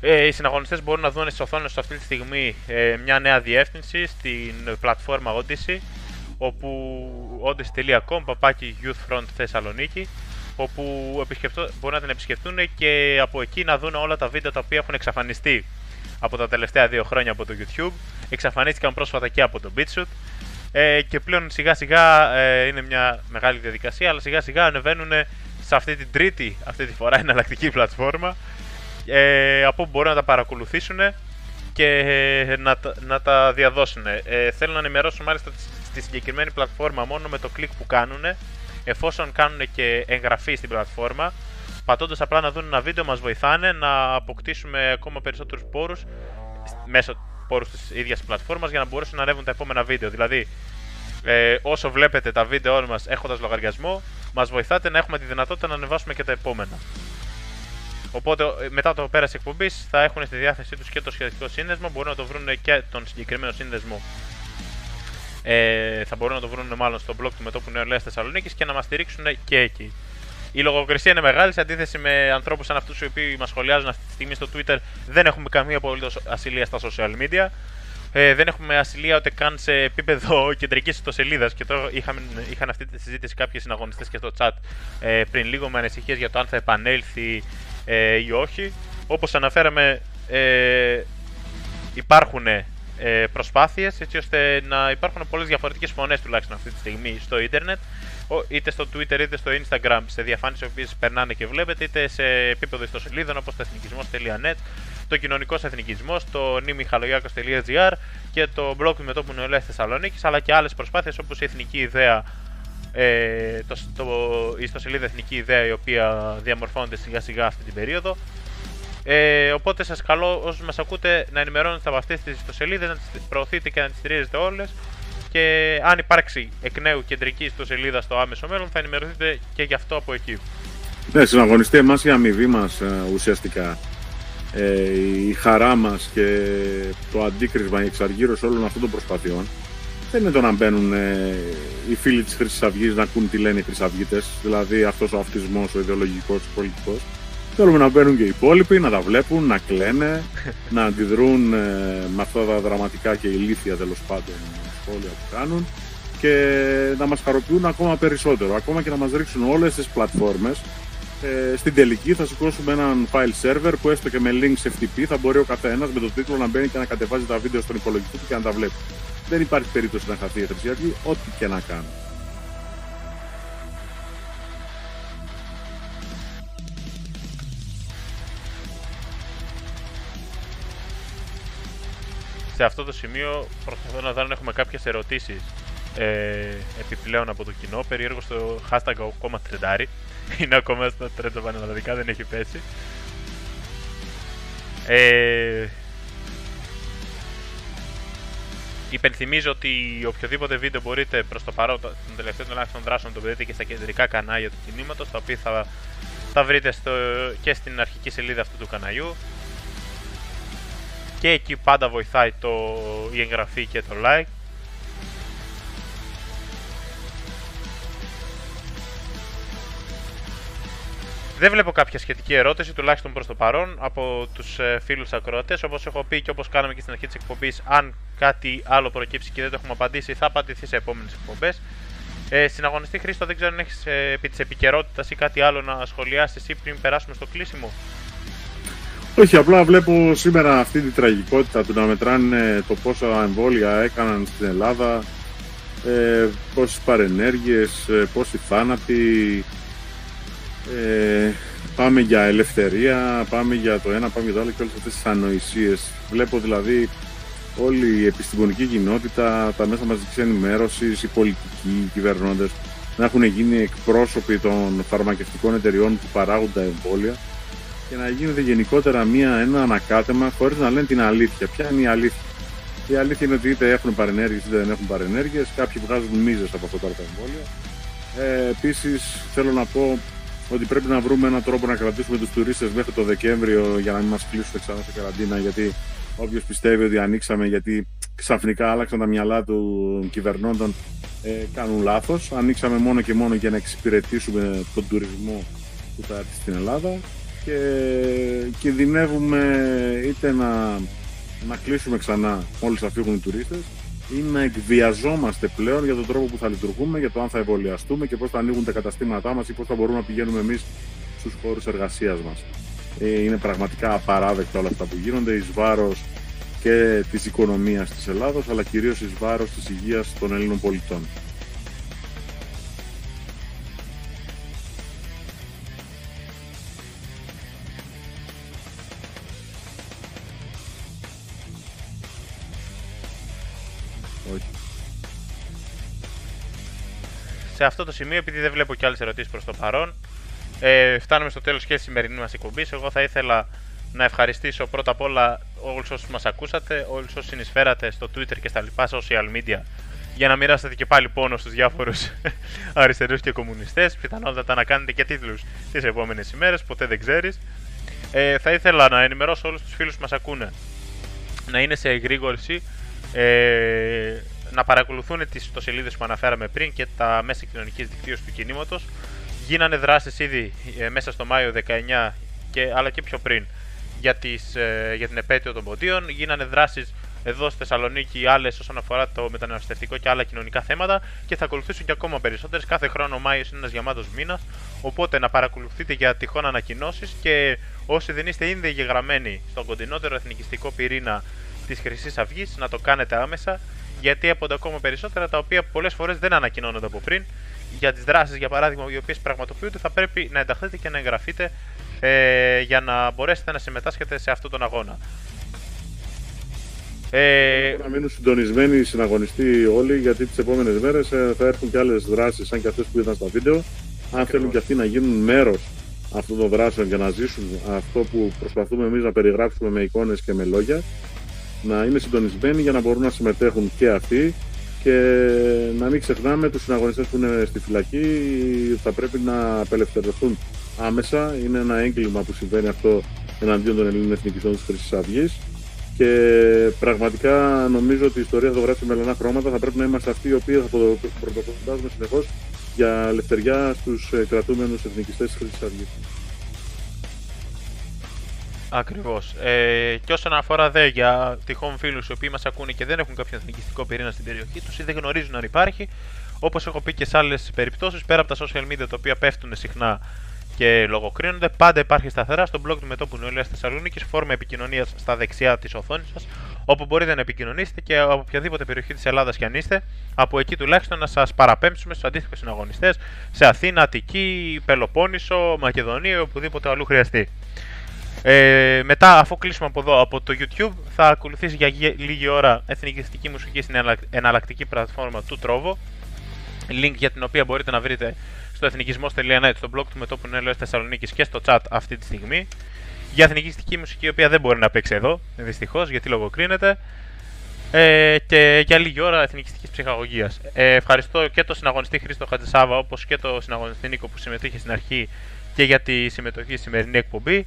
ε, οι συναγωνιστές μπορούν να δουν στι οθόνε αυτή τη στιγμή ε, μια νέα διεύθυνση στην πλατφόρμα Odyssey, όπου odyssey.com, παπάκι Youth Front Θεσσαλονίκη, όπου μπορούν να την επισκεφτούν και από εκεί να δουν όλα τα βίντεο τα οποία έχουν εξαφανιστεί από τα τελευταία δύο χρόνια από το YouTube. Εξαφανίστηκαν πρόσφατα και από το BitShoot. Ε, και πλέον σιγά σιγά ε, είναι μια μεγάλη διαδικασία, αλλά σιγά σιγά ανεβαίνουν σε αυτή την τρίτη, αυτή τη φορά εναλλακτική πλατφόρμα, ε, από όπου μπορούν να τα παρακολουθήσουν και ε, να, να τα διαδώσουν. Ε, θέλω να ενημερώσω μάλιστα στη συγκεκριμένη πλατφόρμα μόνο με το κλικ που κάνουν εφόσον κάνουν και εγγραφή στην πλατφόρμα, πατώντας απλά να δουν ένα βίντεο, μας βοηθάνε να αποκτήσουμε ακόμα περισσότερους πόρους μέσω πόρους της ίδιας πλατφόρμας για να μπορέσουν να ανέβουν τα επόμενα βίντεο. Δηλαδή, ε, όσο βλέπετε τα βίντεο μας έχοντας λογαριασμό, μας βοηθάτε να έχουμε τη δυνατότητα να ανεβάσουμε και τα επόμενα. Οπότε ε, μετά το πέρας εκπομπής θα έχουν στη διάθεσή τους και το σχετικό σύνδεσμο, μπορούν να το βρουν και τον συγκεκριμένο σύνδεσμο. Ε, θα μπορούν να το βρουν μάλλον στο blog του Μετώπου Νεολαίας Θεσσαλονίκης και να μας στηρίξουν και εκεί. Η λογοκρισία είναι μεγάλη σε αντίθεση με ανθρώπους σαν αυτούς οι οποίοι μας σχολιάζουν αυτή τη στιγμή στο Twitter. Δεν έχουμε καμία απολύτως ασυλία στα social media. Ε, δεν έχουμε ασυλία ούτε καν σε επίπεδο κεντρικής ιστοσελίδας. Και τώρα είχαμε, είχαν αυτή τη συζήτηση κάποιοι συναγωνιστές και στο chat ε, πριν λίγο με ανησυχίες για το αν θα επανέλθει ε, ή όχι. Όπως αναφέραμε, ε, υπάρχουν ε, προσπάθειες έτσι ώστε να υπάρχουν πολλές διαφορετικές φωνές τουλάχιστον αυτή τη στιγμή στο ίντερνετ είτε στο Twitter είτε στο Instagram σε διαφάνειες οι οποίες περνάνε και βλέπετε είτε σε επίπεδο ιστοσελίδων όπως το εθνικισμός.net το κοινωνικός εθνικισμός, το nimichalogiakos.gr και το blog του μετώπου νεολαία Θεσσαλονίκης, αλλά και άλλες προσπάθειες όπως η Εθνική Ιδέα, ε, το, το, η ιστοσελίδα Εθνική Ιδέα, η οποία διαμορφώνεται σιγά σιγά αυτή την περίοδο. Ε, οπότε σας καλώ όσους μας ακούτε να ενημερώνετε από αυτές τις ιστοσελίδες, να τις προωθείτε και να τις στηρίζετε όλες. Και αν υπάρξει εκ νέου κεντρική ιστοσελίδα στο άμεσο μέλλον, θα ενημερωθείτε και γι' αυτό από εκεί. Ναι, συναγωνιστή εμάς η αμοιβή μας ε, ουσιαστικά ε, η χαρά μας και το αντίκρισμα, η εξαργύρωση όλων αυτών των προσπαθειών δεν είναι το να μπαίνουν ε, οι φίλοι της Χρυσής Αυγής να ακούν τι λένε οι Χρυσαυγίτες, δηλαδή αυτός ο αυτισμός, ο ιδεολογικός, ο πολιτικός. Θέλουμε να μπαίνουν και οι υπόλοιποι, να τα βλέπουν, να κλαίνε, να αντιδρούν ε, με αυτά τα δραματικά και ηλίθια τέλος πάντων σχόλια που κάνουν και να μας χαροποιούν ακόμα περισσότερο, ακόμα και να μας ρίξουν όλες τις πλατφόρμες ε, στην τελική θα σηκώσουμε έναν file server που έστω και με links FTP θα μπορεί ο καθένας με το τίτλο να μπαίνει και να κατεβάζει τα βίντεο στον υπολογιστή του και να τα βλέπει. Δεν υπάρχει περίπτωση να χαθεί η Χρυσή ό,τι και να κάνει. Σε αυτό το σημείο προσπαθώ να δω αν έχουμε κάποιες ερωτήσεις ε, επιπλέον από το κοινό. Περίεργο στο hashtag ο κόμμα τρεντάρι. Είναι ακόμα στο τρέντο πανελλαδικά, δεν έχει πέσει. Ε, υπενθυμίζω ότι οποιοδήποτε βίντεο μπορείτε προς το παρόν των τελευταίων τουλάχιστον δράσεων το βρείτε και στα κεντρικά κανάλια του κινήματος τα οποία θα, θα βρείτε στο, και στην αρχική σελίδα αυτού του καναλιού και εκεί πάντα βοηθάει το, η εγγραφή και το like Δεν βλέπω κάποια σχετική ερώτηση, τουλάχιστον προς το παρόν, από τους ε, φίλους ακροατές. Όπως έχω πει και όπως κάναμε και στην αρχή της εκπομπής, αν κάτι άλλο προκύψει και δεν το έχουμε απαντήσει, θα απαντηθεί σε επόμενες εκπομπές. Ε, στην αγωνιστή Χρήστο, δεν ξέρω αν έχεις ε, επί της επικαιρότητας ή κάτι άλλο να σχολιάσεις εσύ πριν περάσουμε στο κλείσιμο. Όχι, απλά βλέπω σήμερα αυτή τη τραγικότητα του να μετράνε το πόσα εμβόλια έκαναν στην Ελλάδα, ε, πόσες παρενέργειες, ε, πόσοι θάνατοι, ε, πάμε για ελευθερία, πάμε για το ένα, πάμε για το άλλο και όλες αυτές τις ανοησίες. Βλέπω δηλαδή όλη η επιστημονική κοινότητα, τα μέσα μαζικής ενημέρωσης, οι πολιτικοί, οι κυβερνώντες να έχουν γίνει εκπρόσωποι των φαρμακευτικών εταιριών που παράγουν τα εμβόλια και να γίνεται γενικότερα μία, ένα ανακάτεμα χωρίς να λένε την αλήθεια. Ποια είναι η αλήθεια; Η αλήθεια είναι ότι είτε έχουν παρενέργειες είτε δεν έχουν παρενέργειες. Κάποιοι βγάζουν μίζες από αυτά τα εμβόλια. Ε, επίσης θέλω να πω ότι πρέπει να βρούμε έναν τρόπο να κρατήσουμε τους τουρίστες μέχρι το Δεκέμβριο για να μην μας κλείσουν ξανά σε καραντίνα γιατί όποιος πιστεύει ότι ανοίξαμε γιατί ξαφνικά άλλαξαν τα μυαλά των κυβερνώντων ε, κάνουν λάθος. Ανοίξαμε μόνο και μόνο για να εξυπηρετήσουμε τον τουρισμό που θα έρθει στην Ελλάδα και κινδυνεύουμε είτε να, να κλείσουμε ξανά μόλις θα φύγουν οι τουρίστες ή να εκβιαζόμαστε πλέον για τον τρόπο που θα λειτουργούμε, για το αν θα εμβολιαστούμε και πώς θα ανοίγουν τα καταστήματά μας ή πώς θα μπορούμε να πηγαίνουμε εμείς στους χώρους εργασίας μας. Ε, είναι πραγματικά απαράδεκτα όλα αυτά που γίνονται εις βάρος και της οικονομίας της Ελλάδος, αλλά κυρίως εις βάρος της υγείας των Ελλήνων πολιτών. Σε αυτό το σημείο, επειδή δεν βλέπω κι άλλες ερωτήσεις προς το παρόν, ε, φτάνουμε στο τέλος και της σημερινής μας εκπομπής. Εγώ θα ήθελα να ευχαριστήσω πρώτα απ' όλα όλους όσους μας ακούσατε, όλους όσους συνεισφέρατε στο Twitter και στα λοιπά social media για να μοιράσετε και πάλι πόνο στους διάφορους αριστερούς και κομμουνιστές. Πιθανότατα να κάνετε και τίτλους τις επόμενες ημέρες, ποτέ δεν ξέρεις. Ε, θα ήθελα να ενημερώσω όλους τους φίλους που μας ακούνε να είναι σε εγρήγορση, ε, να παρακολουθούν τις ιστοσελίδες που αναφέραμε πριν και τα μέσα κοινωνικής δικτύωσης του κινήματος. Γίνανε δράσεις ήδη ε, μέσα στο Μάιο 19 και, αλλά και πιο πριν για, τις, ε, για την επέτειο των ποντίων. Γίνανε δράσεις εδώ στη Θεσσαλονίκη άλλες όσον αφορά το μεταναστευτικό και άλλα κοινωνικά θέματα και θα ακολουθήσουν και ακόμα περισσότερες. Κάθε χρόνο ο Μάιος είναι ένας γεμάτος μήνας. Οπότε να παρακολουθείτε για τυχόν ανακοινώσεις και όσοι δεν είστε ήδη εγγεγραμμένοι στον κοντινότερο εθνικιστικό πυρήνα της Χρυσής Αυγής, να το κάνετε άμεσα γιατί έπονται ακόμα περισσότερα τα οποία πολλές φορές δεν ανακοινώνονται από πριν. Για τις δράσεις, για παράδειγμα, οι οποίες πραγματοποιούνται, θα πρέπει να ενταχθείτε και να εγγραφείτε ε, για να μπορέσετε να συμμετάσχετε σε αυτόν τον αγώνα. Ε... Να μείνουν συντονισμένοι οι συναγωνιστοί όλοι, γιατί τις επόμενες μέρες ε, θα έρθουν και άλλες δράσεις σαν και αυτές που είδαν στα βίντεο. Αν θέλουν και αυτοί να γίνουν μέρος αυτών των δράσεων για να ζήσουν αυτό που προσπαθούμε εμείς να περιγράψουμε με εικόνες και με λόγια, να είναι συντονισμένοι για να μπορούν να συμμετέχουν και αυτοί και να μην ξεχνάμε τους συναγωνιστές που είναι στη φυλακή θα πρέπει να απελευθερωθούν άμεσα. Είναι ένα έγκλημα που συμβαίνει αυτό εναντίον των Ελλήνων εθνικιστών της Χρυσής Αυγής και πραγματικά νομίζω ότι η ιστορία θα το γράψει με μελανά χρώματα. Θα πρέπει να είμαστε αυτοί οι οποίοι θα το πρωτοφωνάζουμε συνεχώς για ελευθεριά στους ε, κρατούμενους εθνικιστές της Χρυσής Αυγής. Ακριβώς. Ε, και όσον αφορά δε για τυχόν φίλους οι οποίοι μας ακούνε και δεν έχουν κάποιο εθνικιστικό πυρήνα στην περιοχή τους ή δεν γνωρίζουν αν υπάρχει, όπως έχω πει και σε άλλες περιπτώσεις, πέρα από τα social media τα οποία πέφτουν συχνά και λογοκρίνονται, πάντα υπάρχει σταθερά στο blog του Μετώπου Νεολαίας Θεσσαλονίκης φόρμα επικοινωνίας στα δεξιά της οθόνης σας, όπου μπορείτε να επικοινωνήσετε και από οποιαδήποτε περιοχή της Ελλάδας κι αν είστε, από εκεί τουλάχιστον να σας παραπέμψουμε στους αντίστοιχους συναγωνιστές σε Αθήνα, Αττική, Πελοπόννησο, Μακεδονία ή οπουδήποτε αλλού χρειαστεί. Ε, μετά, αφού κλείσουμε από εδώ από το YouTube, θα ακολουθήσει για λίγη ώρα εθνικιστική μουσική στην εναλλακτική πλατφόρμα του Trovo. Link για την οποία μπορείτε να βρείτε στο εθνικισμό.net, στο blog του Μετώπου Νέου Θεσσαλονίκης και στο chat αυτή τη στιγμή. Για εθνικιστική μουσική, η οποία δεν μπορεί να παίξει εδώ, δυστυχώς, γιατί λογοκρίνεται. Ε, και για λίγη ώρα εθνικιστικής ψυχαγωγίας. Ε, ευχαριστώ και τον συναγωνιστή Χρήστο Χατζησάβα, όπως και τον συναγωνιστή Νίκο που συμμετείχε στην αρχή και για τη συμμετοχή στη σημερινή εκπομπή.